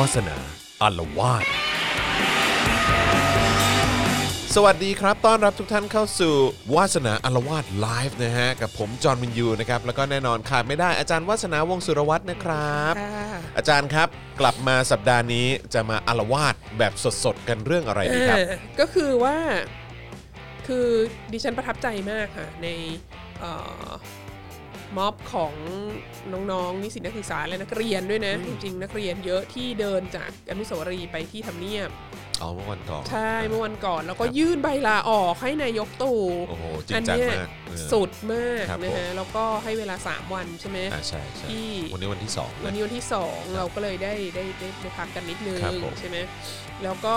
วาสนาอารวาสสวัสดีครับ ต้อนรับทุกท่านเข้าสู่วาสนาอารวาสไลฟ์นะฮะ กับผม จอห์นวินยูนะครับ แล้วก็แน่นอนขาดไม่ได้อาจารย์วาสนาวงศ์สุรวัตรนะครับ อาจารย์ครับกลับมาสัปดาห์นี้จะมาอารวาสแบบสดๆ กันเรื่องอะไรดีครับอ่าก็คือว่าคือดิฉันประทับใจมากค่ะในเอ่อ ม็อบของน้องๆนิสิตนักศึกษาและนักเรียนด้วยนะ จริงๆ นักเรียนเยอะที่เดินจากอนุสาวรีย์ไปที่ทำเนียบเอาเมื่อวันก่อนใช่เมื่อวันก่อนแล้วก็ยื่นใบลาออกให้นายกตู่โอ้โหจริงอันจังเนี้ยมากเออสุดมากครับนะผมฮะแล้วก็ให้เวลา 3 วันใช่ไหมอ่าใช่ใช่ที่วันนี้วันที่สองวันนี้วันที่สองเราก็เลยได้ได้ได้ได้พักกันนิดนึงครับผมใช่ไหมแล้วก็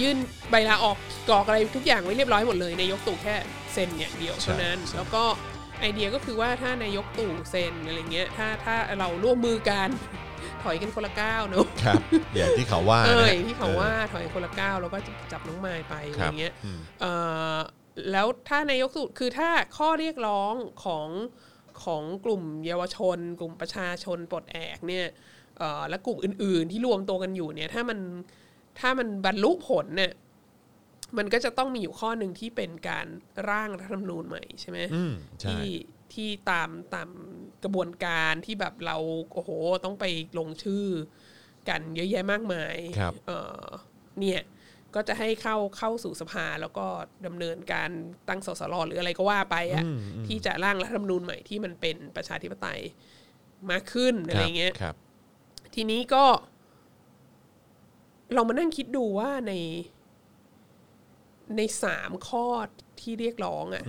ยื่นใบลาออกกรอกอะไรทุกอย่างไว้เรียบร้อยหมดเลยนายกตู่แค่เซ็นอย่างเดียวเท่านั้น แล้วก็ ไอเดียก็คือว่าถ้านายกตู่เซ็นอะไรเงี้ยถ้าถ้าเราร่วมมือกันถอยกันคนละก้าวเนอะครับอย่างที่เขาว่าเอนะอฮะอย่างที่เขาว่าถอยคนละก้าวแล้วก็จับน้องไม้ไปอะคไรรับเงี้ยอืมเอ่อแล้วถ้านายกตู่คือถ้าข้อเรียกร้องของของกลุ่มเยาวชน กลุ่มประชาชนปลดแอกเนี่ยเอ่อและกลุ่มอื่น ๆ ที่รวมตัวกันอยู่เนี่ยถ้ามันถ้ามันบรรลุผลเนี่ย มันก็จะต้องมีอยู่ข้อหนึ่งที่เป็นการร่างรัฐธรรมนูญใหม่ใช่ไหมอืมใช่ที่ที่ตามตามกระบวนการที่แบบเราโอ้โหต้องไปลงชื่อ กันเยอะแยะมากมายครับเอ่อเนี่ยก็จะให้เข้าเข้าสู่สภาแล้วก็ดำเนินการตั้งสสรหรืออะไรก็ว่าไปอะที่จะร่างรัฐธรรมนูญใหม่ที่มันเป็นประชาธิปไตยมากขึ้นอะไรเงี้ยครับทีนี้ก็ เรามานั่งคิดดูว่าใน ในสามข้อที่เรียกร้องอะ่ะ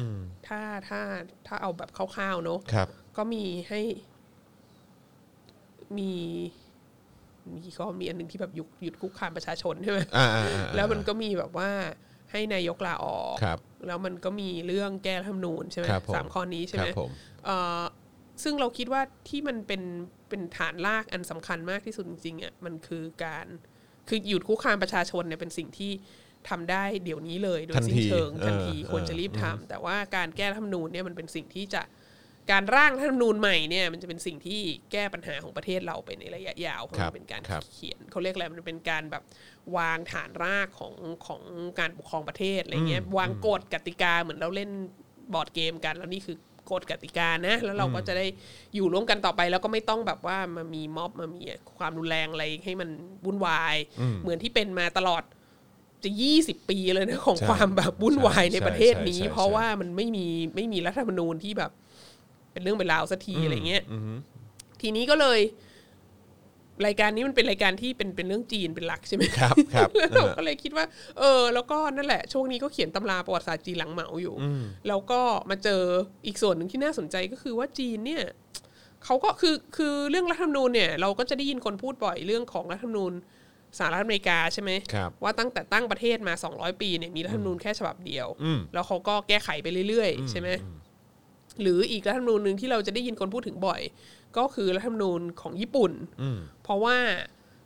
ถ้าถ้าถ้าเอาแบบคร่าวๆเนอะครับก็มีให้ มีมีก็มีอันหนึ่งที่แบบหยุดหยุดคุกคามประชาชนใช่ไหมอ่าอ่าอ่าแล้วมันก็มีแบบว่าให้นายกลาออกครับแล้วมันก็มีเรื่องแก้รัฐธรรมนูญใช่ไหมครับผมสามข้อนี้ใช่คไหรัมบผมเอ่อซึ่งเราคิดว่าที่มันเป็นเป็นฐานรากอันสำคัญมากที่สุดจริงๆอะมันคือการคือหยุดคุกคามประชาชนเนี่ยเป็นสิ่งที่ ทำได้เดี๋ยวนี้เลยโดยทันสิ้นทีเชิงทันทีเออควรจะเออรีบทำแต่ว่าการแก้รัฐธรรมนูญเนี่ยมันเป็นสิ่งที่จะการร่างรัฐธรรมนูญใหม่เนี่ยมันจะเป็นสิ่งที่แก้ปัญหาของประเทศเราไปในระยะยาวเพราะครัมับนเป็นการครับเขียนเขาเรียกอะไรมันเป็นการแบบวางฐานรากของของการปกครองประเทศอะไรเงี้ยวางกฎกติกาเหมือนเราเล่นบอร์ดเกมกัน แล้วนี่คือกฎกติกานะ แล้วเราก็จะได้อยู่ร่วมกันต่อไป แล้วก็ไม่ต้องแบบว่ามามีม็อบมามีความรุนแรงอะไรให้มันวุ่นวาย เหมือนที่เป็นมาตลอด จะยี่สิบปีเลยนะของใช่ความแบบวุ่นวายใช่ในประเทศนี้ใช่ใช่เพราะว่ามันไม่มีไม่มีรัฐธรรมนูญที่แบบ เป็นเรื่องเป็นราวสักทีอะไรเงี้ยอืมทีนี้ก็เลย รายการนี้มันเป็นรายการที่เป็นเป็นเรื่องจีนเป็นหลักใช่ไหมครับครับแล้วเราก็เลยคิดว่า เออ แล้วก็นั่นแหละ ช่วงนี้ก็เขียนตำราประวัติศาสตร์จีนหลังเหมาอยู่ แล้วก็มาเจออีกส่วนหนึ่งที่น่าสนใจก็คือว่าจีนเนี่ยเขาก็คือคือเรื่องรัฐธรรมนูญเนี่ย เราก็จะได้ยินคนพูดบ่อยเรื่องของรัฐธรรมนูญ สหรัฐอเมริกาใช่ไหมครับว่าตั้งแต่ตั้งประเทศมา 200 ปีเนี่ยมีรัฐธรรมนูญแค่ฉบับเดียวอืมแล้วเขาก็แก้ไขไปเรื่อยๆ ใช่ไหมหรืออีกรัฐธรรมนูญหนึ่งที่เราจะได้ยินคนพูดถึงบ่อย ก็คือรัฐธรรมนูญของญี่ปุ่นอืมเพราะว่า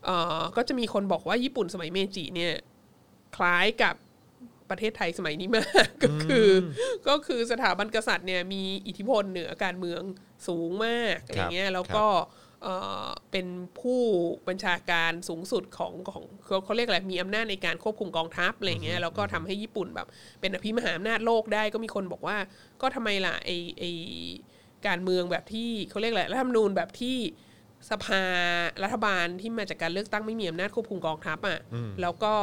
เอ่อก็จะมีคนบอกว่าญี่ปุ่นสมัยเมจิเนี่ย คล้ายกับประเทศไทยสมัยนี้มากก็คืออก็คือสถาบันกษัตริย์เนี่ยมีอิทธิพลเหนือการเมืองสูงมากอะไรเงี้ยแล้วก็ เอ่อเป็นผู้บัญชาการสูงสุดของของเขาเขาเรียกอะไรมีอำนาจในการควบคุมกองทัพอะไรเงี้ยแล้วก็ทำให้ญี่ปุ่นแบบ เป็นอภิมหาอำนาจโลกได้ก็มีคนบอกว่า ก็ทำไมล่ะไอไอการเมืองแบบที่เขาเรียกอะไรรัฐธรรมนูญแบบที่สภารัฐบาลที่มาจากการเลือกตั้งไม่มีอำนาจควบคุมกองทัพอะแล้วก็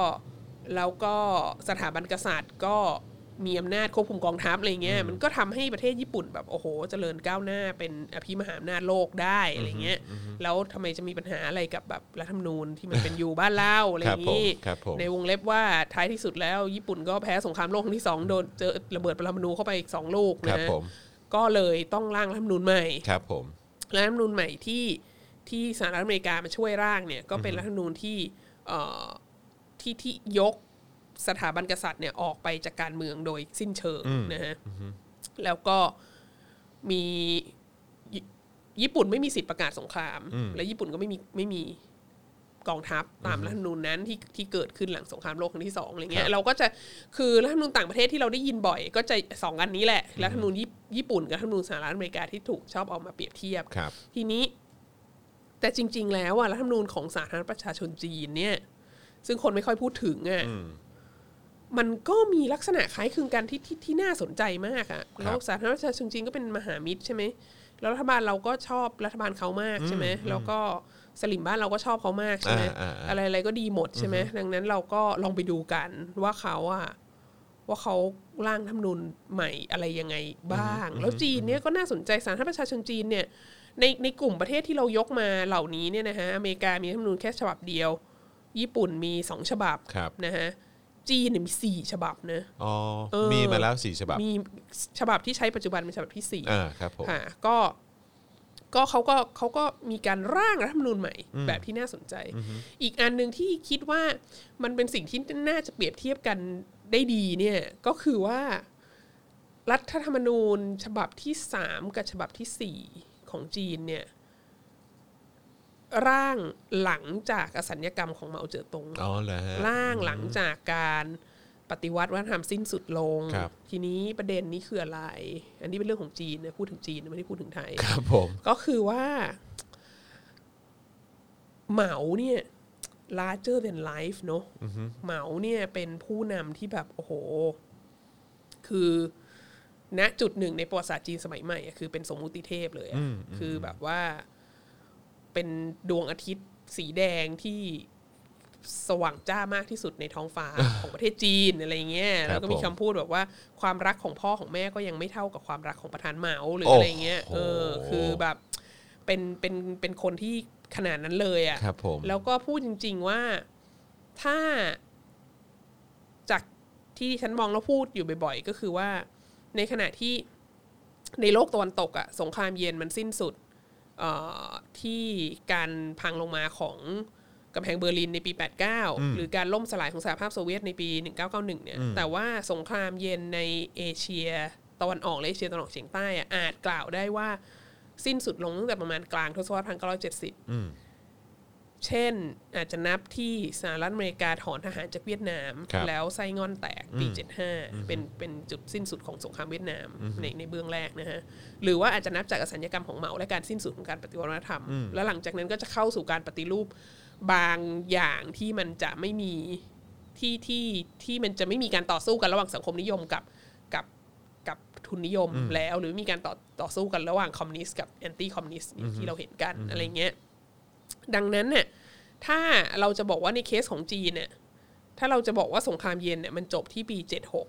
แล้วก็สถาบันกษัตริย์ก็ มีอำนาจควบคุมกองทัพอะไรเงี้ยมันก็ทำให้ประเทศญี่ปุ่นแบบโอ้โหเจริญก้าวหน้าเป็นอภิมหาอำนาจโลกได้อะไรเงี้ยแล้วทำไมจะมีปัญหาอะไรกับแบบรัฐธรรมนูญที่มันเป็นอยู่บ้านเล่าอะไรอย่างนี้ครับผมในวงเล็บว่าท้ายที่สุดแล้ว ญี่ปุ่นก็แพ้สงครามโลกครั้งที่สองโดนเจอระเบิดปรมาณูเข้าไปอีกสองลูกครับนะผมก็เลยต้องร่างรัฐธรรมนูญใหม่ครับผมรัฐธรรมนูญใหม่ที่ที่สหรัฐอเมริกามาช่วยร่างเนี่ยก็เป็นรัฐธรรมนูญที่เอ่อที่ที่ยก สถาบันกษัตริย์เนี่ยออกไปจากการเมืองโดยสิ้นเชิงนะฮะแล้วก็มียิญี่ปุ่นไม่มีสิทธิประกาศสงคราม และญี่ปุ่นก็ไม่มีไม่มีกองทัพตามรัฐธรรมนูญนั้นที่ที่เกิดขึ้นหลังสงครามโลกครั้งที่สองอะไรเงี้คยรับเราก็จะคือรัฐธรรมนูญต่างประเทศที่เราได้ยินบ่อย ก็จะสองอันนี้แหละรัฐธรรมนูญญี่ญี่ปุ่นกับรัฐธรรมนูญสหรัฐอเมริกาที่ถูกชอบเอามาเปรียบเทียบครับทีนี้ แต่จริง ๆ แล้วอะรัฐธรรมนูญของสาธารณรัฐประชาชนจีนเนี่ย ซึ่งคนไม่ค่อยพูดถึงอะ มันก็มีลักษณะคล้ายคลึงกันที่ที่ที่น่าสนใจมากอะแล้วสาธารณรัฐประชาชนจีนก็เป็นมหามิตรใช่ไหมแล้วรัฐบาลเราก็ชอบรัฐบาลเขามากใช่ไหมแล้วก็สลิมบ้านเราก็ชอบเขามากใช่ไหมอ่าอ่าอ่าอะไรอะไรก็ดีหมดใช่ไหมดังนั้นเราก็ลองไปดูกันว่าเขาอะว่าเขาร่างรัฐธรรมนูญใหม่อะไรยังไงบ้าง แล้วจีนเนี่ยก็น่าสนใจสาธารณรัฐประชาชนจีนเนี่ยในในกลุ่มประเทศที่เรายกมาเหล่านี้เนี่ยนะฮะอเมริกามีรัฐธรรมนูญแค่ฉบับเดียว ญี่ปุ่นมีสองฉบับครับนะฮะ จีนเนี่ยมีสี่ฉบับนะอ๋อเออมีมาแล้วสี่ฉบับ มีฉบับที่ใช้ปัจจุบันเป็นฉบับที่สี่อ่าครับผมค่ะก็ก็เขาก็เขาก็มีการร่างรัฐธรรมนูญใหม่แบบที่น่าสนใจ อีกอันหนึ่งที่คิดว่ามันเป็นสิ่งที่น่าจะเปรียบเทียบกันได้ดีเนี่ยก็คือว่ารัฐธรรมนูญฉบับที่สามกับฉบับที่สี่ของจีนเนี่ย ร่างหลังจากอสัญญกรรมของเหมาเจ๋อตงอ๋อเหรอฮะร่างหลังจากการปฏิวัติวัฒนธรรมสิ้นสุดลงครับทีนี้ประเด็นนี้คืออะไร อันนี้เป็นเรื่องของจีนนะพูดถึงจีนนะไม่ได้พูดถึงไทยครับผมก็คือว่า เหมาเนี่ย larger than life เนอะเหมาเนี่ยเป็นผู้นำที่แบบโอ้โห คือณจุดหนึ่งในประวัติศาสตร์จีนสมัยใหม่อะคือเป็นสมมุติเทพเลยอะคือแบบว่า เป็นดวงอาทิตย์สีแดงที่สว่างจ้ามากที่สุดในท้องฟ้าของประเทศจีนอะไรเงี้ยครับแล้วก็มีผมคำพูดแบบว่าความรักของพ่อของแม่ก็ยังไม่เท่ากับความรักของประธานเหมาหรือโอ้อะไรเงี้ยเออโหคือแบบเป็นเป็นเป็นคนที่ขนาดนั้นเลยอะครับผมแล้วก็พูดจริง ๆว่าถ้าจากที่ฉันมองแล้วพูดอยู่บ่อย ๆ ก็คือว่าในขณะที่ในโลกตะวันตกอะสงครามเย็นมันสิ้นสุดเอ่อ ที่การพังลงมาของกำแพงเบอร์ลินในปี 89 หรือการล่มสลายของสหภาพโซเวียตในปี 1991 เนี่ย แต่ว่าสงครามเย็นในเอเชียตะวันออกและเอเชียตะวันออกเฉียงใต้อะอาจกล่าวได้ว่าสิ้นสุดลงตั้งแต่ประมาณกลางทศวรรษ 1970อืม เช่น อาจจะนับที่สหรัฐอเมริกาถอนทหารจากเวียดนาม ครับแล้วไส้งอนแตกปี 75 เป็นเป็นจุดสิ้นสุดของสงครามเวียดนามในในเบื้องแรกนะฮะหรือว่าอาจจะนับจากอสัญญกรรมของเหมาและการสิ้นสุดของการปฏิวัติวัฒนธรรม แล้วหลังจากนั้นก็จะเข้าสู่การปฏิรูปบางอย่างที่มันจะไม่มีที่ที่ที่มันจะไม่มีการต่อสู้กันระหว่างสังคมนิยมกับกับกับทุนนิยมแล้ว หรือมีการต่อต่อสู้กันระหว่างคอมมิวนิสต์กับ anti คอมมิวนิสต์ที่เราเห็นกันอะไรเงี้ย ดังนั้นเนี่ยถ้าเราจะบอกว่าในเคสของจีนเนี่ยถ้าเราจะบอกว่าสงครามเย็นเนี่ยมันจบที่ปี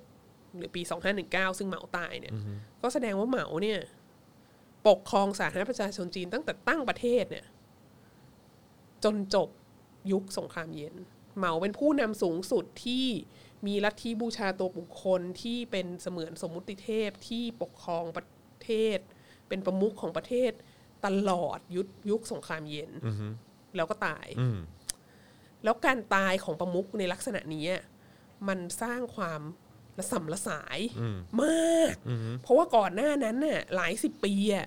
76หรือปี2519ซึ่งเหมาตายเนี่ย ก็แสดงว่าเหมาเนี่ย ปกครองสาธารณรัฐประชาชนจีนตั้งแต่ตั้งประเทศเนี่ย จนจบยุคสงครามเย็น เหมาเป็นผู้นำสูงสุดที่มีลัทธิบูชาตัวบุคคลที่เป็นเสมือนสมมุติเทพที่ปกครองประเทศ เป็นประมุขของประเทศตลอดยุคยุคสงครามเย็น แล้วก็ตาย อืมแล้วการตายของประมุขในลักษณะนี้อะมันสร้างความระส่ำระสายมากเพราะว่าก่อนหน้านั้นน่ะหลายสิบปีอะ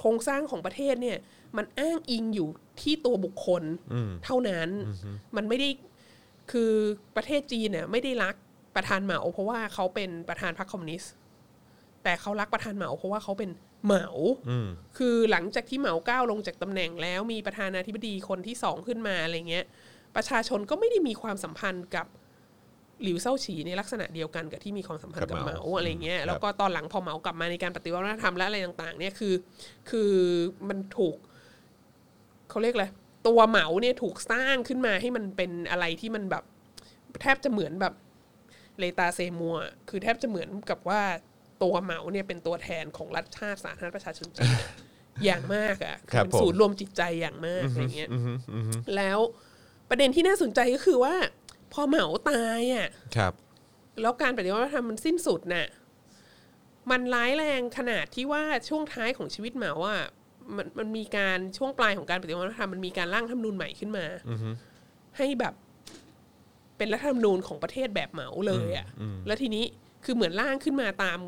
โครงสร้างของประเทศเนี่ย มันอ้างอิงอยู่ที่ตัวบุคคลเท่านั้น มันไม่ได้คือประเทศจีนเนี่ยไม่ได้รักประธานเหมาเพราะว่าเขาเป็นประธานพรรคคอมมิวนิสต์แต่เขารักประธานเหมาเพราะว่าเขาเป็น เหมาคือหลังจากที่เหมาก้าวลงจากตำแหน่งแล้วมีประธานาธิบดีคนที่สองขึ้นมาอะไรเงี้ย ประชาชนก็ไม่ได้มีความสัมพันธ์กับหลิวเซาฉีในลักษณะเดียวกันกับที่มีความสัมพันธ์กับกับเหเหมามาอะไรเงี้ยครับแล้วก็ตอนหลังพอเหมากลับมาในการปฏิวัติวัฒนธรรมและอะไรต่าง ๆ เนี่ยคือ คือมันถูกเขาเรียกอะไรตัวเหมาเนี่ยถูกสร้างขึ้นมาให้มันเป็นอะไรที่มันแบบ แทบจะเหมือนแบบเลตาเซมัว คือแทบจะเหมือนกับว่า ตัวเหมาเนี่ยเป็นตัวแทนของรัฐชาติสาธารณรัฐประชาชนจีนอะอย่างมากอะครับเป็นผม ศูนย์รวมจิตใจอย่างมากอะไรเงี้ยแล้วประเด็นที่น่าสนใจก็คือว่า พอเหมาตายอะ ครับ แล้วการปฏิวัติวัฒนธรรมมันสิ้นสุดน่ะ มันร้ายแรงขนาดที่ว่าช่วงท้ายของชีวิตเหมาอะมันมันมีการช่วงปลายของการปฏิวัติวัฒนธรรมมันมีการร่างรัฐธรรมนูญใหม่ขึ้นมาให้แบบ เป็นรัฐธรรมนูญของประเทศแบบเหมาเลยอะ แล้วทีนี้ คือเหมือนร่างขึ้นมาตาม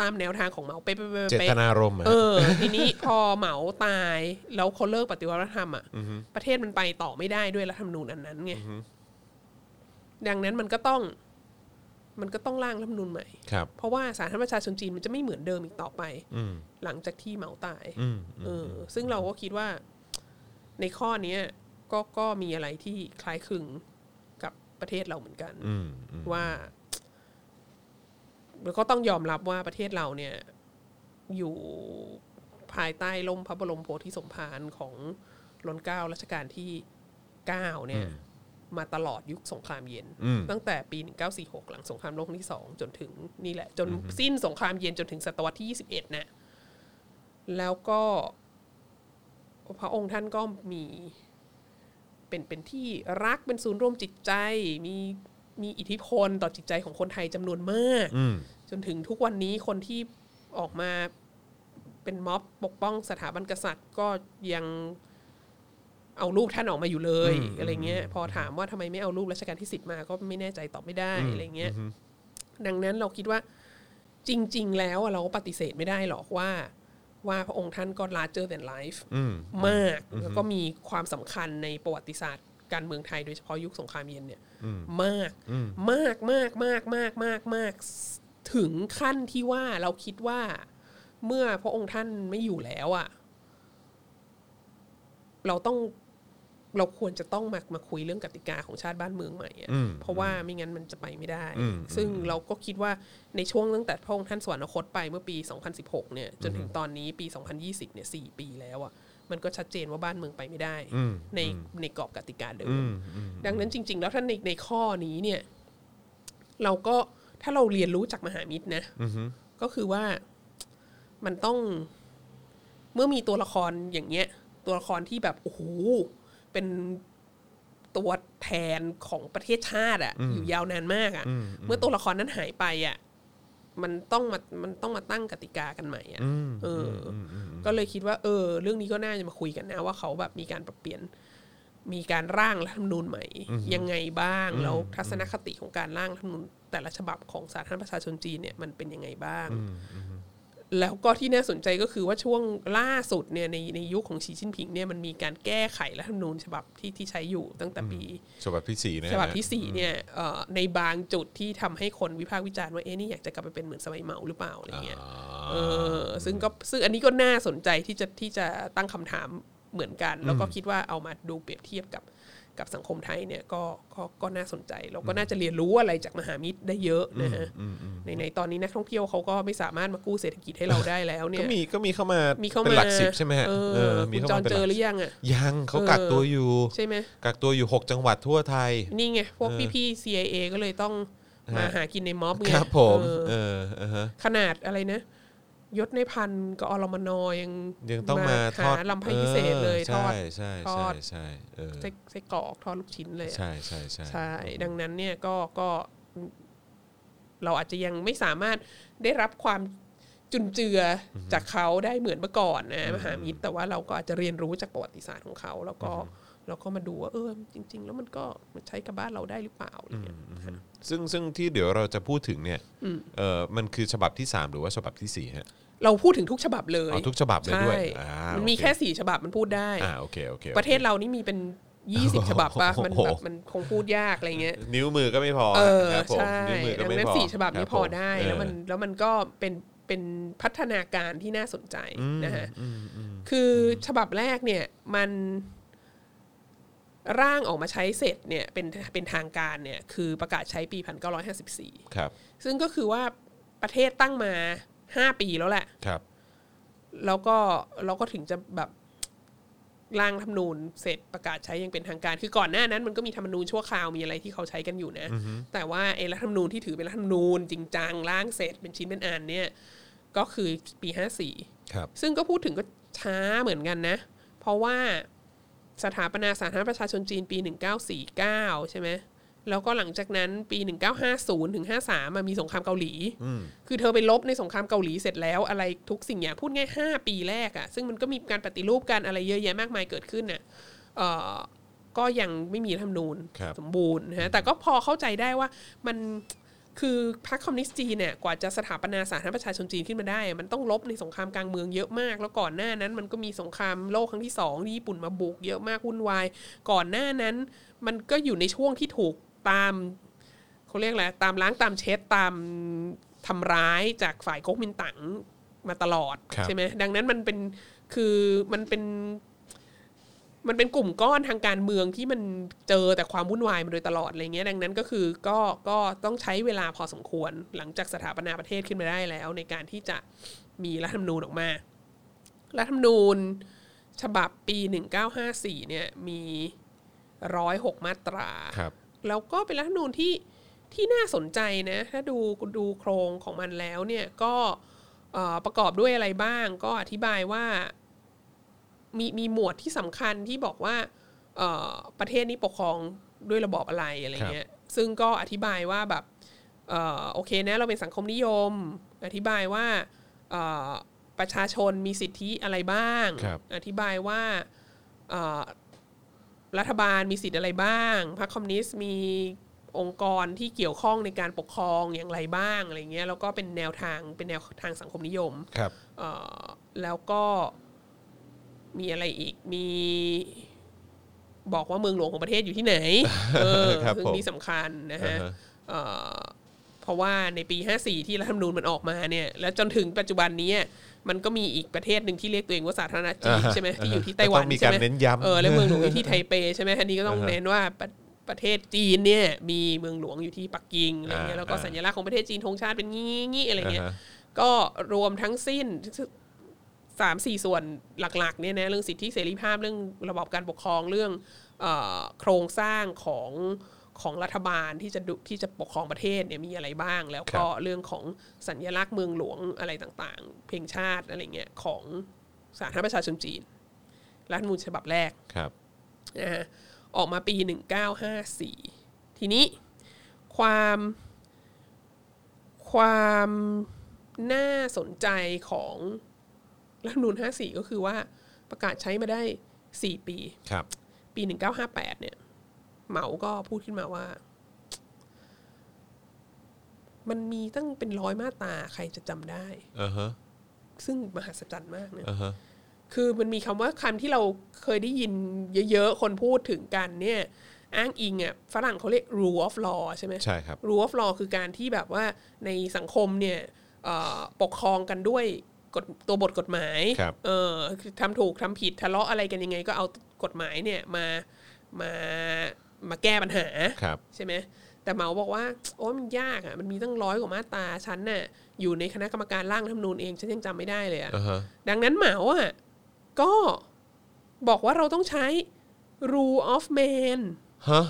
ตามแนวทางของเหมาไปไปไปเจไปตนารมณ์อะเออทีนี้พอเหมาตายแล้วเขาเลิกปฏิวัติวัฒนธรรมอะประเทศมันไปต่อไม่ได้ด้วยรัฐธรรมนูญอันนั้นไงดังนั้นมันก็ต้อง มันก็ต้องร่างรัฐธรรมนูญใหม่ครับเพราะว่าสาธารณรัฐประชาชนจีนมันจะไม่เหมือนเดิมอีกต่อไปอืมหลังจากที่เหมาตายอืมเออ ซึ่งเราก็คิดว่า ในข้อเนี้ยก็ก็มีอะไรที่คล้ายคลึงกับประเทศเราเหมือนกันอืมอืมว่า แล้วก็ต้องยอมรับว่าประเทศเราเนี่ยอยู่ภายใต้ล่มพระบรมโพธิสมภารของรัชเกล้ารัชกาลที่เก้าเนี่ยมาตลอดยุคสงครามเย็นอืมตั้งแต่ปี 1946 หลังสงครามโลกครั้งที่สองจนถึงนี่แหละ จนสิ้นสงครามเย็นจนถึงศตวรรษที่ 21น่ะแล้วก็พระองค์ท่านก็มีเป็นเป็นที่รักเป็นศูนย์รวมจิตใจ มี มีอิทธิพลต่อจิตใจของคนไทยจำนวนมากอืมจนถึงทุกวันนี้คนที่ออกมาเป็นม็อบปกป้องสถาบันกษัตริย์ก็ยังเอารูปท่านออกมาอยู่เลยอะไรเงี้ย พอถามว่าทำไมไม่เอารูปรัชกาลที่สิบมาก็ไม่แน่ใจตอบไม่ได้อะไรเงี้ยดังนั้นเราคิดว่าจริง ๆ แล้วอะเราก็ปฏิเสธไม่ได้หรอกว่า ว่าพระองค์ท่านก็ larger than life อืมมาก แล้วก็มีความสำคัญในประวัติศาสตร์การเมืองไทยโดยเฉพาะยุคสงครามเย็นเนี่ย มากมากมากมากมากมากมากถึงขั้นที่ว่าเราคิดว่า เมื่อพระองค์ท่านไม่อยู่แล้วอะ่ะ เราต้องเราควรจะต้องมามาคุยเรื่องกติกาของชาติบ้านเมืองใหม่อะอืมเพราะว่าไม่งั้นมันจะไปไม่ได้อืมซึ่งเราก็คิดว่าในช่วงตั้งแต่พระองค์ท่านสวรรคตไปเมื่อปี 2016 เนี่ย จนถึงตอนนี้ปี 2020 เนี่ย 4 ปีแล้วอะ่ะ มันก็ชัดเจนว่าบ้านเมืองไปไม่ได้อืมในในกรอบกติกาเดิอืมมอืมดังนั้นจริง ๆ แล้วถ้าในในข้อนี้เนี่ย เราก็ถ้าเราเรียนรู้จากมหามิตรนะอืมก็คือว่ามันต้องเมื่อมีตัวละครอย่างเงี้ย ตัวละครที่แบบโอ้โหเป็นตัวแทนของประเทศชาติอะอยู่ยาวนานมากอะเมื่อตัวละครนั้นหายไปอะ มันต้องมามันต้องมาตั้งกติกากันใหม่อะเอออ ก็เลยคิดว่า เออ เรื่องนี้ก็น่าจะมาคุยกันนะว่าเขาแบบมีการปรับเปลี่ยน มีการร่างรัฐธรรมนูญใหม่ ยังไงบ้างแล้วทัศนคติของการร่างรัฐธรรมนูญแต่ละฉบับของสาธารณประชาชนจีนเนี่ยมันเป็นยังไงบ้าง แล้วก็ที่น่าสนใจก็คือว่าช่วงล่าสุดเนี่ยในในยุคของสีจิ้นผิงเนี่ยมันมีการแก้ไขรัฐธรรมนูญฉบับที่ที่ใช้อยู่ตั้งแต่ปีฉบับที่สี่นะฉบับที่สี่เนี่ยเอ่อในบางจุดที่ทำให้คนวิพากษ์วิจารณ์ว่าเอ๊ะนี่อยากจะกลับไปเป็นเหมือนสมัยเหมาหรือเปล่าอะไรเงี้ยเออซึ่งก็ซึ่งอันนี้ก็น่าสนใจที่จะที่จะตั้งคำถามเหมือนกัน แล้วก็คิดว่าเอามาดูเปรียบเทียบกับ กับสังคมไทยเนี่ยก็ก็ก็น่าสนใจแล้วก็น่าจะเรียนรู้อะไรจากมหามิตรได้เยอะนะฮะในในตอนนี้นักท่องเที่ยวเขาก็ไม่สามารถมากู้เศรษฐกิจให้เราได้แล้วเนี่ก็ยมีก็มีเข้ามามีเข้าเป็นมาหลักสิบใช่ไหมฮะเอเอออมีคุณเข้าจอมานเป็นเจหอลักหรือยังอะยังเขากักตัวอยู่ใช่ไหมกักตัวอยู่ 6 จังหวัดทั่วไทย นี่ไงพวกพี่ๆ CIA ก็เลยต้องมาหากินในม็อบไงครับผมเออเออเออฮะขนาดอะไรนะ ยศในพันกับอรมนยังยังต้องมาทอดหาลำไพ่พิเศษเลยออทอดใช่ทใช่อใช่ดใช่เออไส้ไส้กรอกทอดลูกชิ้นเลยอะใช่ใช่ใช่ใช่ดังนั้นเนี่ยก็ก็เราอาจจะยังไม่สามารถได้รับความจุนเจืออจากเขาได้เหมือนเมื่อก่อนนะมหามิตรแต่ว่าเราก็อาจจะเรียนรู้จากประวัติศาสตร์ของเขาแล้วก็เราก็มาดูว่าเออจริง ๆ แล้วมันก็มันใช้กับบ้านเราได้หรือเปล่าอะไรเงี้ยซึ่งซึ่งที่เดี๋ยวเราจะพูดถึงเนี่ยเออมันคือฉบับที่ 3 หรือว่าฉบับที่4ฮะ เราพูดถึงทุกฉบับเลยอ๋อทุกฉบับเลยด้วยใช่อ่ามันมีโอเคแค่สี่ฉบับมันพูดได้อ่าโอเคโอเคโอคประเทศเรานี่มีเป็นยี่สิบฉบับปะมันโอ้โหแบบมันคงพูดยากอะไรเงี้ย นิ้วมือก็ไม่พอเออครับผมใช่นิ้วมือก็ดังไม่นั้นพอสี่ฉบับนี้ครับพอผมได้เออแล้วมันแล้วมันก็เป็นเป็นพัฒนาการที่น่าสนใจนะฮะคือฉบับแรกเนี่ยมันร่างออกมาใช้เสร็จเนี่ยเป็นเป็นทางการเนี่ยคือประกาศใช้ปี 1954 ครับ ซึ่งก็คือว่าประเทศตั้งมา 5ปีแล้วแหละ ครับ แล้วก็เราก็ถึงจะแบบร่างรัฐธรรมนูญเสร็จประกาศใช้อยังเป็นทางการ คือก่อนหน้านั้นมันก็มีธรรมนูญชั่วคราวมีอะไรที่เขาใช้กันอยู่นะ แต่ว่าไอ้รัฐธรรมนูญที่ถือเป็นรัฐธรรมนูญจริงจังร่างเสร็จเป็นชิ้นเป็นอันเนี่ย ก็คือปี54ครับ ซึ่งก็พูดถึงก็ช้าเหมือนกันนะ เพราะว่าสถาปนาสาธารณประชาชนจีนปี 1949 ใช่ไหม แล้วก็หลังจากนั้นปี 1950ถึง53มันมีสงครามเกาหลี คือเธอไปลบในสงครามเกาหลีเสร็จแล้วอะไรทุกสิ่งอย่างพูดง่าย5ปีแรกอะซึ่งมันก็มีการปฏิรูปกันอะไรเยอะแยะมากมายเกิดขึ้นน่ะเอ่อก็ยังไม่มีรัฐธรรมนูญครับสมบูรณ์นะฮะแต่ก็พอเข้าใจได้ว่ามันคือพรรคคอมมิวนิสต์จีนเนี่ยกว่าจะสถาปนาสาธารณประชาชนจีนขึ้นมาได้ มันต้องลบในสงครามกลางเมืองเยอะมาก แล้วก่อนหน้านั้นมันก็มีสงครามโลกครั้งที่สองที่ญี่ปุ่นมาบุกเยอะมากวุ่นวาย ก่อนหน้านั้น มันก็อยู่ในช่วงที่ถูก ตามเขาเรียกอะไรตามล้างตามเช็ดตามทำร้ายจากฝ่ายก๊กมินตั๋งมาตลอดครับใช่ไหมดังนั้นมันเป็นคือมันเป็น มันเป็นกลุ่มก้อนทางการเมืองที่มันเจอแต่ความวุ่นวายมาโดยตลอดอะไรเงี้ยดังนั้นก็คือก็ก็ต้องใช้เวลาพอสมควรหลังจากสถาปนาประเทศขึ้นมาได้แล้ว ในการที่จะมีรัฐธรรมนูญออกมารัฐธรรมนูญฉบับปี 1954เนี่ยมีร้อยหกมาตราครับ แล้วก็เป็นรัฐธรรมนูญที่ที่น่าสนใจนะ ถ้าดูดูโครงของมันแล้วเนี่ยก็เอ่อประกอบด้วยอะไรบ้าง ก็อธิบายว่ามีมีหมวดที่สำคัญที่บอกว่าเอ่อประเทศนี้ปกครองด้วยระบอบอะไรอะไรเงี้ย ซึ่งก็อธิบายว่าแบบเอ่อโอเคนะเราเป็นสังคมนิยม อธิบายว่าเอ่อประชาชนมีสิทธิอะไรบ้างครับอธิบายว่าเอ่อ รัฐบาลมีสิทธิ์อะไรบ้าง พรรคคอมมิวนิสต์มีองค์กรที่เกี่ยวข้องในการปกครองอย่างไรบ้างอะไรเงี้ยแล้วก็เป็นแนวทางเป็นแนวทางสังคมนิยมครับเอ่อแล้วก็มีอะไรอีกมีบอกว่าเมืองหลวงของประเทศอยู่ที่ไหนเออครับซึ่งผมนี่สำคัญนะฮะอ่าฮะเอ่อเพราะว่าในปี 54 ที่รัฐธรรมนูญมันออกมาเนี่ย แล้วจนถึงปัจจุบันนี้ มันก็มีอีกประเทศหนึ่งที่เรียกตัวเองว่าสาธารณรัฐจีนอ่าฮะใช่ไหมที่อยู่ที่ไต้หวันก็ต้องมีใช่ไหมการเน้นย้ำเออแล้วเมืองหลวงอยู่ที่ไทเปใช่ไหมอันนี้ก็ต้องอ่าฮะเน้นว่าประประเทศจีนเนี่ยมีเมืองหลวงอยู่ที่ปักกิ่งอะไรเงี้ยอ่าแล้วก็อ่าสัญลักษณ์ของประเทศจีนธงชาติเป็นงี้งี้อะไรเงี้ยอ่าฮะก็รวมทั้งสิ้นสามสี่ส่วนหลักๆเนี่ยนะเรื่องสิทธิเสรีภาพเรื่องระบอบการปกครองเรื่องเออโครงสร้างของ ของรัฐบาลที่จะดูที่จะปกครองประเทศเนี่ยมีอะไรบ้าง แล้วก็ครับเรื่องของสัญลักษณ์เมืองหลวงอะไรต่างๆ เพลงชาติอะไรเงี้ยของสาธารณรัฐประชาชนจีน รัฐธรรมนูญฉบับแรกครับนะฮะออกมาปี 1954 ทีนี้ความความน่าสนใจของรัฐธรรมนูญ54 ก็คือว่าประกาศใช้มาได้ 4 ปี ครับ ปี 1958 เนี่ย เหมาก็พูดขึ้นมาว่า มันมีตั้งเป็นร้อยมาตราใครจะจำได้ อ่าฮะซึ่งมหัศจรรย์มากเนี่ย อ่าฮะ คือมันมีคำว่าคำที่เราเคยได้ยินเยอะ ๆ คนพูดถึงกันเนี่ย อ้างอิงอะฝรั่งเขาเรียก rule of law ใช่ไหม ใช่ครับ rule of law คือการที่แบบว่าในสังคมเนี่ยเอ่อปกครองกันด้วยกฎตัวบทกฎหมายครับ เออคือทำถูกทำผิดทะเลาะอะไรกันยังไง ก็เอากฎหมายเนี่ยมามา มาแก้ปัญหาครับใช่ไหมแต่เหมาบอกว่าโอ้ยมันยากอะมันมีตั้งร้อยกว่ามาตราฉันน่ะอยู่ในคณะกรรมการร่างรัฐธรรมนูญเองฉันยังจำไม่ได้เลยอะอ่าฮะดังนั้นเหมาอะก็บอกว่าเราต้องใช้ rule of man ฮะ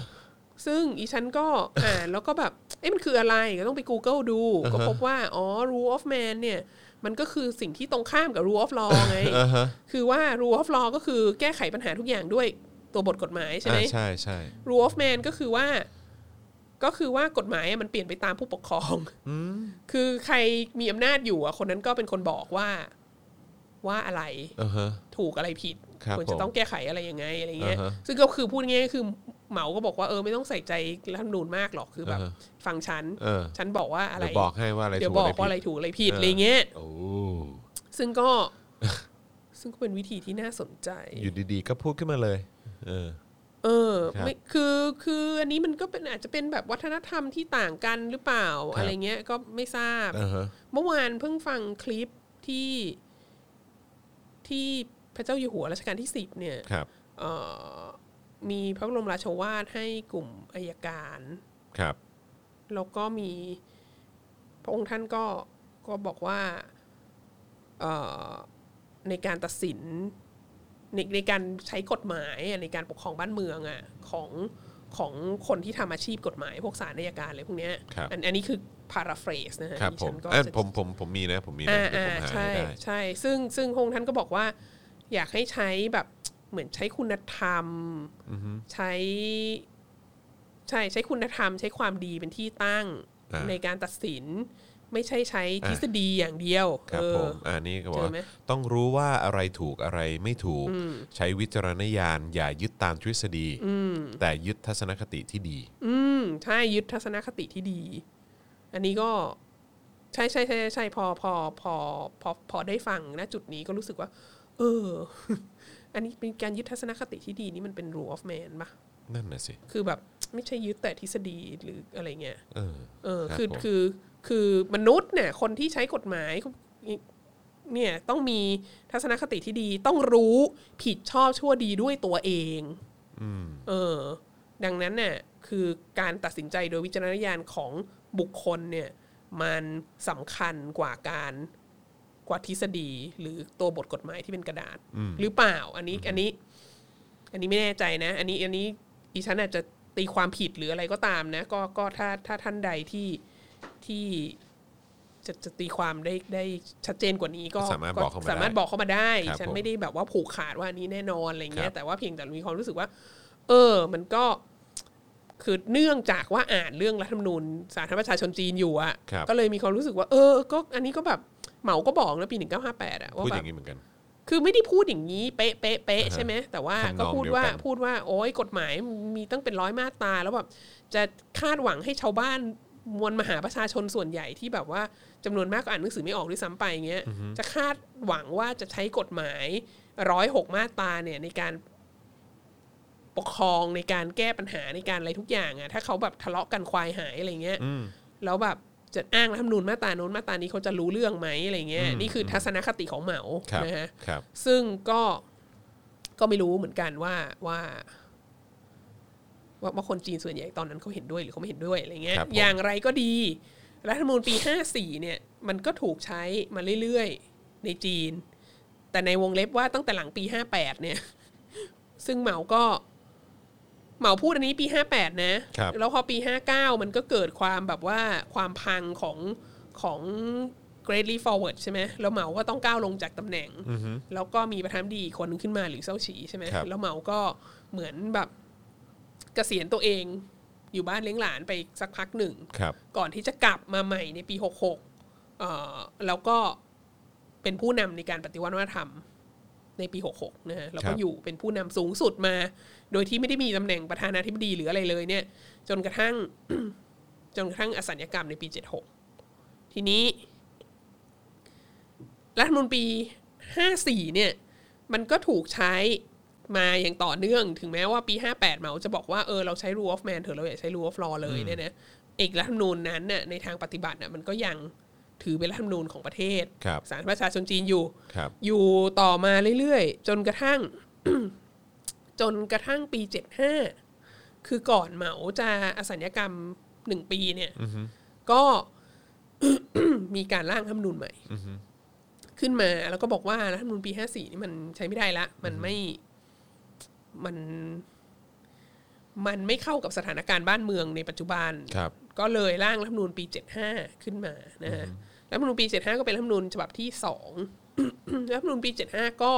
ซึ่งอีฉันก็อ่านแล้วก็แบบ เอ๊ะมันคืออะไรก็ต้องไป Google ดูอ่าฮะก็พบว่า อ๋อ rule of man เนี่ย มันก็คือสิ่งที่ตรงข้ามกับ rule of law ไงอ่าฮะคือว่า rule of law ก็คือแก้ไขปัญหาทุกอย่างด้วย ตัวบทกฎหมายใช่ไหมอ่าใช่ใช่ rule of man ก็คือว่า ก็คือว่ากฎหมายอะมันเปลี่ยนไปตามผู้ปกครองคือใครมีอำนาจอยู่อะคนนั้นก็เป็นคนบอกว่าว่าอะไรอ่าฮะถูกอะไรผิดครับควรจะผมต้องแก้ไขอะไรยังไงอะไรเงี้ยอ่าฮะซึ่งก็คือพูดง่ายๆคือเหมาก็บอกว่าเออไม่ต้องใส่ใจรัฐธรรมนูญมากหรอกคือแบบอ่าฮะฟังฉันเออฉันบอกว่าอะไรเดี๋ยวบอกให้ว่าอะไรเดี๋ยวถูกบอกว่าอะไรผิดถูกอะไรผิดเออออะไรเงี้ยโอ้ซึ่งก็ซึ่งก็เป็นวิธีที่น่าสนใจ อยู่ดีๆ ก็พูดขึ้นมาเลย เออ เออครับไม่คือคืออันนี้มันก็เป็นอาจจะเป็นแบบวัฒนธรรมที่ต่างกันหรือเปล่าครับอะไรเงี้ยก็ไม่ทราบ อ่าฮะ เมื่อวานเพิ่งฟังคลิปที่ที่พระเจ้าอยู่หัวรัชกาลที่สิบเนี่ย ครับ เอ่อมีพระบรมราโชวาทให้กลุ่มอายการ ครับ แล้วก็มีพระองค์ท่านก็ก็บอกว่าเอ่อในการตัดสิน ในในการใช้กฎหมายอะในการปกครองบ้านเมืองอะของของคนที่ทำอาชีพกฎหมาย พวกศาลอัยการอะไรพวกเนี้ยครับอันอันนี้คือ paraphrase นะฮะครับดิผฉัมนก็เอ้ยจะผมผมผมมีนะผมมีนะอ่าเดี๋ยวอ่าผมหาใช่ให้ได้ใช่ซึ่งซึ่งพระองค์ท่านก็บอกว่า อยากให้ใช้แบบเหมือนใช้คุณธรรมใช้ ใช่ใช้คุณธรรม ใช้ความดีเป็นที่ตั้งอ่าในการตัดสิน ไม่ใช่ใช้อ่าทฤษฎีอย่างเดียวครับเออผมอ่านี่ก็บอกเจอว่าไหมต้องรู้ว่าอะไรถูกอะไรไม่ถูกใช้วิจารณญาณอย่ายึดตามทฤษฎีแต่ยึดทัศนคติที่ดี อืมใช่ยึดทัศนคติที่ดี อันนี้ก็ใช่ใช่ใช่ใช่พอพอพอพอพอได้ฟังนะจุดนี้ก็รู้สึกว่า เออ อันนี้เป็นการยึดทัศนคติที่ดีนี่มันเป็น rule of man ปะนั่นน่ะสิ คือแบบไม่ใช่ยึดแต่ทฤษฎีหรืออะไรเงี้ย เออ เออครับคือผมคือ คือมนุษย์เนี่ยคนที่ใช้กฎหมายเนี่ยต้องมีทัศนคติที่ดีต้องรู้ผิดชอบชั่วดีด้วยตัวเองเออ ดังนั้นเนี่ยคือการตัดสินใจโดยวิจารณญาณของบุคคลเนี่ย มันสำคัญกว่าการกว่าทฤษฎี หรือตัวบทกฎหมายที่เป็นกระดาษ หรือเปล่า อันนี้อันนี้ อันนี้ไม่แน่ใจนะ อันนี้อันนี้อีฉันอาจจะตีความผิดหรืออะไรก็ตามนะ ก็ก็ถ้าถ้าท่านใดที่ ที่จะจะตีความได้ได้ชัดเจนกว่านี้ก็สามารถบอกเข้ามาได้สามารถบอกเข้ามาได้ครับฉันผมไม่ได้แบบว่าผูกขาดว่าอันนี้แน่นอนอะไรเงี้ครัยบแต่ว่าเพียงแต่มีความรู้สึกว่า เออ มันก็คือเนื่องจากว่าอ่านเรื่องรัฐธรรมนูญสาธารณรัฐประชาชนจีนอยู่อะครับก็เลยมีความรู้สึกว่า เออ ก็อันนี้ก็แบบเหมาก็บอกนะปีหนึ่งเก้าห้าแปดอะว่าพูดแบอบย่างนี้เหมือนกันคือไม่ได้พูดอย่างนี้เป๊ะเป๊ะเป๊ะอ่าฮะใช่ไหมแต่ว่าทำนองก็พูดว่าเดียวกันพูดว่าโอ้ยกฎหมายมีตั้งเป็นร้อยมาตราแล้วแบบจะคาดหวังให้ชาวบ้าน มวลมหาประชาชนส่วนใหญ่ที่แบบว่าจำนวนมากก็อ่านหนังสือไม่ออกด้วยซ้ำไปเงี้ยจะคาดหวังว่าจะใช้กฎหมายร้อยหกมาตราเนี่ยในการปกครองในการแก้ปัญหาในการอะไรทุกอย่างอะถ้าเขาแบบทะเลาะกันควายหายอะไรเงี้ยแล้วแบบจะอ้างรัฐธรรมนูญมาตราโน้นมาตรานี้เขาจะรู้เรื่องไหมอะไรเงี้ยนี่คือทัศนคติของเหมาครับนะฮะครับซึ่งก็ก็ไม่รู้เหมือนกันว่าว่า ว่าว่าคนจีนส่วนใหญ่ตอนนั้นเขาเห็นด้วยหรือเขาไม่เห็นด้วยอะไรเงี้ยครับผมอย่างไรก็ดี รัฐธรรมนูญปี 54 เนี่ย มันก็ถูกใช้มาเรื่อยๆ ในจีน แต่ในวงเล็บว่าตั้งแต่หลังปี 58 เนี่ย ซึ่งเหมาก็เหมาพูดอันนี้ปี 58 นะครับแล้วพอปี 59 มันก็เกิดความแบบว่าความพังของของ Greatly Forward ใช่ไหมแล้วเหมาก็ต้องก้าวลงจากตำแหน่ง แล้วก็มีประธานาธิบดีอีกคนหนึงขึ้นมาหรือเซาฉีใช่ไหมครับแล้วเหมาก็เหมือนแบบ เกษียณตัวเองอยู่บ้านเลี้ยงหลานไปสักพักหนึ่งครับก่อนที่จะกลับมาใหม่ในปี 66เอ่อแล้วก็เป็นผู้นำในการปฏิวัติวัฒนธรรมในปี 66 นะฮะแล้วครัก็บอยู่เป็นผู้นำสูงสุดมา โดยที่ไม่ได้มีตำแหน่งประธานาธิบดีหรืออะไรเลยเนี่ย จนกระทั่ง จนกระทั่งอสัญญกรรมในปี 76 ทีนี้รัฐธรรมนูญปี54 เนี่ย มันก็ถูกใช้ มาอย่างต่อเนื่องถึงแม้ว่าปี 58 เหมาจะบอกว่าเออเราใช้ rule of man เถอะเราอย่าใช้ rule of law เลยเนี่ยนะเอกรัฐธรรมนูญนั้นน่ะในทางปฏิบัติน่ะมันก็ยังถือเป็นรัฐธรรมนูญของประเทศครับสารประชาชนจีนอยู่ครับอยู่ต่อมาเรื่อยๆ จนกระทั่ง จนกระทั่งปี 75 คือก่อนเหมาจะอสัญญกรรมหนึ่งปีเนี่ยก็มีการร่างรัฐธรรมนูญใหม่ขึ้นมาแล้วก็บอกว่ารัฐธรรมนูญปี 54 นี่มันใช้ไม่ได้ละ มันไม่ มันมันไม่เข้ากับสถานการณ์บ้านเมืองในปัจจุบันครับก็เลยร่างรัฐธรรมนูญปี 75 ขึ้นมานะฮะรัฐธรรมนูญปี 75 ก็เป็นรัฐธรรมนูญฉบับที่สองรัฐธรรมนูญปี 75 ก็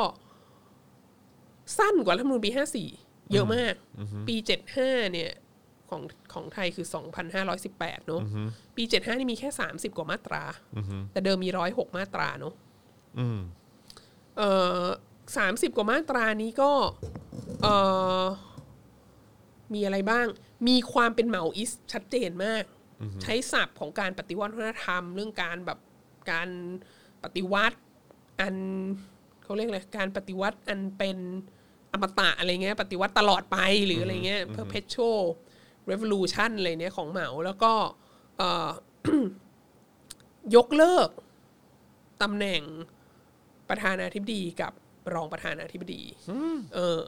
สั้นกว่ารัฐธรรมนูญปี 54 เยอะมาก ปี 75 เนี่ยของของไทยคือ 2,518 เนอะปี 75 นี่มีแค่ 30 กว่ามาตรา แต่เดิมมี 106 มาตราเนอะอืมเอ่อ สามสิบกว่ามาตรานี้ก็เอ่อมีอะไรบ้าง มีความเป็นเหมาอิสชัดเจนมาก ใช้ศัพท์ของการปฏิวัติวัฒนธรรม เรื่องการแบบการปฏิวัติอันเขาเรียกอะไรการปฏิวัติอันเป็นอมตะอะไรเงี้ย ปฏิวัติตลอดไปหรืออะไรเงี้ย perpetual revolution อะไรเนี้ยของเหมาแล้วก็เอ่อยกเลิกตำแหน่งประธานาธิบดีกับ รองประธานาธิบดีเออ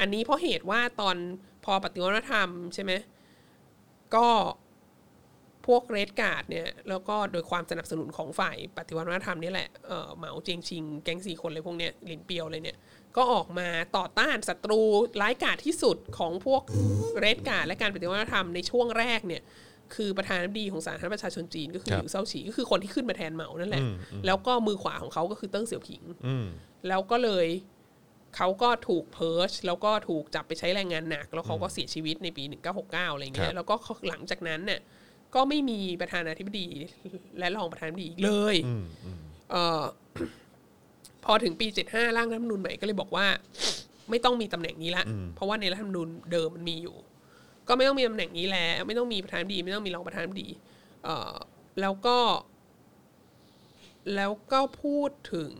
อันนี้เพราะเหตุว่าตอนพอปฏิวัติวัฒนธรรมใช่ไหมก็พวกเรดการ์ดเนี่ย แล้วก็โดยความสนับสนุนของฝ่ายปฏิวัติวัฒนธรรมนี่แหละเออเหมาเจียงชิง แก๊งสี่คนเลยพวกเนี้ยหลินเปียวเลยเนี่ย ก็ออกมาต่อต้านศัตรูร้ายกาจที่สุดของพวก Red Guard และการปฏิวัติวัฒนธรรมในช่วงแรกเนี่ย คือประธานาธิบดีของสาธารณรัฐประชาชนจีนก็คือครับหลิวเซาฉีก็คือคนที่ขึ้นมาแทนเหมานั่นแหละ แล้วก็มือขวาของเขาก็คือเติ้งเสี่ยวผิงอืมแล้วก็เลยเขาก็ถูก purge แล้วก็ถูกจับไปใช้แรงงานหนัก แล้วเขาก็เสียชีวิตในปี 1969อะไรเงี้ครับแล้วก็หลังจากนั้นเนี่ยก็ไม่มีประธานาธิบดีและรองประธานาธิบดีอีกเลยเออพอถึงปี 75ร่างรัฐธรรมนูญใหม่ก็เลยบอกว่า ไม่ต้องมีตำแหน่งนี้ละ เพราะว่าในรัฐธรรมนูญเดิมมันมีอยู่ ก็ไม่ต้องมีตำแหน่งนี้แล้วไม่ต้องมีประธานาธิบดี ไม่ต้องมีรองประธานาธิบดีเออแล้วก็ แล้วก็พูดถึง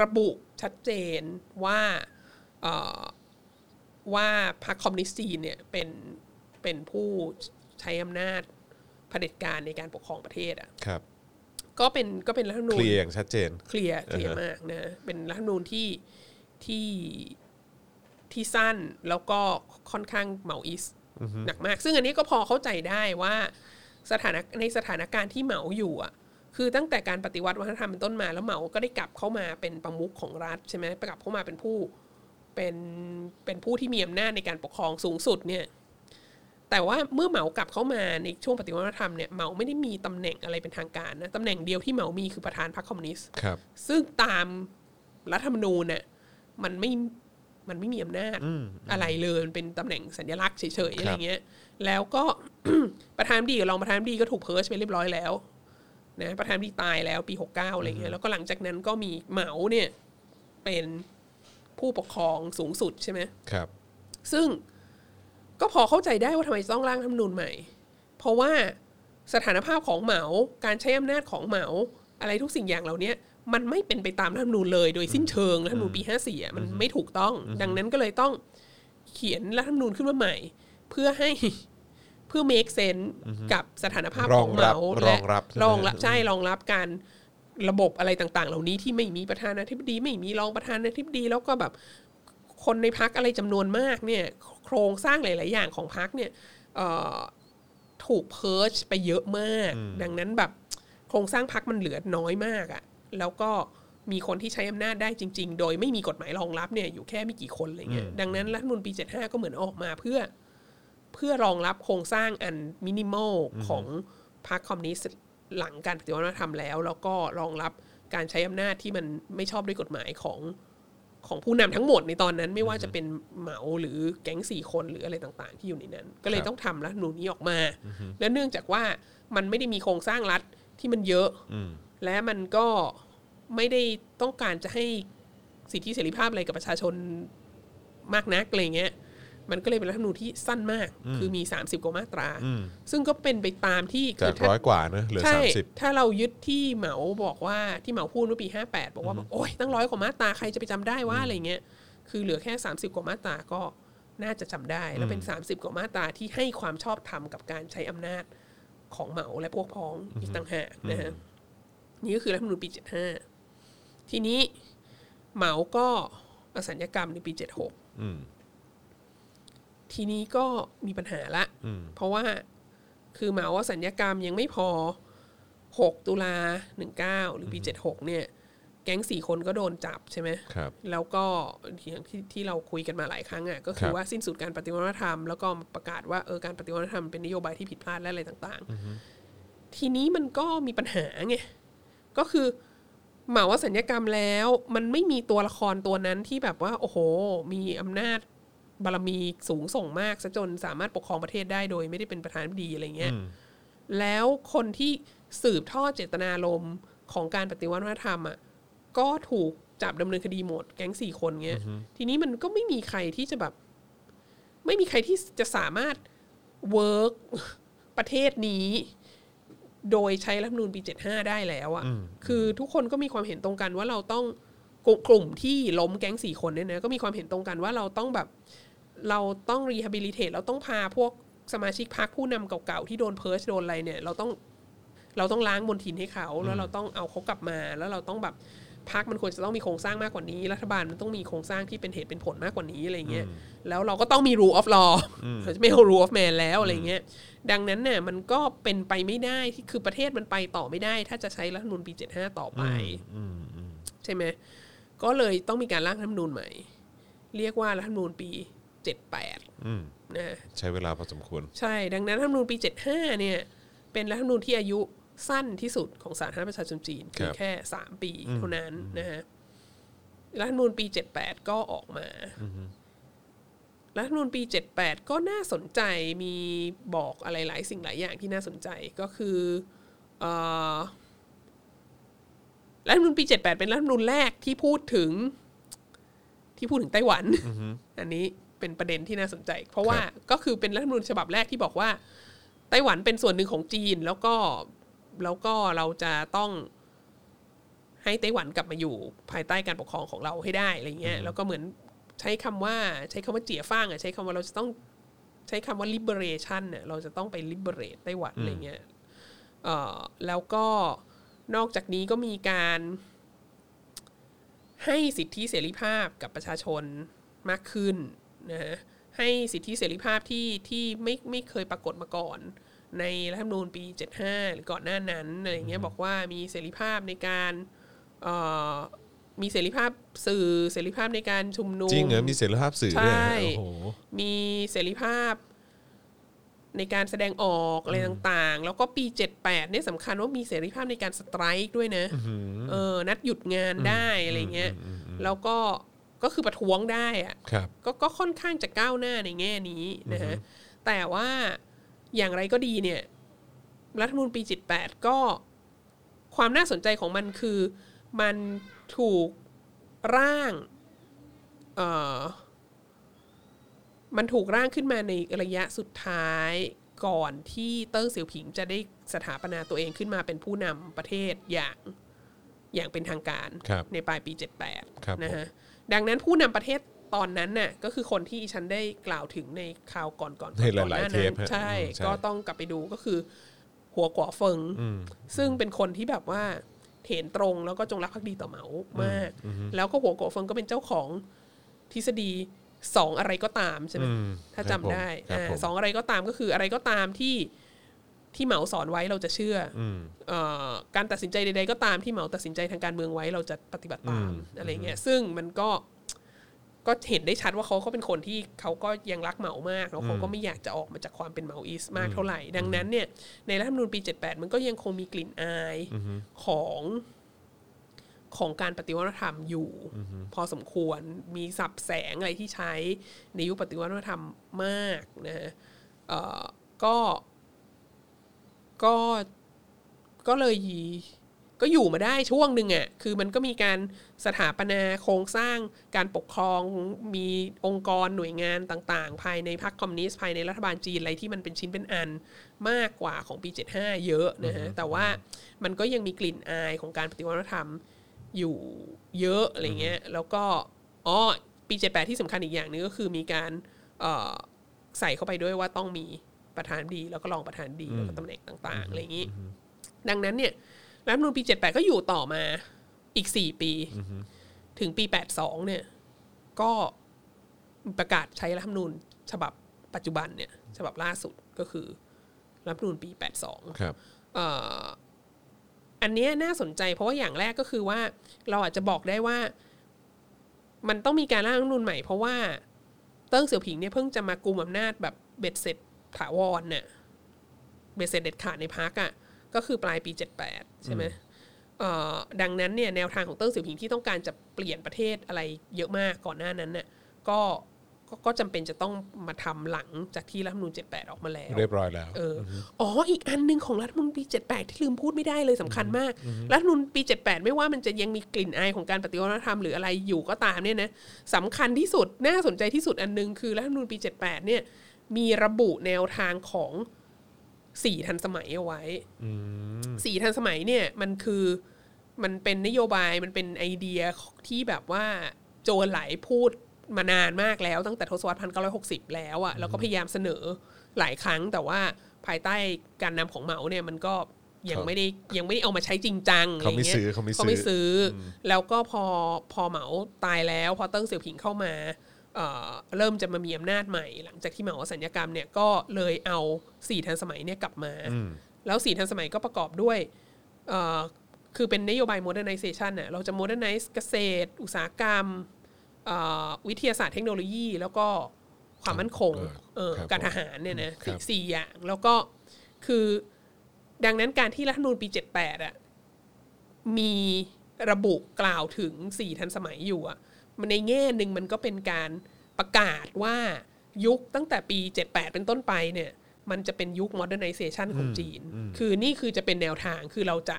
ระบุชัดเจนว่าเอ่อว่าพรรคคอมมิวนิสต์จีนเนี่ยเป็นเป็นผู้ใช้อำนาจเผด็จการในการปกครองประเทศอะครับ ก็เป็นก็เป็นรัฐธรรมนูเคญลียร์อย่างชัดเจน เคลียร์เคลียร์อ่าฮะมากนะเป็นรัฐธรรมนูญที่ที่ที่สั้นแล้วก็ค่อนข้างเหมาอิส หนักมาก ซึ่งอันนี้ก็พอเข้าใจได้ว่าสถานะในสถานการณ์ที่เหมาอยู่อะ คือตั้งแต่การปฏิวัติวัฒนธรรมเป็นต้นมาแล้วเหมาก็ได้กลับเข้ามาเป็นประมุขของรัฐใช่ไหมกลับเข้ามาเป็นผู้เป็นเป็นผู้ที่มีอำนาจในการปกครองสูงสุดเนี่ยแต่ว่าเมื่อเหมากลับเข้ามาในช่วงปฏิวัติวัฒนธรรมเนี่ยเหมาไม่ได้มีตำแหน่งอะไรเป็นทางการนะตำแหน่งเดียวที่เหมามีคือประธานพรรคคอมมิวนิสต์ครับซึ่งตามรัฐธรรมนูญเนี่ยมันไม่ มันไม่มีอำนาจอะไรเลยมันเป็นตำแหน่งสัญลักษณ์เฉยๆอะไรเงี้ย แล้วก็ประธานาธิบดีกับรองประธานาธิบดีก็ถูกเพิร์ชไปเรียบร้อยแล้วนะประธานาธิบดีตายแล้วปีหกเก้าอะไรเงี้ยแล้วก็หลังจากนั้นก็มีเหมาเนี่ยเป็นผู้ปกครองสูงสุดใช่ไหมครับ ซึ่งก็พอเข้าใจได้ว่าทำไมต้องร่างรัฐธรรมนูญใหม่ เพราะว่าสถานภาพของเหมาการใช้อำนาจของเหมาอะไรทุกสิ่งอย่างเหล่านี้ มันไม่เป็นไปตามรัฐธรรมนูญเลยโดยสิ้นเชิงรัฐธรรมนูญปีห้าสี่มันไม่ถูกต้อง ดังนั้นก็เลยต้องเขียนรัฐธรรมนูญขึ้นมาใหม่ เพื่อให้เพื่อ make sense กับสถานภาพของเหมารองรับและรองรับใช่ไหมรองรับใช่รองรับการระบบอะไรต่าง ๆ เหล่านี้ที่ไม่มีประธานาธิบดี ไม่มีรองประธานาธิบดี แล้วก็แบบคนในพักอะไรจำนวนมากเนี่ยโครงสร้างหลาย ๆ อย่างของพักเนี่ยเอ่อถูกเพิร์ชไปเยอะมาก ดังนั้นแบบโครงสร้างพักมันเหลือน้อยมากอะ่ะ แล้วก็มีคนที่ใช้อำนาจได้จริง ๆ โดยไม่มีกฎหมายรองรับเนี่ยอยู่แค่ไม่กี่คนอะไรเงี้ยดังนั้นรัฐธรรมนูลปี75ก็เหมือนออกมาเพื่อ เพื่อรองรับโครงสร้างอันมินิมอลของพรรคคอมมิวนิสต์หลังการปฏิวัติวัฒนธรรมแล้ว แล้วก็รองรับการใช้อำนาจที่มันไม่ชอบด้วยกฎหมายของของผู้นำทั้งหมดในตอนนั้นไม่ว่าจะเป็นเหมาหรือแก๊งสี่คนหรืออะไรต่างๆ ที่อยู่ในนั้น ก็เลยครับต้องทำรัฐธรรมนูญนี้ออกมา และเนื่องจากว่ามันไม่ได้มีโครงสร้างรัฐที่มันเยอะ และมันก็ ไม่ได้ต้องการจะให้สิทธิเสรีภาพอะไรกับประชาชนมากนักอะไรเงี้ย มันก็เลยเป็นรัฐธรรมนูญที่สั้นมาก คือมี 30 กว่ามาตรา ซึ่งก็เป็นไปตามที่จากถ้าร้อยกว่าเนอะเหลือใช่สามสิบถ้าเรายึดที่เหมาบอกว่าที่เหมาพูดเมื่อปี 58 บอกว่าแบบโอ๊ยตั้งร้อยกว่ามาตราใครจะไปจำได้ว่าอะไรเงี้ย คือเหลือแค่ 30 กว่ามาตราก็น่าจะจำได้ แล้วเป็น 30 กว่ามาตราที่ให้ความชอบธรรมกับการใช้อำนาจของเหมาและพวกพ้องอีกต่างหากนะฮะนี่ก็คือรัฐธรรมนูญปี 75 ทีนี้เหมาก็อสัญญกรรมในปี76อืมทีนี้ก็มีปัญหาละ เพราะว่าคือเหมาว่าสัญญกรรมยังไม่พอ6ตุลา19หรือปี76เนี่ย แก๊งสี่คนก็โดนจับใช่ไหมครับ แล้วก็อย่างที่ที่เราคุยกันมาหลายครั้งอะก็คืคอรับว่าสิ้นสุดการปฏิวัติวัฒนธรรม แล้วก็ประกาศว่าเออการปฏิวัติวัฒนธรรมเป็นนโยบายที่ผิดพลาดและอะไรต่าง ๆ ทีนี้มันก็มีปัญหาไงก็คือเหมาว่าสัญญกรรมแล้ว มันไม่มีตัวละครตัวนั้นที่แบบว่า โอ้โห มีอำนาจบารมีสูงส่งมากซะจนสามารถปกครองประเทศได้โดย ไม่ได้เป็นประธานาธิบดีอะไรเงี้ยแล้วคนที่สืบทอดเจตนารมณ์ของการปฏิวัติวัฒนธรรมอะก็ถูกจับดำเนินคดีหมดแก๊งสี่คนเงี้ย ทีนี้มันก็ไม่มีใครที่จะแบบ ไม่มีใครที่จะสามารถ work ประเทศนี้ โดยใช้รัฐธรรมนูญปี 75 ได้แล้วอะ่ะคือทุกคนก็มีความเห็นตรงกันว่าเราต้องกลุ่มกลุ่มที่ล้มแก๊งสี่คนเนี่ยนะก็มีความเห็นตรงกันว่าเราต้องแบบ เราต้องรีฮ a บิลิเทตเราต้องพาพวกสมาชิกพรรคผู้นำเก่าๆ ที่โดน purge โดนอะไรเนี่ย เราต้องเราต้องล้างมลทินให้เขา แล้วเราต้องเอาเขากลับมา แล้วเราต้องแบบพรรคมันควรจะต้องมีโครงสร้างมากกว่านี้ รัฐบาลมันต้องมีโครงสร้างที่เป็นเหตุเป็นผลมากกว่านี้อะไรเงี้ยแล้วเราก็ต้องมี rule of law เราจะไม่เอา rule of man แล้วอะไรเงี้ย ดังนั้นเนี่ยมันก็เป็นไปไม่ได้ที่คือประเทศมันไปต่อไม่ได้ ถ้าจะใช้รัฐธรรมนูญปี75ต่อไปใช่ไหมก็เลยต้องมีการร่างรัฐธรรมนูญใหม่ เรียกว่ารัฐธรรมนูญปี78อืมนะใช้เวลาพอสมควร ใช่ ดังนั้นรัฐธรรมนูญปี75เนี่ยเป็นรัฐธรรมนูญที่อายุสั้นที่สุดของสาธารณรัฐประชาชนจีนคือครับแค่3ปีเท่านั้นนะฮะรัฐธรรมนูญปี78ก็ออกมา รัฐธรรมนูญปี 78 ก็น่าสนใจมีบอกอะไรหลายสิ่งหลายอย่างที่น่าสนใจก็คือเอ่อรัฐธรรมนูญปี 78 เป็นรัฐธรรมนูญแรกที่พูดถึงที่พูดถึงไต้หวันอันนี้เป็นประเด็นที่น่าสนใจ เพราะว่าก็คือเป็นรัฐธรรมนูญฉบับแรกที่บอกว่า ไต้หวันเป็นส่วนหนึ่งของจีนแล้วก็แล้วก็เราจะต้องให้ไต้หวันกลับมาอยู่ภายใต้การปกครองของเราให้ได้อะไรเงี้ยแล้วก็เหมือน ใช้คำว่าใช้คำว่าเจี๋ยฟ้างอะใช้คำว่าเราจะต้องใช้คำว่า liberation เนี่ยเราจะต้องไป liberate ไต้หวันอะไรเงี้ยเอ่อแล้วก็นอกจากนี้ก็มีการให้สิทธิเสรีภาพกับประชาชนมากขึ้นนะฮะให้สิทธิเสรีภาพที่ที่ไม่ไม่เคยปรากฏมาก่อน ในรัฐธรรมนูญปี 75 หรือก่อนหน้านั้นอะไรอย่างเงี้ยบอกว่ามีเสรีภาพในการเอ่อ มีเสรีภาพสื่อเสรีภาพในการชุมนุมจริงเหรอมีเสรีภาพสื่อด้วยเหรอใช่โอ้โหมีเสรีภาพในการแสดงออกอะไรต่างๆ แล้วก็ปี 78เนี่ยสำคัญว่ามีเสรีภาพในการสไตรค์ด้วยนะเออนัดหยุดงานได้อะไรเงี้ยแล้วก็ก็คือประท้วงได้อะครับก็ก็ค่อนข้างจะก้าวหน้าในแง่นี้นะฮะแต่ว่าอย่างไรก็ดีเนี่ย รัฐธรรมนูญปี 78 ก็ความน่าสนใจของมันคือมัน ถูกร่างเอ่อมันถูกร่างขึ้นมาในระยะสุดท้ายก่อนที่เติ้งเสี่ยวผิงจะได้สถาปนาตัวเองขึ้นมาเป็นผู้นำประเทศอย่างอย่างเป็นทางการครับในปลายปีครับ78นะฮะดังนั้นผู้นำประเทศตอนนั้นน่ะก็คือคนที่ฉันได้กล่าวถึงในข่าวก่อนก่อนในหก่อนลายหๆน้าเทนั้ปนฮะใช่อืมใช่ก็ต้องกลับไปดูก็คือ หัวกว่าเฟิง ซึ่งเป็นคนที่แบบว่า เห็นตรงแล้วก็จงรักภักดีต่อเหมามาก แล้วก็หัวกว่าเฟิงก็เป็นเจ้าของทฤษฎีสองอะไรก็ตามใช่ไหมอืมถ้าจำได้ครับอ่าผมสองอะไรก็ตามก็คืออะไรก็ตามที่ที่เหมาสอนไว้เราจะเชื่ออเอ่อการตัดสินใจใดๆก็ตามที่เหมาตัดสินใจทางการเมืองไว้เราจะปฏิบัติตามอะไรเงี้ยซึ่งมันก็ ก็เห็นได้ชัดว่าเขาก็เป็นคนที่เขาก็ยังรักเหมามากแล้วเขาก็ไม่อยากจะออกมาจากความเป็นเหมาอีสมากเท่าไหร่ ดังนั้นเนี่ยในรัฐธรรมนูญปี 78 มันก็ยังคงมีกลิ่นอายของของการปฏิวัติวัฒนธรรมอยู่ พอสมควรมีสับแสงอะไรที่ใช้ในยุคปฏิวัติวัฒนธรรมมากนะฮะเอ่อก็ก็ก็เลย ก็อยู่มาได้ช่วงหนึ่งอะ่ะคือมันก็มีการสถาปนาโครงสร้างการปกครองมีองค์กรหน่วยงานต่าง ๆ ภายในพรรคคอมมิวนิสต์ภายในรัฐบาลจีนอะไรที่มันเป็นชิ้นเป็นอันมากกว่าของปี 75 เยอะนะฮะแต่ว่ามันก็ยังมีกลิ่นอายของการปฏิวัติวัฒนธรรมอยู่เยอะอะไรเงี้ยแล้วก็อ๋อปี 78 ที่สำคัญอีกอย่างหนึงก็คือมีการเอ่อใส่เข้าไปด้วยว่าต้องมีประธานดีแล้วก็รองประธานดีแล้วก็ตำแหน่งต่าง ๆอะไรอย่างนี้ ดังนั้นเนี่ย รัฐธรรมนูญปี78ก็อยู่ต่อมาอีก4ปี ถึงปี82เนี่ย ก็ประกาศใช้รัฐธรรมนูญฉบับปัจจุบันเนี่ย ฉบับล่าสุดก็คือ รัฐธรรมนูญปี82ครับเอ่ออันเนี้ยน่าสนใจเพราะว่าอย่างแรกก็คือว่า เราอาจจะบอกได้ว่า มันต้องมีการร่างรัฐธรรมนูญใหม่เพราะว่าเติ้งเสี่ยวผิงเนี่ยเพิ่งจะมากุมอำนาจแบบเบ็ดเสร็จถาวรเนี่ยเบ็ดเสร็จเด็ดขาดในพักอะ ก็คือปลายปี 78 ใช่ไหมเอ่อดังนั้นเนี่ยแนวทางของเติ้งเสี่ยวผิงที่ต้องการจะเปลี่ยนประเทศอะไรเยอะมากก่อนหน้านั้นเนี่ยก็ก็ก็จำเป็นจะต้องมาทำหลังจากที่รัฐธรรมนูญ78 ออกมาแล้ว เรียบร้อยแล้วเอออ๋ออีกอันหนึ่งของรัฐธรรมนูญปี 78 ที่ลืมพูดไม่ได้เลยสำคัญมาก รัฐธรรมนูญปี 78 ไม่ว่ามันจะยังมีกลิ่นอายของการปฏิวัติวัฒนธรรมหรืออะไรอยู่ก็ตามเนี่ยนะสำคัญที่สุดน่าสนใจที่สุดอันหนึงคือรัฐธรรมนูญปี 78 เนี่ยมีระบุแนวทางของ สี่ทันสมัยเอาไว้สี่ทันสมัยเนี่ยมันคือมันเป็นนโยบายมันเป็นไอเดียที่แบบว่าโจรไหลพูดมานานมากแล้วตั้งแต่ทศวรรษพันเก้าร้อยหกสิบแล้วอะแล้วก็พยายามเสนอหลายครั้ง แต่ว่าภายใต้การนำของเหมาเนี่ยมันก็ยังครับไม่ได้ยังไม่ได้เอามาใช้จริงจังอะไรเขาไม่เงี้ยซื้อเขาไม่ซื้อเขาไม่ซื้ออแล้วก็พอพอเหมาตายแล้ว พอเติ้งเสี่ยวผิงเข้ามา เอ่อเริ่มจะมามีอำนาจใหม่ หลังจากที่เหมาสัญญกรรมเนี่ยก็เลยเอาสี่ทันสมัยเนี่ยกลับมา แล้วสี่ทันสมัยก็ประกอบด้วยเอ่อคือเป็นนโยบาย modernization น่ะเราจะ modernize เกษตร อุตสาหกรรมเอ่อวิทยาศาสตร์เทคโนโลยี แล้วก็ความมั่นคงเออเออครับการทหารเนี่ยนะครับสี่อย่างแล้วก็คือดังนั้นการที่รัฐธรรมนูญปี 78อะมีระบุกล่าวถึงสี่ทันสมัยอยู่อะ มันในแง่หนึ่งมันก็เป็นการประกาศว่ายุคตั้งแต่ปี 78 เป็นต้นไปเนี่ย มันจะเป็นยุค modernization ของจีน คือนี่คือจะเป็นแนวทางคือเราจะ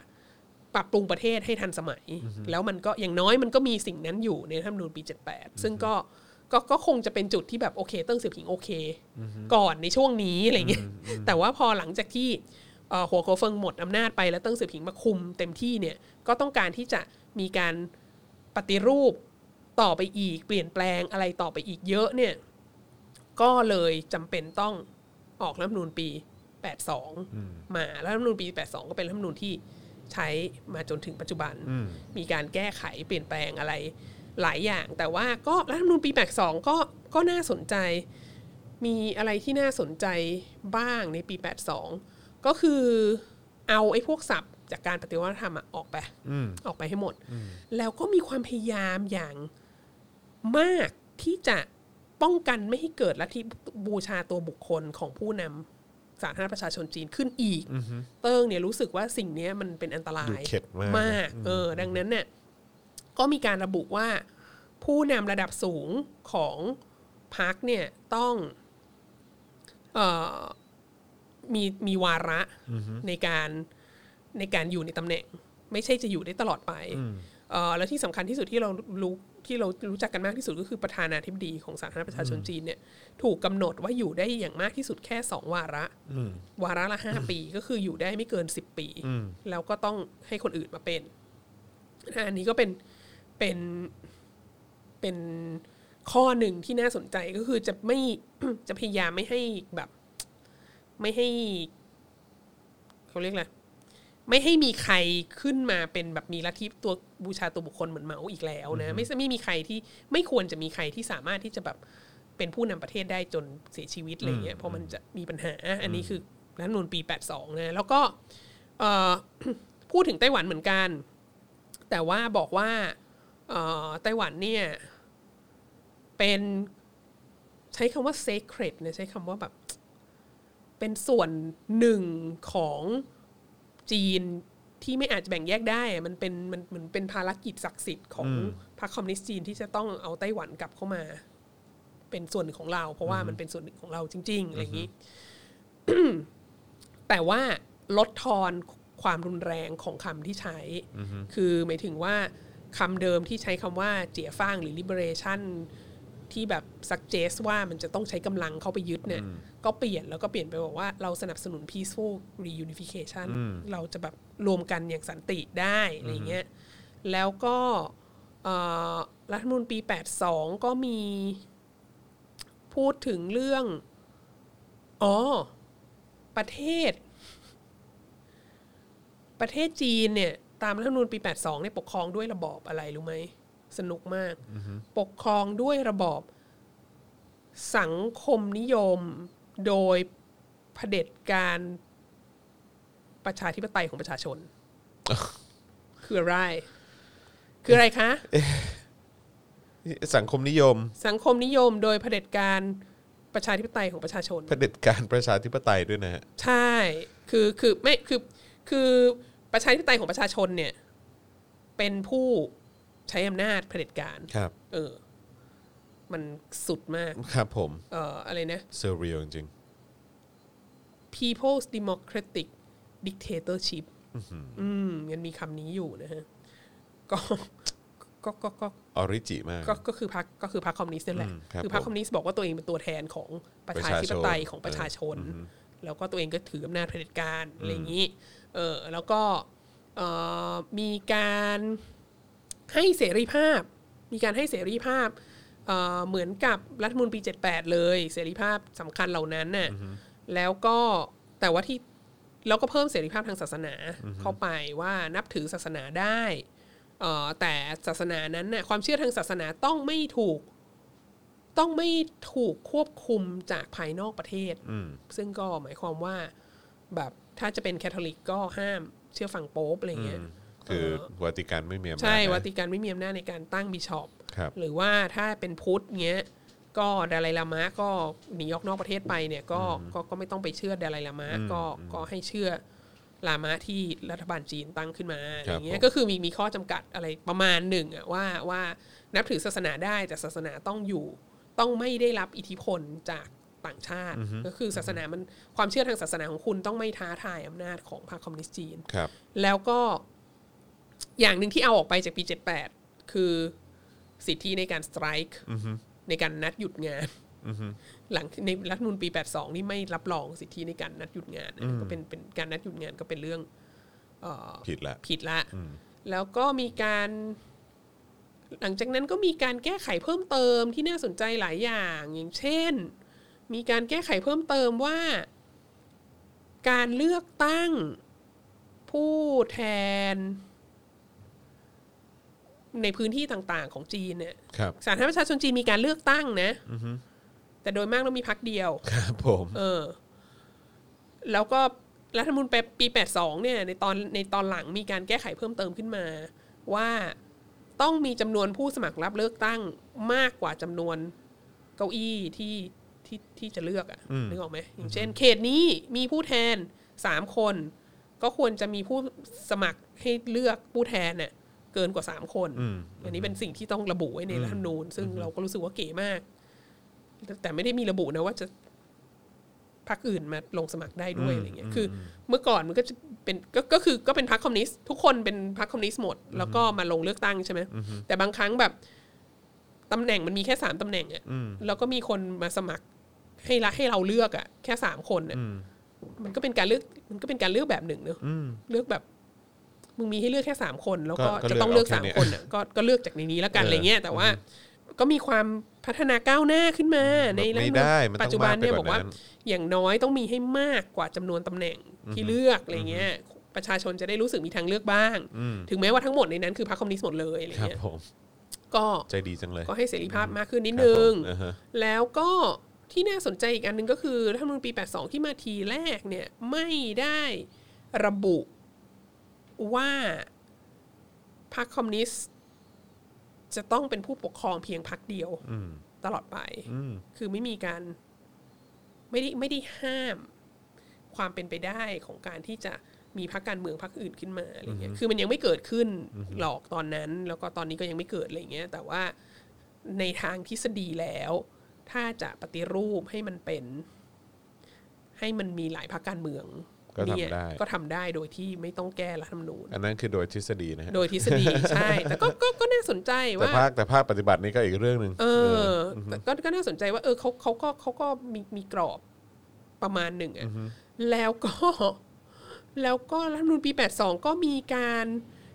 ปรับปรุงประเทศให้ทันสมัย แล้วมันก็อย่างน้อยมันก็มีสิ่งนั้นอยู่ในรัฐธรรมนูญปี 78 ซึ่งก็ก็ก็คงจะเป็นจุดที่แบบโอเคเติ้งเสี่ยวผิงโอเค ก่อนในช่วงนี้อะไรเงี้ยแต่ว่าพอหลังจากที่เอ่อฮั่วกั๋วเฟิงหมดอำนาจไปแล้วเติ้งเสี่ยวผิงมาคุมเต็มที่เนี่ยก็ต้องการที่จะมีการปฏิรูป ต่อไปอีก เปลี่ยนแปลงอะไรต่อไปอีกเยอะเนี่ย ก็เลยจำเป็นต้องออกรัฐธรรมนูญปี 82 มาแล้วรัฐธรรมนูญปี 82 ก็เป็นรัฐธรรมนูญที่ใช้มาจนถึงปัจจุบัน มีการแก้ไขเปลี่ยนแปลงอะไรหลายอย่าง แต่ว่าก็รัฐธรรมนูญปี 82 ก็ก็น่าสนใจ มีอะไรที่น่าสนใจบ้างในปี 82 ก็คือเอาไอ้พวกศัพท์จากการปฏิวัติธรรมอะออกไปออกไปให้หมด แล้วก็มีความพยายามอย่าง มากที่จะป้องกันไม่ให้เกิดลัทธิบูชาตัวบุคคลของผู้นำสาธารณรัฐประชาชนจีนขึ้นอีก เติ้งเนี่ยรู้สึกว่าสิ่งเนี้ยมันเป็นอันตราดูยเข็ดมากมากเออดังนั้นเนี่ยก็มีการระบุว่าผู้นำระดับสูงของพรรคเนี่ยต้องเอ่อมีมีวาระในการในการอยู่ในตำแหน่ง ไม่ใช่จะอยู่ได้ตลอดไปเอ่อแล้วที่สำคัญที่สุดที่เรารู้ ที่เรารู้จักกันมากที่สุดก็คือประธานาธิบดีของสาธารณรัฐประชาชนจีนเนี่ย ถูกกำหนดว่าอยู่ได้อย่างมากที่สุดแค่สองวาระวาระละห้าปีก็คืออยู่ได้ไม่เกินสิบปี แล้วก็ต้องให้คนอื่นมาเป็นอันนี้ก็เป็นเป็นเป็นข้อหนึ่งที่น่าสนใจก็คือจะไม่จะพยายามไม่ให้แบบ ไม่ให้เขาเรียกอะไร ไม่ให้มีใครขึ้นมาเป็นแบบมีลัทธิตัวบูชาตัวบุคคลเหมือนเหมาอีกแล้วนะไม่ไม่มีใครที่ไม่ควรจะมีใครที่สามารถที่จะแบบเป็นผู้นำประเทศได้จนเสียชีวิตอะไรเงี้ยเพราะมันจะมีปัญหา อันนี้คือรัฐธรรมนูลปี 82 นะ แล้วก็เอ่อพูดถึงไต้หวันเหมือนกัน แต่ว่าบอกว่าเอ่อไต้หวันเนี่ย เป็นใช้คำว่า sacred นะใช้คำว่าแบบ เป็นส่วนหนึ่งของ จีนที่ไม่อาจจะแบ่งแยกได้อะมันเป็นมันเหมือนเป็นภารกิจศักดิ์สิทธิ์ของพรรคคอมมิวนิสต์จีนที่จะต้องเอาไต้หวันกลับเข้ามา เป็นส่วนหนึ่งของเรา เพราะว่ามันเป็นส่วนหนึ่งของเราจริง ๆ อะไรอย่างนี้ แต่ว่าลดทอนความรุนแรงของคำที่ใช้ คือหมายถึงว่าคำเดิมที่ใช้คำว่าเจียฟ้างหรือ liberation ที่แบบ suggest ว่ามันจะต้องใช้กำลังเข้าไปยึดเนี่ย ก็เปลี่ยนแล้วก็เปลี่ยนไปบอกว่าเราสนับสนุน peaceful reunification เราจะแบบรวมกันอย่างสันติได้อะไรเงี้ยแล้วก็เอ่อรัฐธรรมนูญปี 82 ก็มีพูดถึงเรื่อง อ๋อ ประเทศ ประเทศจีนเนี่ย ตามรัฐธรรมนูญปี 82เนี่ยปกครองด้วยระบอบอะไรรู้ไหม สนุกมาก ปกครองด้วยระบอบ สังคมนิยมโดยเผด็จการประชาธิปไตยของประชาชน คืออะไร คืออะไรคะ สังคมนิยม สังคมนิยมโดยเผด็จการประชาธิปไตยของประชาชนเผด็จการประชาธิปไตยด้วยนะฮะใช่ คือคือไม่คือคือประชาธิปไตยของประชาชนเนี่ย เป็นผู้ ใช้อำนาจเผด็จการครับ เออ มันสุดมาก ครับผม เอ่ออะไรนะ surreal จริง People's Democratic Dictatorship อืมมันมีคำนี้อยู่นะฮะ ก็ก็ก็ก็ original มาก ก็ก็คือพรรคก็คือพรรคคอมมิวนิสต์นั่นแหละ อืมครับคือพรรคคอมมิวนิสต์บอกว่าตัวเองเป็นตัวแทนของประชาธิปไตยของประชาชน แล้วก็ตัวเองก็ถืออำนาจเผด็จการอะไรอย่างนี้ เออแล้วก็เอ่อมีการ ให้เสรีภาพ มีการให้เสรีภาพเอ่อเหมือนกับรัฐธรรมนูลปี 78 เลย เสรีภาพสำคัญเหล่านั้นน่ะแล้วก็แต่ว่าที่แล้วก็เพิ่มเสรีภาพทางศาสนาเข้าไปว่านับถือศาสนาได้เอ่อแต่ศาสนานั้นน่ะความเชื่อทางศาสนาต้องไม่ถูก ต้องไม่ถูกควบคุมจากภายนอกประเทศ ซึ่งก็หมายความว่าแบบถ้าจะเป็นแคทอลิกก็ห้ามเชื่อฟังโป๊ปอะไรเงี้ย คือวาติกันไม่มีอำนาจใช่นะวาติกันไม่มีอำนาจในการตั้งบิชอปครับหรือว่าถ้าเป็นพุทธเงี้ยก็ดาไลลามะก็หนีออกนอกประเทศไปเนี่ยก็ก็ก็ไม่ต้องไปเชื่อดาไลลามะก็ก็ให้เชื่อลามะที่รัฐบาลจีนตั้งขึ้นมาอะไรเงี้ผยมก็คือมีมีข้อจำกัดอะไรประมาณหนึ่งอะว่าว่านับถือศาสนาได้แต่ศาสนาต้องอยู่ต้องไม่ได้รับอิทธิพลจากต่างชาติ ก็คือศาสนามันความเชื่อทางศาสนาของคุณต้องไม่ท้าทายอำนาจของพรรคคอมมิวนิสต์จีนครับแล้วก็ อย่างหนึ่งที่เอาออกไปจากปี 78 คือสิทธิในการสไตรค์ในการนัดหยุดงาน หลังในรัฐธรรมนูลปี 82 นี่ไม่รับรองสิทธิในการนัดหยุดงานนะก็เป็นเป็นการนัดหยุดงานก็เป็นเรื่องผิดละผิดละ แล้วก็มีการ หลังจากนั้นก็มีการแก้ไขเพิ่มเติมที่น่าสนใจหลายอย่าง อย่างเช่น มีการแก้ไขเพิ่มเติมว่า การเลือกตั้งผผู้แทน ในพื้นที่ต่างๆ ของจีนเนี่ยครับสาธารณรัฐประชาชนจีนมีการเลือกตั้งนะแต่โดยมากแล้วมีพักเดียว ครับ ผม เออ แล้วก็รัฐธรรมนูญปี82เนี่ย ในตอนในตอนหลังมีการแก้ไขเพิ่มเติมขึ้นมา ว่าต้องมีจำนวนผู้สมัครรับเลือกตั้งมากกว่าจำนวนเก้าอี้ที่ที่ที่จะเลือกอะ่ะนึกออกไหมอย่างเช่น เขตนี้มีผู้แทนสามคน ก็ควรจะมีผู้สมัครให้เลือกผู้แทนเนี่ย เกินกว่าสามคน อันนี้เป็นสิ่งที่ต้องระบุไว้ในรัฐธรรมนูญซึ่งเราก็รู้สึกว่าเก๋มาก แต่ไม่ได้มีระบุนะว่าจะพรรคอื่นมาลงสมัครได้ด้วยอะไรเงี้ย คือ เมื่อก่อนมันก็จะเป็นก็ก็คือก็เป็นพรรคคอมมิวนิสต์ทุกคนเป็นพรรคคอมมิวนิสต์หมด แล้วก็มาลงเลือกตั้งใช่ไหมแต่บางครั้งแบบตำแหน่งมันมีแค่สามตำแหน่งอะแล้วก็มีคนมาสมัครให้ละให้เราเลือกอะแค่สามคนอะมันก็เป็นการเลือกมันก็เป็นการเลือกแบบหนึ่งเนอะเลือกแบบ มึงมีให้เลือกแค่สามคน แล้วก็ก็ก็จะต้องเลือกเลือกสามเอาแค่คนอะก็ก็เลือกจากในนี้แล้วกันเออออะไรเงี้ยแต่ว่าก็มีความพัฒนาก้าวหน้าขึ้นมาในรัฐธรรมนูญไม่ได้มันต้องปัจจุบันเนี่ยมากไปบอกว่ากว่า นั้นอย่างน้อยต้องมีให้มากกว่าจำนวนตำแหน่งที่เลือกอะไรเงี้ยประชาชนจะได้รู้สึกมีทางเลือกบ้างถึงแม้ว่าทั้งหมดในนั้นคือพรรคคอมมิวนิสต์หมดเลยอะไรครับเงี้ยผมก็ใจดีจังเลยก็ให้เสรีภาพมากขึ้นนิดครับนึงผมอ่าฮะแล้วก็ที่น่าสนใจอีกอันหนึงก็คือรัฐธรรมนูญปี 82 ที่มาทีแรกเนี่ยไม่ได้ระบุ ว่าพรรคคอมมิวนิสต์ จะต้องเป็นผู้ปกครองเพียงพรรคเดียวตลอดไป คือไม่มีการไม่ได้ไม่ได้ห้ามความเป็นไปได้ของการที่จะมีพรรคการเมืองพรรคอื่นขึ้นมาอะไรเงี้ย คือมันยังไม่เกิดขึ้นหรอกตอนนั้น แล้วก็ตอนนี้ก็ยังไม่เกิดอะไรเงี้ย แต่ว่าในทางทฤษฎีแล้ว ถ้าจะปฏิรูปให้มันเป็น ให้มันมีหลายพรรคการเมือง ก็ทำเนี่ยได้ ก็ทำได้โดยที่ไม่ต้องแก้รัฐธรรมนูญ อันนั้นคือโดยทฤษฎีนะฮะโดยทฤษฎี ใช่ แต่ก็ก็ก็น่าสนใจแต่ว่า ภาคแต่ภาคปฏิบัตินี่ก็อีกเรื่องหนึ่ง เออแต่ก็ก็น่าสนใจว่า เออเขาเขาก็เขาก็มีมีกรอบประมาณหนึ่งอะแล้วก็ แล้วก็รัฐธรรมนูญปี 82 ก็มีการ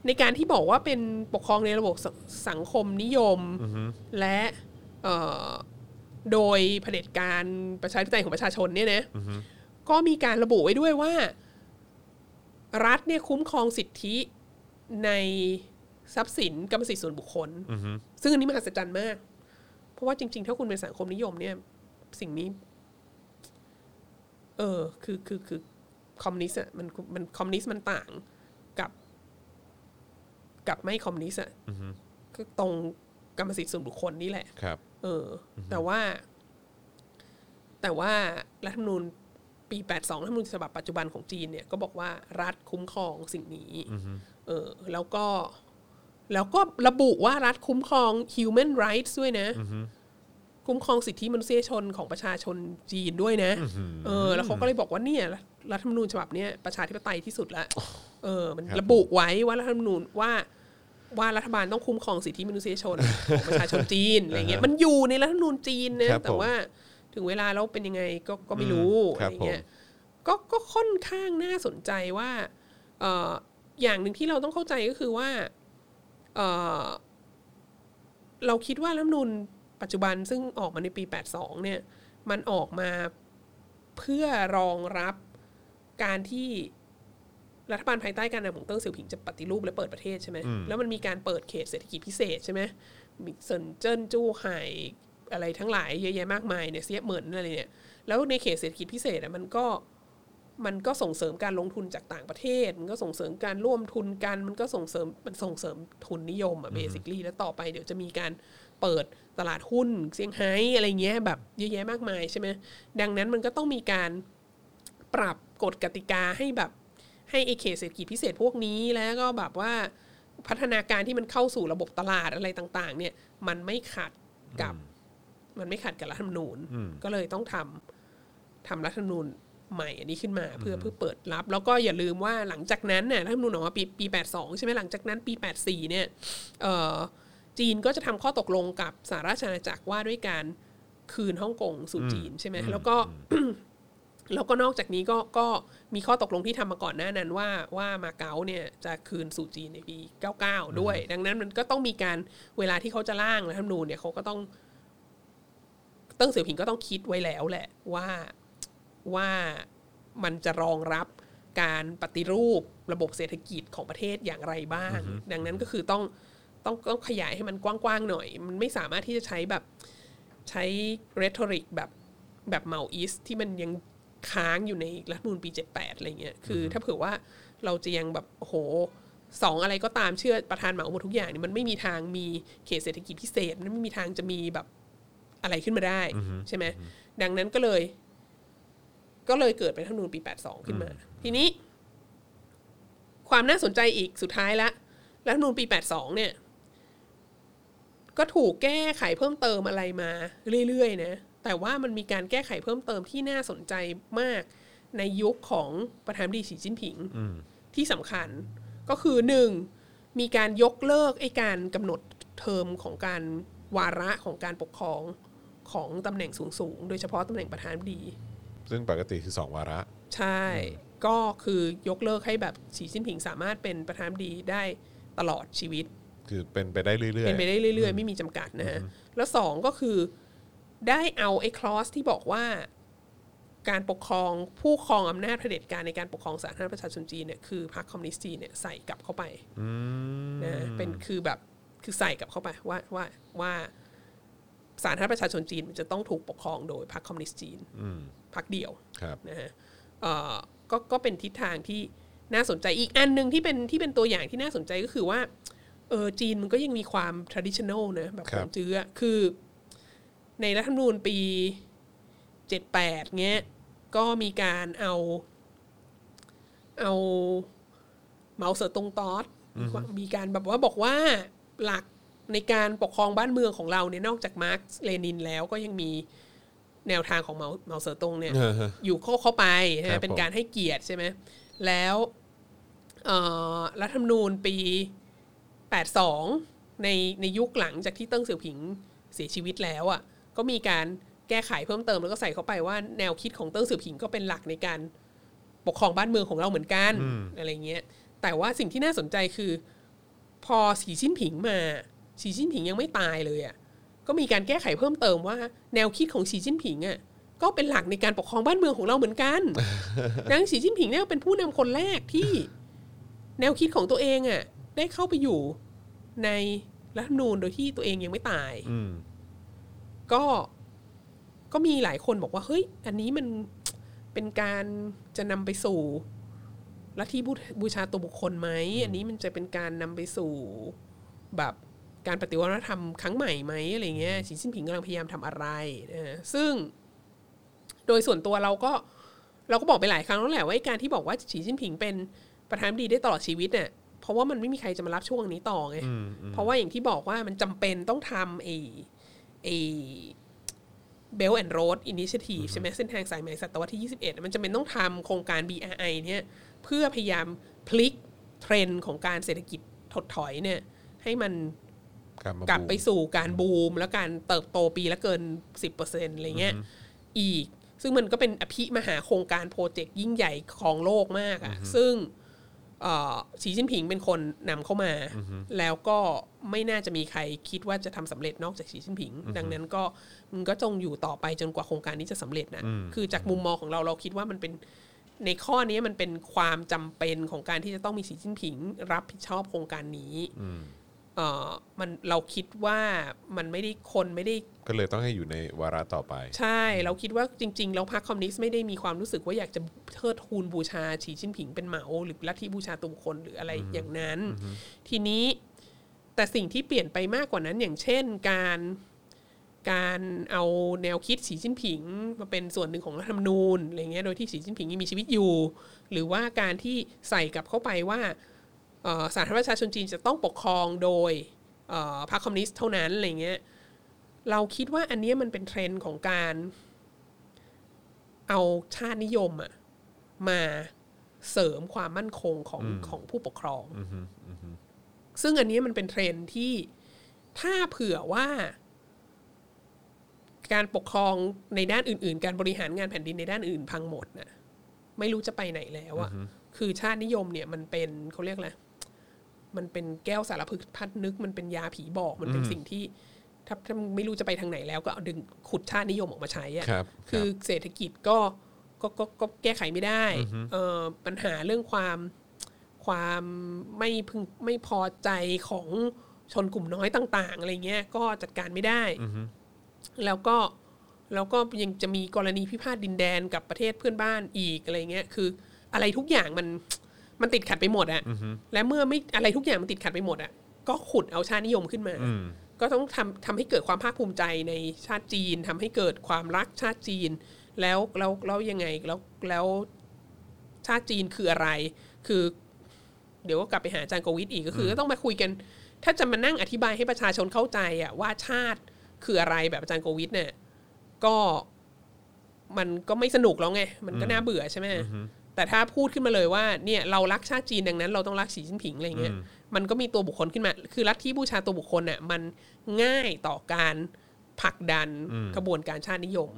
ในการที่บอกว่าเป็นปกครองในระบบสสังคมนิยม และเอ่อโดยเผด็จการประชาธิปไตยของประชาชนเนี่ยนะ ก็มีการระบุไว้ด้วยว่า รัฐเนี่ยคุ้มครองสิทธิในทรัพย์สินกรรมสิทธิส่วนบุคคล ซึ่งอันนี้มหัศจรรย์มาก เพราะว่าจริง ๆ ถ้าคุณเป็นสังคมนิยมเนี่ย สิ่งนี้ เออ คือคือคือคอมมิวนิสต์อะมันมันคอมมิวนิสต์มันต่างกับ กับไม่คอมมิวนิสต์อะคือตรงกรรมสิทธิส่วนบุคคลนี่แหละ ครับ เออแต่ว่า แต่ว่ารัฐธรรมนูญ ปี 82รัฐธรรมนูญฉบับปัจจุบันของจีนเนี่ยก็บอกว่ารัฐคุ้มครองสิ่งนี้เออแล้วก็แล้วก็ระบุว่ารัฐคุ้มครอง human rights ด้วยนะ คุ้มครองสิทธิมนุษยชนของประชาชนจีนด้วยนะ เออ แล้วเขาก็เลยบอกว่าเนี่ยรัฐธรรมนูญฉบับเนี้ยประชาธิปไตยที่สุดละเออ มันครับระบุไว้ว่ารัฐธรรมนูญว่าว่ารัฐบาลต้องคุ้มครองสิทธิมนุษยชนของประชาชนจีนอะไรเงี้ยมันอยู่ในรัฐธรรมนูญจีนนะครับผมแต่ว่า ถึงเวลาแล้วเป็นยังไงก็ก็ไม่รู้อืมอะครัไรบเงี้ยก็ก็ค่อนข้างน่าสนใจว่าเอ่ออย่างหนึ่งที่เราต้องเข้าใจก็คือว่าเอ่อเราคิดว่ารัฐธรรมนูญปัจจุบันซึ่งออกมาในปี 82 เนี่ย มันออกมาเพื่อรองรับการที่รัฐบาลภายใต้การนำของเติ้งเสี่ยวผิงจะปฏิรูปและเปิดประเทศใช่ไหมแล้วมันมีการเปิดเขตเศรษฐกิจพิเศษใช่ไหมมีเซินเจิ้นจู้ไห่ อะไรทั้งหลายเยอะแยะมากมายเนี่ยเสียเหมือนอะไรเนี่ยแล้วในเขตเศรษฐกิจพิเศษอะมันก็มันก็ส่งเสริมการลงทุนจากต่างประเทศ มันก็ส่งเสริมการร่วมทุนกัน มันก็ส่งเสริมมันส่งเสริมทุนนิยมอะเบสิคลีแล้วต่อไปเดี๋ยวจะมีการเปิดตลาดหุ้นเซี่ยงไฮ้อะไรเงี้ยแบบเยอะแยะมากมายใช่ไหมดังนั้นมันก็ต้องมีการปรับกฎกติกาให้แบบให้ไอเขตเศรษฐกิจพิเศษพวกนี้แล้วก็แบบว่าพัฒนาการที่มันเข้าสู่ระบบตลาดอะไรต่าง ๆ เนี่ยมันไม่ขัดกับ มันไม่ขัดกับรัฐธรรมนูญ ก็เลยต้องทำทำรัฐธรรมนูญใหม่อันนี้ขึ้นมาเพื่อเพื่อเปิดรับ แล้วก็อย่าลืมว่าหลังจากนั้นเนี่ยรัฐธรรมนูญออกมาปีปีแปดสองใช่ไหมหลังจากนั้นปีแปดสี่เนี่ยเอ่อจีนก็จะทำข้อตกลงกับสหราชอาณาจักรว่าด้วยการคืนฮ่องกงสู่จีนใช่ไหมแล้วก็แล้วก็นอกจากนี้ก็ก็มีข้อตกลงที่ทำมาก่อนหน้านั้นว่าว่ามาเก๊าเนี่ยจะคืนสู่จีนในปี 99 ด้วย ดังนั้นมันก็ต้องมีการเวลาที่เขาจะร่างรัฐธรรมนูญเนี่ยเขาก็ต้องเติ้งเสี่ยวผิงก็ต้องคิดไว้แล้วแหละว่าว่ามันจะรองรับการปฏิรูประบบเศรษฐกิจของประเทศอย่างไรบ้าง ดังนั้นก็คือต้องต้องต้องขยายให้มันกว้างๆหน่อย มันไม่สามารถที่จะใช้แบบใช้ rhetoric แบบแบบเมาอิสที่มันยังค้างอยู่ในรัฐธรรมนูลปี 78 อะไรเงี้ย คือถ้าเผื่อว่าเราจะยังแบบโอ้โหสองอะไรก็ตามเชื่อประธานเหมาหมดทุกอย่างเนี่ยมันไม่มีทางมีเขตเศรษฐกิจพิเศษ มันไม่มีทางจะมีแบบ อะไรขึ้นมาได้ใช่ไหมดังนั้นก็เลย ก็เลยเกิดเป็นรัฐธรรมนูญปี 82 ขึ้นมา ทีนี้ ความน่าสนใจอีกสุดท้ายละรัฐธรรมนูญปี 82 เนี่ย ก็ถูกแก้ไขเพิ่มเติมอะไรมาเรื่อยๆนะแต่ว่ามันมีการแก้ไขเพิ่มเติมที่น่าสนใจมากในยุคของประธานาธิบดีสีจิ้นผิงที่สำคัญก็คือหนึ่งมีการยกเลิกไอ้การกำหนดเทอมของการวาระของการปกครอง ของตำแหน่งสูงๆ โดยเฉพาะตำแหน่งประธานาธิบดี ซึ่งปกติคือ 2 วาระ ใช่ ก็คือยกเลิกให้แบบสีจิ้นผิงสามารถเป็นประธานาธิบดีได้ตลอดชีวิต คือเป็นไปได้เรื่อยๆ เป็นไปได้เรื่อยๆ ไม่มีจำกัดนะฮะ แล้วสองก็คือได้เอาไอ้คลอสที่บอกว่าการปกครองผู้ครองอำนาจเผด็จการในการปกครองสาธารณรัฐประชาชนจีนเนี่ยคือพรรคคอมมิวนิสต์จีนเนี่ยใส่กลับเข้าไปนะเป็นคือแบบคือใส่กลับเข้าไปว่าว่าว่า สาธารณรัฐประชาชนจีนมันจะต้องถูกปกครองโดยพรรคคอมมิวนิสต์จีนพรรคเดียวครับนะฮะเอ่อก็ก็เป็นทิศทางที่น่าสนใจอีกอันหนึ่งที่เป็นที่เป็นตัวอย่างที่น่าสนใจก็คือว่าเออจีนมันก็ยังมีความ traditional นะแบบครัขบองจื้ออะคือ ในรัฐธรรมนูญปีเจ็ดแปดเงี้ยก็มีการเอาเอาเหมาเสอตงตอสมีการแบบว่าบอกว่าหลัก ในการปกครองบ้านเมืองของเราเนี่ยนอกจากมาร์กซ์เลนินแล้วก็ยังมีแนวทางของเหมาเหมาเสอตงเนี่ยเออฮะอยู่เข้าเข้าไปครันะบเป็นผมการให้เกียรติใช่ไหมแล้วเอ่อรัฐธรรมนูญปี 82 ในในยุคหลังจากที่เติ้งเสี่ยวผิงเสียชีวิตแล้วอะก็มีการแก้ไขเพิ่มเติมแล้วก็ใส่เข้าไปว่าแนวคิดของเติ้งเสี่ยวผิงก็เป็นหลักในการปกครองบ้านเมืองของเราเหมือนกันอะไรเงี้ยแต่ว่าสิ่งที่น่าสนใจคือ พอสีจิ้นผิงมา สีจิ้นผิงยังไม่ตายเลยอะก็มีการแก้ไขเพิ่มเติมว่า แนวคิดของสีจิ้นผิงอะก็เป็นหลักในการปกครองบ้านเมืองของเราเหมือนกันดังนั้นสีจิ้นผิงเนี่ยเป็นผู้นำคนแรกที่ แนวคิดของตัวเองอะ ได้เข้าไปอยู่ในรัฐธรรมนูญโดยที่ตัวเองยังไม่ตายอืมก็ก็มีหลายคนบอกว่าเฮ้ย อันนี้มันเป็นการจะนำไปสู่ลัทธิบูบูชาตัวบุคคลไหม อันนี้มันจะเป็นการนำไปสู่แบบ การปฏิวัติวัฒนธรรมครั้งใหม่ไหมอะไรเงี้ยสีจิ้นผิงกำลังพยายามทำอะไรนะฮะซึ่งโดยส่วนตัวเราก็เราก็บอกไปหลายครั้งแล้วแหละว่าไอ้การที่บอกว่าสีจิ้นผิงเป็นประธานาธิบดีได้ตลอดชีวิตเนี่ยเพราะว่ามันไม่มีใครจะมารับช่วงนี้ต่อไงเพราะว่าอย่างที่บอกว่ามันจำเป็นต้องทำไอ้ไอ้ Belt and Road Initiative ใช่ไหมเส้นทางสายไหมศตวรรษที่ 21 มันจำเป็นต้องทำโครงการ BRI เนี่ยเพื่อพยายามพลิกเทรนด์ของการเศรษฐกิจถดถอยเนี่ยให้มัน กลับมากลับไปบูมสู่การบูม และการเติบโตปีละเกิน 10%อะไรเงี้ยอีก ซึ่งมันก็เป็นอภิมหาโครงการ project ยิ่งใหญ่ของโลกมากอะ่ะซึ่งเอ่อสีจิ้นผิงเป็นคนนำเข้ามา แล้วก็ไม่น่าจะมีใครคิดว่าจะทำสำเร็จนอกจากสีจิ้นผิง ดังนั้นก็มันก็จงอยู่ต่อไปจนกว่าโครงการนี้จะสำเร็จนะคือจากมุมมองของเราเราคิดว่ามันเป็นในข้อนี้มันเป็นความจำเป็นของการที่จะต้องมีสีจิ้นผิง รับผิดชอบโครงการนี้ เอ่อมันเราคิดว่ามันไม่ได้คนไม่ได้ ก็เลยต้องให้อยู่ในวาระต่อไป ใช่ เราคิดว่าจริง ๆ แล้วพรรคคอมมิวนิสต์ไม่ได้มีความรู้สึกว่าอยากจะเทิดทูนบูชาฉีจิ้นผิงเป็นเหมาหรือลัทธิบูชาตัวบุคคลหรืออะไรอย่างนั้น ทีนี้แต่สิ่งที่เปลี่ยนไปมากกว่านั้นอย่างเช่นการการเอาแนวคิดสีจิ้นผิงมาเป็นส่วนหนึ่งของรัฐธรรมนูญอะไรเงี้ยโดยที่สีจิ้นผิงยังมีชีวิตอยู่ หรือว่าการที่ใส่กลับเข้าไปว่าเอ่อ สาธารณรัฐประชาชนจีนจะต้องปกครองโดยเอ่อพรรคคอมมิวนิสต์เท่านั้นอะไรเงี้ยเราคิดว่าอันเนี้ยมันเป็นเทรนด์ของการเอาชาตินิยมอะมาเสริมความมั่นคงของของผู้ปกครอง ซึ่งอันเนี้ยมันเป็นเทรนด์ที่ถ้าเผื่อว่า การปกครองในด้านอื่น ๆ การบริหารงานแผ่นดินในด้านอื่นพังหมดน่ะไม่รู้จะไปไหนแล้วอะคือชาตินิยมเนี่ยมันเป็นเขาเรียกอะไร มันเป็นแก้วสารพึกษ์พัดนึก มันเป็นยาผีบอกมันเป็นสิ่งที่ถ้าถ้าไม่รู้จะไปทางไหนแล้วก็เอาดึงขุดชาตินิยมออกมาใช้อะครับคือเศรษฐกิจก็ก็ก็ก็แก้ไขไม่ได้เออปัญหาเรื่องความความไม่พึงไม่พอใจของชนกลุ่มน้อยต่าง ๆ อะไรเงี้ย ก็จัดการไม่ได้ แล้วก็แล้วก็ยังจะมีกรณีพิพาทดินแดนกับประเทศเพื่อนบ้านอีกอะไรเงี้ย คืออะไรทุกอย่างมัน มันติดขัดไปหมดอะและเมื่อไม่อะไรทุกอย่างมันติดขัดไปหมดอะก็ขุดเอาชาตินิยมขึ้นมา ก็ต้องทำทำให้เกิดความภาคภูมิใจในชาติจีนทำให้เกิดความรักชาติจีน แล้วแล้วแล้วยังไงแล้วแล้วชาติจีนคืออะไร คือ เดี๋ยวก็กลับไปหาอาจารย์โกวิทอีกก็คือก็ต้องมาคุยกัน ถ้าจะมานั่งอธิบายให้ประชาชนเข้าใจอะว่าชาติคืออะไรแบบอาจารย์โกวิทเนี่ย ก็มันก็ไม่สนุกแล้วไง มันก็น่าเบื่อใช่ไหม แต่ถ้าพูดขึ้นมาเลยว่าเนี่ยเรารักชาติจีนดังนั้น เราต้องรักสีจิ้นผิงอะไรเงี้ยมันก็มีตัวบุคคลขึ้นมา คือลัทธิบูชาตัวบุคคลเนี่ยมันง่ายต่อการผลักดันกระบวนการชาตินิยม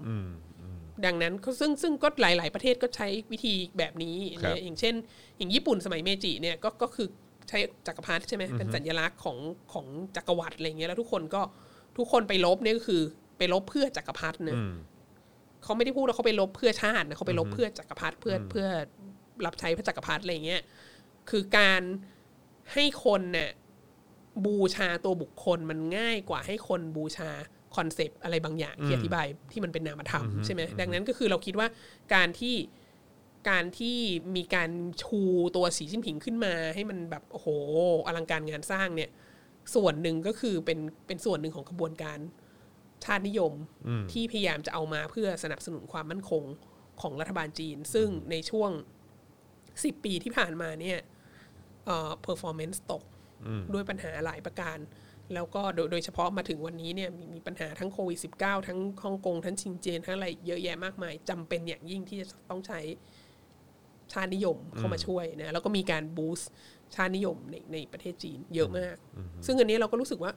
ดังนั้นก็ซึ่งซึ่งก็หลาย ๆ ประเทศก็ใช้วิธีแบบนี้ครับเนี่ยอย่างเช่น อย่างญี่ปุ่นสมัยเมจิเนี่ยก็ก็คือใช้จักรพรรดิใช่ไหมเป็นสัญลักษณ์ของของจักรวรรดิอะไรเงี้ยแล้วทุกคนก็ทุกคนไปลบเนี่ยก็คือไปลบเพื่อจักรพรรดิเนี่ย เขาไม่ได้พูดว่าเขาไปลบเพื่อชาตินะเขาไปลบเพื่อจักรพรรดิเพื่อเพื่อรับใช้พระจักรพรรดิอะไรเงี้ยคือการให้คนเนี่ยบูชาตัวบุคคลมันง่ายกว่าให้คนบูชาคอนเซปต์อะไรบางอย่างที่อธิบายที่มันเป็นนามธรรมใช่ไหมดังนั้นก็คือเราคิดว่าการที่การที่มีการชูตัวสีจิ้นผิงขึ้นมาให้มันแบบโอ้โหอลังการงานสร้างเนี่ย ส่วนหนึ่งก็คือเป็นเป็นส่วนหนึ่งของกระบวนการ ชาตินิยมที่พยายามจะเอามาเพื่อสนับสนุนความมั่นคงของรัฐบาลจีน ซึ่งในช่วงสิบปีที่ผ่านมาเนี่ยเอ่อ performance ตกด้วยปัญหาหลายประการ แล้วก็โดยโดยเฉพาะมาถึงวันนี้เนี่ยมีมีปัญหาทั้งโควิด -19 ทั้งฮ่องกงทั้งชิงเจยนทั้งอะไรเยอะแยะมากมายจำเป็นอย่างยิ่งที่จะต้องใช้ชาตินิยมเข้ามาช่วยนะแล้วก็มีการบูสต์ชาตินิยมในในประเทศจีนเยอะมาก ซึ่งอันนี้เราก็รู้สึกว่า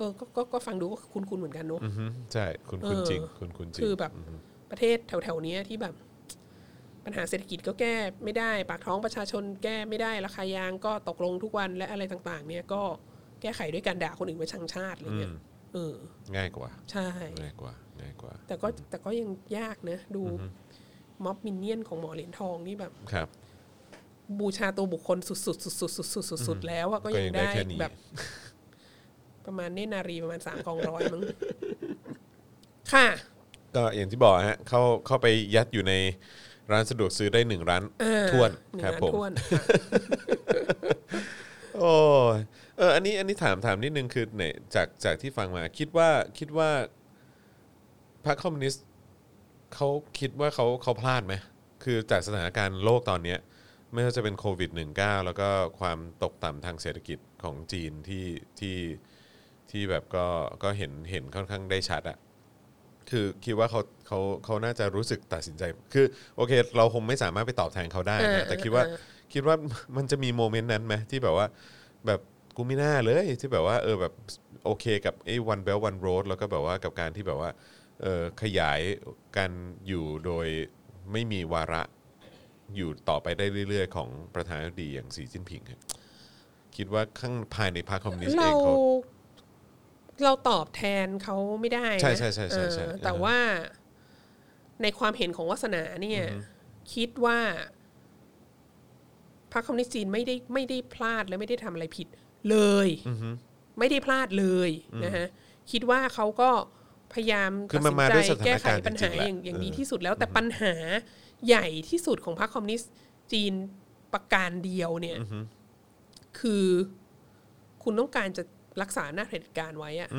เออก็ก็ก็ฟังดูก็คุ้นๆเหมือนกันเนอะ อือฮึใช่คุณคุณเออจริง คุณคุณจริงคือแบบประเทศแถวๆเนี้ยที่แบบ ปัญหาเศรษฐกิจก็แก้ไม่ได้ ปากท้องประชาชนแก้ไม่ได้ราคายางก็ตกลงทุกวันและอะไรต่างๆ เนี่ยก็แก้ไขด้วยการด่าคนอื่นว่าชังชาติอะไรเงี้ยเออ ง่ายกว่า ใช่ ง่ายกว่าง่ายกว่า แต่ก็แต่ก็ยังยากนะ ดูม็อบมินเนี่ยนของหมอเหรียญทองนี่แบบ ครับ บูชาตัวบุคคลสุดๆสุดๆสุดๆสุดๆสุดๆแล้วอะก็ยังก็ยังได้ได้แค่นี้แบบ ประมาณเนตรนารีประมาณสามกองร้อยมั้งค่ะ ก็อย่างที่บอกฮะเข้าเข้าไปยัดอยู่ในร้านสะดวกซื้อได้หนึ่งร้านเออท้วนหนึ่งครับล้านผมท้วนค่ะโอ้ยเอออันนี้อันนี้ถามถามนิดนึงคือเนี่ยจากจากที่ฟังมาคิดว่าคิดว่าพรรคคอมมิวนิสต์เขาคิดว่าเขาเขาพลาดไหมคือจากสถานการณ์โลกตอนเนี้ยไม่ว่าจะเป็นโควิด -19 แล้วก็ความตกต่ำทางเศรษฐกิจของจีนที่ที่ ที่แบบก็ก็เห็นเห็นค่อนข้างได้ชัดอะคือคิดว่าเขาเขาเขาน่าจะรู้สึกตัดสินใจ คือโอเค เราคงไม่สามารถไปตอบแทนเขาได้เออนะแต่คิดว่าเออคิดว่ามันจะมีโมเมนต์นั้นไหมที่แบบว่าแบบกูไม่น่าเลยที่แบบว่าเออแบบโอเคกับไอ้ one belt one road แล้วก็แบบว่ากับการที่แบบว่าเออขยายการอยู่โดยไม่มีวาระอยู่ต่อไปได้เรื่อย ๆ ของประธานาธิบดีอย่างสีจิ้นผิงครับคิดว่าข้างภายในพรรคคอมมิวนิสต์เอเรางเขา เราตอบแทนเขาไม่ได้นะใช่ใช่ใช่ใช่ใช่เออแต่เออว่าในความเห็นของวัสนาเนี่ย คิดว่า พรรคคอมมิวนิสต์จีนไม่ได้ไม่ได้พลาดและไม่ได้ทำอะไรผิดเลยไม่ได้พลาดเลยนะฮะคิดว่าเขาก็พยายามคือตัดมันสินมาด้วยใจสถานแก้ไขการณ์ปัญหาจริงๆแหละอย่างอย่างดีเออที่สุดแล้ว แต่ปัญหาใหญ่ที่สุดของพรรคคอมมิวนิสต์จีนประการเดียวเนี่ย คือคุณต้องการจะ รักษาหน้าเผด็จการไว้อะ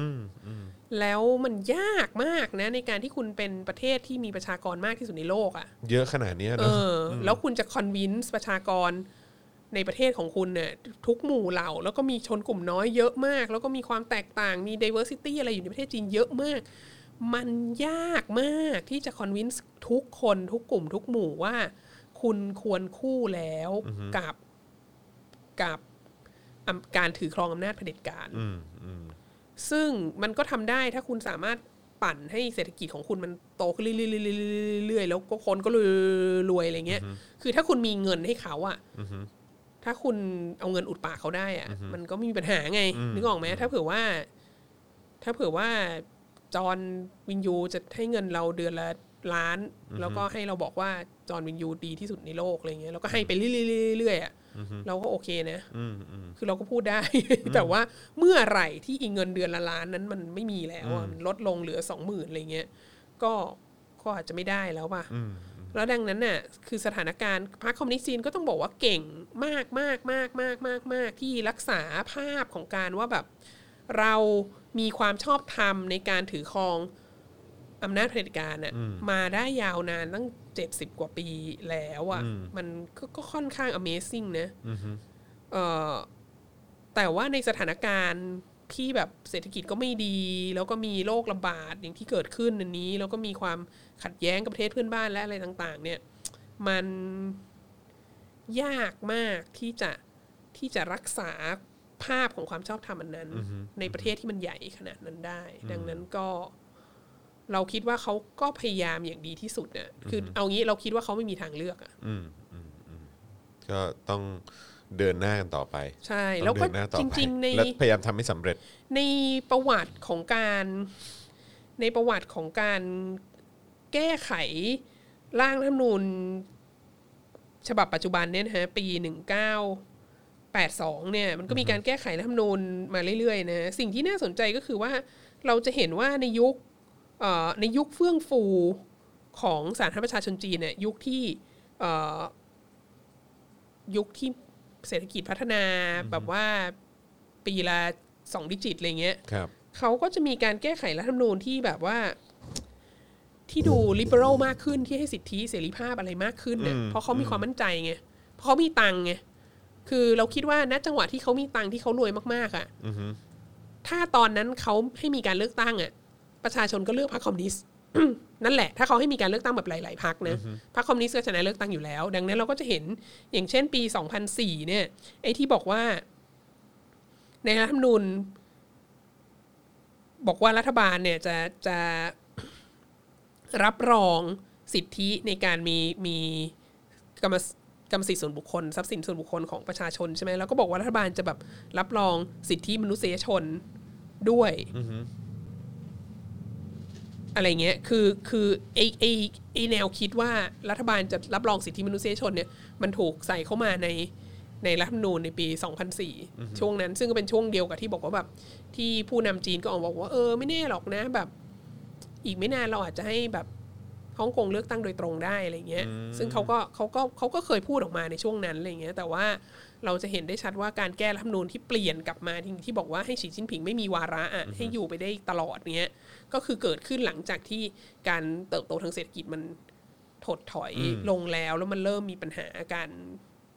แล้วมันยากมากนะ ในการที่คุณเป็นประเทศที่มีประชากรมากที่สุดในโลกอะเยอะขนาดเนี้ยเอเนอะอแล้วคุณจะคอนวินส์ประชากรในประเทศของคุณเนี่ยทุกหมู่เหล่า แล้วก็มีชนกลุ่มน้อยเยอะมาก แล้วก็มีความแตกต่างมี diversity อะไรอยู่ในประเทศจีนเยอะมาก มันยากมากที่จะคอนวินส์ทุกคนทุกกลุ่ม ทุกหมู่ว่า คุณควรคู่แล้วกับกับอำ การถือครองอำนาจเผด็จการซึ่งมันก็ทำได้ถ้าคุณสามารถปั่นให้เศรษฐกิจของคุณมันโตขึ้นเรื่อยๆๆๆๆแล้วก็คนก็รวยๆอะไรเงี้ย คือถ้าคุณมีเงินให้เขาอะถ้าคุณเอาเงินอุดปากเขาได้อะมันก็ไม่มีปัญหาไง นึกออกไหมถ้าเผื่อว่า ถ้าเผื่อว่าจอห์นวินยูจะให้เงินเราเดือนละล้าน แล้วก็ให้เราบอกว่าจอห์นวินยูดีที่สุดในโลกอะไรเงี้ยแล้วก็ให้ไปเรื่อยๆเรื่อยๆอะ เราก็โอเคนะอืมอืมคือเราก็พูดได้ แต่ว่าเมื่อไหร่ที่อีเงินเดือนละล้านนั้นมันไม่มีแล้วอะมันลดลงเหลือสองหมื่นอะไรเงี้ยก็ก็อาจจะไม่ได้แล้วป่ะแล้วดังนั้นน่ะคือสถานการณ์พรรคคอมมิวนิสต์จีนก็ต้องบอกว่าเก่งมากมากมากมากมากมากที่รักษาภาพของการว่าแบบเรามีความชอบธรรมในการถือครองอำนาจเผด็จการน่ะมาได้ยาวนานตั้ง เจ็ดสิบกว่าปีแล้วอะ มันก็ก็ค่อนข้าง Amazing นะเอ่อแต่ว่าในสถานการณ์ที่แบบเศรษฐกิจก็ไม่ดี แล้วก็มีโรคระบาดอย่างที่เกิดขึ้นอันนี้ แล้วก็มีความขัดแย้งกับประเทศเพื่อนบ้านและอะไรต่าง ๆ เนี่ย มันยากมากที่จะที่จะรักษาภาพของความชอบธรรมอันนั้น ในประเทศที่มันใหญ่ขนาดนั้นได้ ดังนั้นก็ เราคิดว่าเขาก็พยายามอย่างดีที่สุดเนี่ยคือ เอางี้เราคิดว่าเขาไม่มีทางเลือกอะอืมอืมอืมก็ต้องเดินหน้ากันต่อไป ใช่ต้องแล้วก็เดินหน้าต่อจไปริง ๆ ในและพยายามทำให้สำเร็จ ในประวัติของการ ในประวัติของการแก้ไขร่างรัฐธรรมนูญฉบับปัจจุบันเนี่ยนะฮะปีหนึ่งเก้าแปดสองเนี่ยมันก็มีการแก้ไขรัฐธรรมนูญมาเรื่อยๆนะสิ่งที่น่าสนใจก็คือว่าเราจะเห็นว่าในยุคเอ่อ ในยุคเฟื่องฟูของสาธารณรัฐประชาชนจีนเนี่ยยุคที่เอ่อยุคที่เศรษฐกิจพัฒนาแบบว่าปีละสอง digit อะไรเงี้ยครับเขาก็จะมีการแก้ไขรัฐธรรมนูญที่แบบว่า ที่ดู liberal มากขึ้นที่ให้สิทธิเสรีภาพอะไรมากขึ้นเนี่ยเพราะเขามีความมั่นใจไงเพราะเขามีตังค์ไงคือเราคิดว่าณจังหวะที่เขามีตังค์ที่เขารวยมากๆอะ่ะถ้าตอนนั้นเขาให้มีการเลือกตั้งอะ่ะ ประชาชนก็เลือกพรรคคอมมิวนิสต์นั่นแหละ ถ้าเขาให้มีการเลือกตั้งแบบหลาย ๆพรรคนะพรรคคอมมิวนิสต์ก็ชนะเลือกตั้งอยู่แล้ว ดังนั้นเราก็จะเห็นอย่างเช่นปี 2004 เนี่ย ไอ้ที่บอกว่า ในรัฐธรรมนูญบอกว่ารัฐบาลเนี่ยจะจะรับรองสิทธิในการมีมีกรรมสกรรมสิทธิส่วนบุคคล ทรัพย์สินส่วนบุคคลของประชาชนใช่ไหมแล้วก็บอกว่ารัฐบาลจะแบบรับรองสิทธิมนุษยชนด้วย อะไรเงี้ยคือคือไอไอไอแนวคิดว่ารัฐบาลจะรับรองสิทธิมนุษยชนเนี่ยมันถูกใส่เข้ามาในในรัฐธรรมนูญในปี 2004 ช่วงนั้น ซึ่งก็เป็นช่วงเดียวกับที่บอกว่าแบบ ที่ผู้นำจีนก็ออกมาบอกว่าเออไม่แน่หรอกนะแบบ อีกไม่นานเราอาจจะให้แบบฮ่องกงเลือกตั้งโดยตรงได้อะไรเงี้ย ซึ่งเขาก็เขาก็เขาก็เคยพูดออกมาในช่วงนั้นอะไรเงี้ย แต่ว่าเราจะเห็นได้ชัดว่าการแก้รัฐธรรมนูญที่เปลี่ยนกลับมาที่ที่บอกว่าให้สีจิ้นผิงไม่มีวาระอะให้อยู่ไปได้ตลอดเนี้ย ก็คือเกิดขึ้นหลังจากที่การเติบโตทางเศรษฐกิจมันถดถอยลงแล้วแล้วมันเริ่มมีปัญหาการ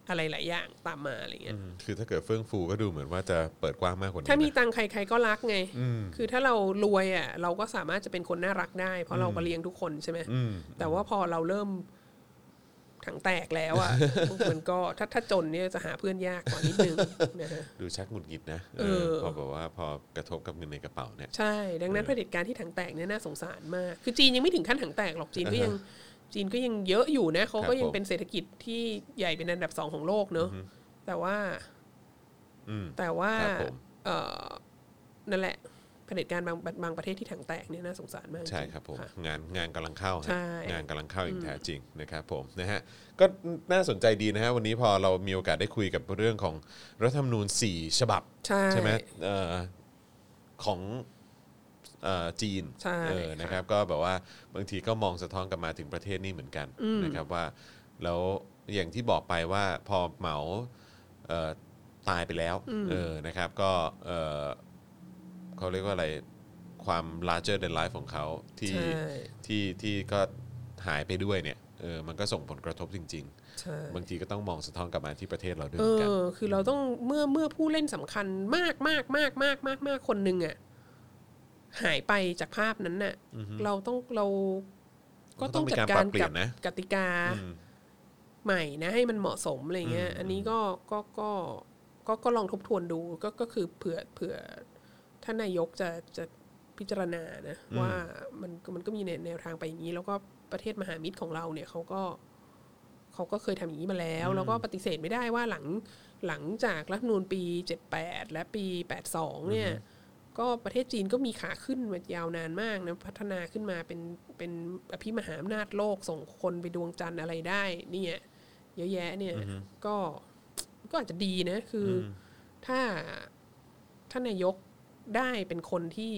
อะไรหลายอย่างตามมาอะไรเงี้ยคือถ้าเกิดเฟื่องฟูก็ดูเหมือนว่าจะเปิดกว้างมากกว่านี้ถ้ามีนะตังค์ใครๆก็รักไง คือถ้าเรารวยอะเราก็สามารถจะเป็นคนน่ารักได้ เพราะเราก็เลี้ยงทุกคนใช่ไหมอืมแต่ว่าพอเราเริ่ม ถังแตกแล้วอะมันก็ถ้าถ้าจนเนี่ยจะหาเพื่อนยากกว่านิดนึงนะฮะดูชักหงุดหงิดนะเออพอแบบว่าพอกระทบกับเงินในกระเป๋าเนี่ยใช่ดังนั้นเผด็จการที่ถังแตกเนี่ยน่าสงสารมาก คือจีนยังไม่ถึงขั้นถังแตกหรอกจีนก็ยังจีนก็ยังเยอะอยู่นะเขาก็ยังผมเป็นเศรษฐกิจที่ใหญ่เป็นอันดับสองของโลกเนอะแต่ว่าอืมแต่ว่าครับผมเอ่อนั่นแหละ เผด็จการบางบางประเทศที่ถังแตกเนี่ยน่าสงสารมากใช่จงครับผมะงานงานกำลังเข้าฮะใช่งานกำลังเข้าอย่างแท้จริงนะครับผมนะฮะก็น่าสนใจดีนะฮะวันนี้พอเรามีโอกาสได้คุยกับเรื่องของรัฐธรรมนูญ 4 ฉบับใช่ไหมเอ่อของเอ่อจีนใช่เออนะครับ ก็แบบว่าบางทีก็มองสะท้อนกลับมาถึงประเทศนี้เหมือนกันนะครับว่าแล้วอย่างที่บอกไปว่าพอเหมาเอ่อตายไปแล้วเออนะครับ ก็ เอ่อเขาเรียกว่าอะไรความ larger than life ของเขาที่ใช่ที่ที่ก็หายไปด้วยเนี่ยเออมันก็ส่งผลกระทบจริงใช่ๆบางทีก็ต้องมองสะท้อนกลับมาที่ประเทศเราด้วยเอเหมือนกันอคือเราต้องเมื่อเมื่อผู้เล่นสำคัญมากมากมากมากมากมากคนหนึ่งอะหายไปจากภาพนั้นน่ะเราต้องเราก็ต้องจัดการกับกติกาใหม่นะ ให้มันเหมาะสมอะไรเงี้ย อันนี้ก็ก็ก็ก็ก็ลองทบทวนดูก็ก็คือเผื่อเผื่อ ท่านนายกจะจะพิจารณานะว่ามันมันก็มีแนวแนวทางไปอย่างนี้ แล้วก็ประเทศมหามิตรของเราเนี่ยเขาก็เขาก็เคยทำอย่างนี้มาแล้ว แล้วก็ปฏิเสธไม่ได้ว่าหลังหลังจากรัฐธรรมนูญปี 78 และปี 82 เนี่ย ก็ประเทศจีนก็มีขาขึ้นมายาวนานมากนะพัฒนาขึ้นมาเป็นเป็นอภิมหาอำนาจโลกส่งคนไปดวงจันทร์อะไรได้ เนี่ยเยอะแยะเนี่ยก็ก็อาจจะดีนะคืออถ้าท่านนายก ได้เป็นคนที่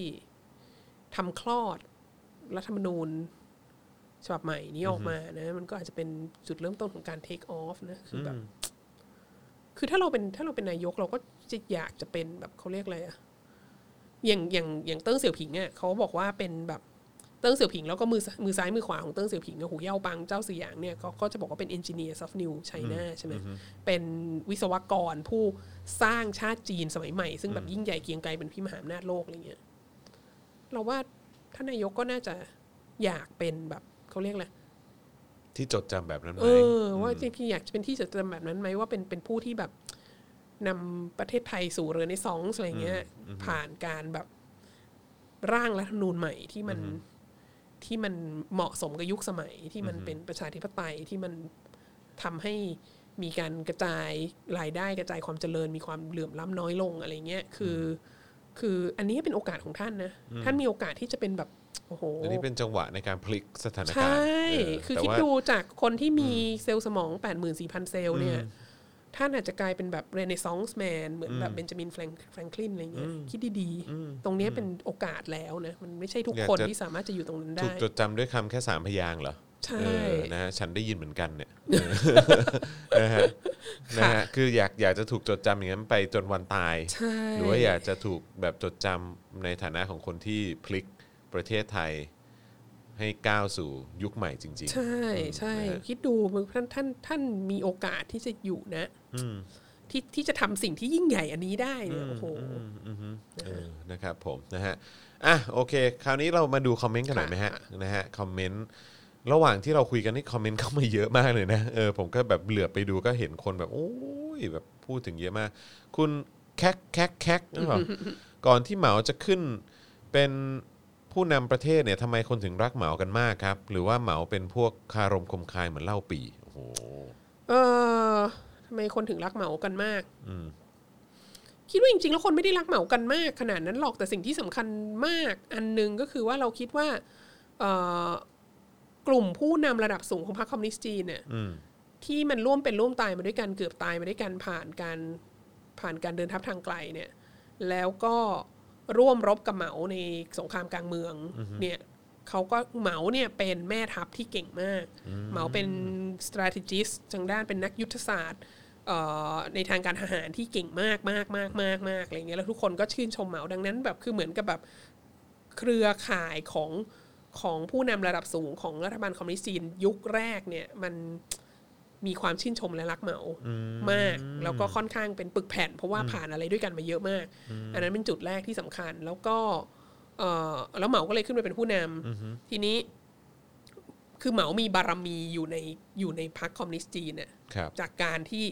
ทำคลอดรัฐธรรมนูญฉบับใหม่นี้ออกมานะ มันก็อาจจะเป็นจุดเริ่มต้นของการ take off นะคือแบบ คือถ้าเราเป็นถ้าเราเป็นนายกเราก็จะอยากจะเป็นแบบเขาเรียกอะไรอะอย่างอย่างอย่างเติ้งเสี่ยวผิงอะเขาบอกว่าเป็นแบบ เติ้งเสี่ยวผิงแล้วก็มือมือซ้ายมือขวาของเติ้งเสี่ยวผิงเนี่ยหูเย่าปังเจ้าสื่อหยางเนี่ยเขาก็จะบอกว่าเป็น engineer of new China ใช่ไหมเป็นวิศวกรผู้สร้างชาติจีนสมัยใหม่ ซึ่งแบบยิ่งใหญ่เกรียงไกรเป็นพิมหาอำนาจโลกอะไรเงี้ยเราว่าท่านนายกก็น่าจะอยากเป็นแบบเขาเรียกอะไรที่จดจำแบบนั้นไหมเออว่าจริงๆอยากจะเป็นที่จดจำแบบนั้นไหมว่าเป็นเป็นผู้ที่แบบนำประเทศไทยสู่เรือในสองอะไรเงี้ยผ่านการแบบร่างรัฐธรรมนูญใหม่ที่มัน ที่มันเหมาะสมกับยุคสมัยที่มันเป็นประชาธิปไตยที่มันทำให้มีการกระจายรายได้กระจายความเจริญ มีความเหลื่อมล้ำน้อยลงอะไรเงี้ยคือ คืออันนี้เป็นโอกาสของท่านนะท่านมีโอกาสที่จะเป็นแบบโอ้โหอันนี้เป็นจังหวะในการพลิกสถานการณ์ ใช่ คือแต่คิดว่าดูจากคนที่มีเซลล์สมอง 84,000 เซลล์เนี่ย ท่านอาจจะกลายเป็นแบบ Renaissance man เหมือนแบบเบนจามินแฟรงแฟรงคลินอะไรเงี้ยคิดดีๆ ตรงเนี้ยเป็นโอกาสแล้วนะมันไม่ใช่ทุกคนที่สามารถจะอยู่ตรงนั้นถูได้กจดจำด้วยคำแค่สามพยางค์เหรอใช่เออนะฮะฉันได้ยินเหมือนกันเนี่ยนะฮะนะฮะคืออยากอยากจะถูกจดจำอย่างนั้นไปจนวันตายใช่หรือว่าอยากจะถูกแบบจดจำในฐานะของคนที่พลิกประเทศไทย ให้ก้าวสู่ยุคใหม่จริงใช่ใช่นะฮะคิดดูมึงท่านท่านท่านมีโอกาสที่จะอยู่นะที่ที่จะทำสิ่งที่ยิ่งใหญ่อันนี้ได้เนี่ยโอ้โหๆเออนะครับผมนะฮะอะโอเค คราวนี้เรามาดูคอมเมนต์กันหน่อยไหมฮะนะฮะคอมเมนต์ระหว่างที่เราคุยกันนี่คอมเมนต์เข้ามาเยอะมากเลยนะเออผมก็แบบเหลือบไปดูก็เห็นคนแบบโอ้ยแบบพูดถึงเยอะมาก คุณแคกแคกแคกหรือเปล่าก่อนที่เหมาจะขึ้นเป็น ผู้นำประเทศเนี่ยทำไมคนถึงรักเหมากันมากครับ หรือว่าเหมาเป็นพวกคารมคมคายเหมือนเล่าปีโอ้โหเออทำไมคนถึงรักเหมากันมากคิดว่าจริงๆแล้วคนไม่ได้รักเหมากันมากขนาดนั้นหรอกแต่สิ่งที่สำคัญมาก อันหนึงก็คือว่าเราคิดว่าเอ่อกลุ่มผู้นำระดับสูงของพรรคคอมมิวนิสต์จีนเนี่ยอืมที่มันร่วมเป็นร่วมตายมาด้วยกันเกือบตายมาด้วยกันผ่านการผ่านการเดินทัพทางไกลเนี่ย แล้วก็ ร่วมรบกับเหมาในสงครามกลางเมืองเนี่ยเขาก็เหมาเนี่ยเป็นแม่ทัพที่เก่งมาก เหมาเป็น strategist ทางด้านเป็นนักยุทธศาสตร์เอ่อในทางการทหารที่เก่งมากมากมากมากมากอะไรเงี้ยแล้วทุกคนก็ชื่นชมเหมาดังนั้นแบบคือเหมือนกับแบบเครือข่ายของของผู้นำระดับสูงของรัฐบาลคอมมิวนิสต์จีนยุคแรกเนี่ยมัน มีความชื่นชมและรักเหมามาก แล้วก็ค่อนข้างเป็นปึกแผ่น เพราะว่าผ่านอะไรด้วยกันมาเยอะมาก อันนั้นเป็นจุดแรกที่สำคัญ แล้วก็เอ่อแล้วเหมาก็เลยขึ้นไปเป็นผู้นำทีนี้ คือเหมามีบารมีอยู่ในอยู่ในพรรคคอมมิวนิสต์จีนเนี่ยครับจากการที่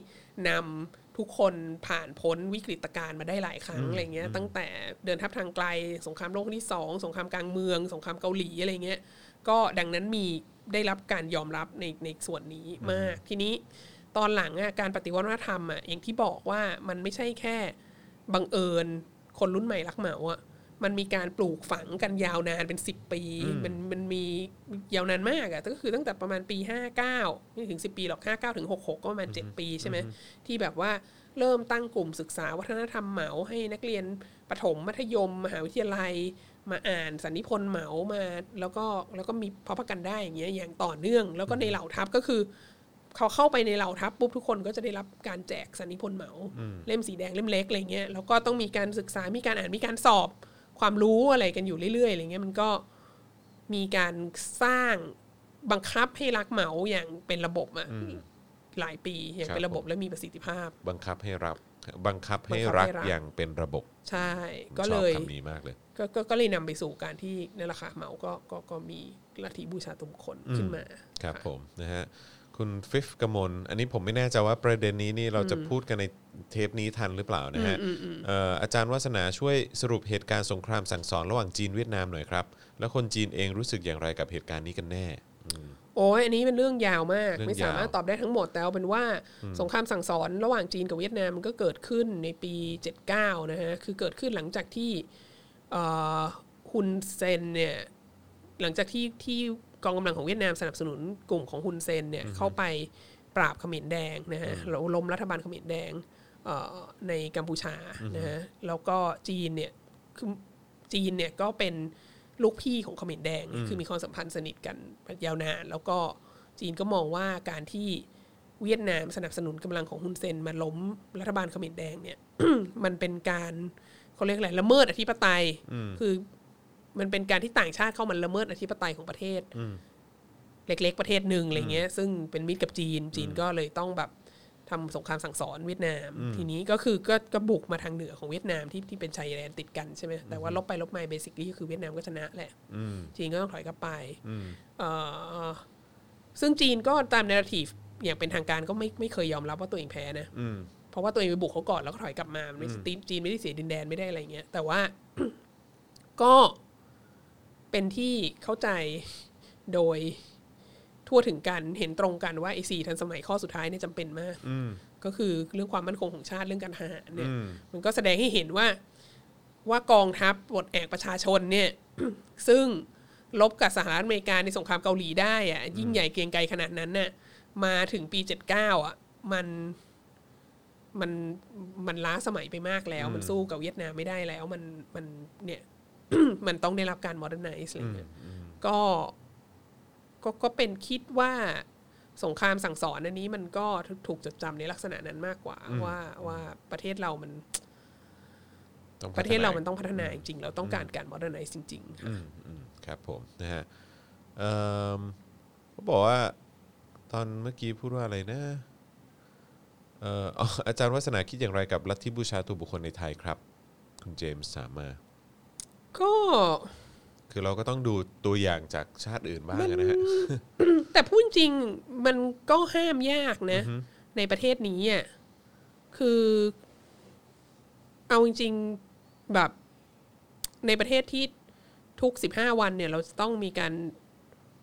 นำทุกคนผ่านพ้นวิกฤตการณ์มาได้หลายครั้งอะไรเงี้ย ตั้งแต่เดินทัพทางไกล สงครามโลกครั้งที่สองสงครามกลางเมือง สงครามเกาหลีอะไรเงี้ย ก็ดังนั้นมี ได้รับการยอมรับในในส่วนนี้มาก ทีนี้ตอนหลังอะการปฏิวัติวัฒนธรรมอะอย่างที่บอกว่ามันไม่ใช่แค่บังเอิญคนรุ่นใหม่รักเหมาอะมันมีการปลูกฝังกันยาวนานเป็นสิบปี มันมันมียาวนานมากอะก็คือตั้งแต่ประมาณปีห้าเก้าไม่ถึงสิบปีหรอกห้าเก้าถึงหกหกก็ประมาณเจ็ดปีใช่ไหมที่แบบว่าเริ่มตั้งกลุ่มศึกษาวัฒนธรรมเหมาให้นักเรียนประถมมัธยม มหาวิทยาลัย มาอ่านสันนิพนธ์เหมามา แล้วก็แล้วก็มีพอพักกันได้อย่างเงี้ยอย่างต่อเนื่อง แล้วก็ในเหล่าทัพก็คือเขาเข้าไปในเหล่าทัพปุ๊บทุกคนก็จะได้รับการแจกสันนิพนธ์เหมา เล่มสีแดงเล่มเล็กอะไรเงี้ยแล้วก็ต้องมีการศึกษามีการอ่านมีการสอบความรู้อะไรกันอยู่เรื่อยๆอะไรเงี้ยมันก็มีการสร้างบังคับให้รักเหมาอย่างเป็นระบบอะหลายปีอย่างเป็นระบบและมีประสิทธิภาพ บังคับให้รับ บังคับให้บังคับรักให้รักอย่างเป็นระบบ ใช่ผมก็ชเลอบยคำนี้มากเลยก็ก็ก็เลยนำไปสู่การที่นั่นแหละค่ะเหมาก็ก็ก็มีลัทธิบูชาตุมคนขึ้นมา ครับะผมนะฮะคุณฟิฟกมลอันนี้ผมไม่แน่ใจว่าประเด็นนี้นี่เราจะพูดกันในเทปนี้ทันหรือเปล่านะฮะเอ่ออาจารย์วัฒนาช่วยสรุปเหตุการณ์สงครามสั่งสอนระหว่างจีนเวียดนามหน่อยครับ แล้วคนจีนเองรู้สึกอย่างไรกับเหตุการณ์นี้กันแน่ โอ้ยอันนี้เป็นเรื่องยาวมากเรื่องไม่สามารถยาวตอบได้ทั้งหมดแต่เอาเป็นว่าสงครามสั่งสอนระหว่างจีนกับเวียดนามมันก็เกิดขึ้นในปี 79 นะฮะ คือเกิดขึ้นหลังจากที่เอ่อฮุนเซนเนี่ยหลังจากที่ที่กองกำลังของเวียดนามสนับสนุนกลุ่มของฮุนเซนเนี่ยเข้าไปปราบเขมรแดงนะฮะแล้วล้มรัฐบาลเขมรแดงเอ่อในกัมพูชานะฮะแล้วก็จีนเนี่ยคือจีนเนี่ยก็เป็น ลูกพี่ของเขมรแดง คือมีความสัมพันธ์สนิทกันยาวนานแล้วก็จีนก็มองว่าการที่เวียดนามสนับสนุนกำลังของฮุนเซนมาล้มรัฐบาลเขมรแดงเนี่ยมันเป็นการเขาเรียกอะไรละเมิดอธิปไตยคือ มันเป็นการที่ต่างชาติเข้ามาละเมิดอธิปไตยของประเทศเล็ก ๆ ประเทศหนึ่งอะไรเงี้ย ซึ่งเป็นมิตรกับจีนจีนก็เลยต้องแบบ ทำสงครามสั่งสอนเวียดนาม ทีนี้ก็คือก็ก็บุกมาทางเหนือของเวียดนามที่ที่เป็นชายแดนติดกันใช่ไหมแต่ว่าลบไปลบมาเบสิคลี่ก็คือเวียดนามก็ชนะแหละจีนก็ต้องถอยกลับไปเอ่อซึ่งจีนก็ตามเนราทีฟอย่างเป็นทางการก็ไม่ไม่เคยยอมรับว่าตัวเองแพ้นะเพราะว่าตัวเองไปบุกเขาก่อนแล้วก็ถอยกลับมามันไม่จีนจีนไม่ได้เสียดินแดนไม่ได้อะไรเงี้ยแต่ว่าก็เป็นที่เข้าใจโดย ทั่วถึงกันเห็นตรงกันว่าไอ้สี่ทันสมัยข้อสุดท้ายเนี่ยจำเป็นมากก็คือเรื่องความมั่นคงของชาติเรื่องการทหารเนี่ย มันก็แสดงให้เห็นว่าว่ากองทัพปลดแอกประชาชนเนี่ย ซึ่งลบกับสหรัฐอเมริกาในสงครามเกาหลีได้อะยิ่งใหญ่เกรียงไกรขนาดนั้นน่ะมาถึงปีเจ็ดเก้าอะมันมันมันล้าสมัยไปมากแล้ว มันสู้กับเวียดนามไม่ได้แล้ว มันมันเนี่ย มันต้องได้รับการ modernize อะไรเงี้ยก็ ก็ก็เป็นคิดว่าสงครามสั่งสอนอันนี้มันก็ถูกจดจำในลักษณะนั้นมากกว่า ว่าว่าประเทศเรามันต้องประเทศเรามันต้องพัฒนาจริงๆเราต้องการการ modernize จริงๆค่ะอืมอืมครับผมนะฮะเอิ่มเขาบอกว่าตอนเมื่อกี้พูดว่าอะไรนะเอ่ออ๋ออาจารย์วัฒนาคิดอย่างไรกับลัทธิบูชาตัวบุคคลในไทยครับ คุณเจมส์ถามมาก็ คือเราก็ต้องดูตัวอย่างจากชาติอื่นบ้างนะฮะ แต่พูดจริงมันก็ห้ามยากนะ ในประเทศนี้อะคือ เอาจริงๆแบบในประเทศที่ทุกสิบห้าวันเนี่ย เราจะต้องมีการ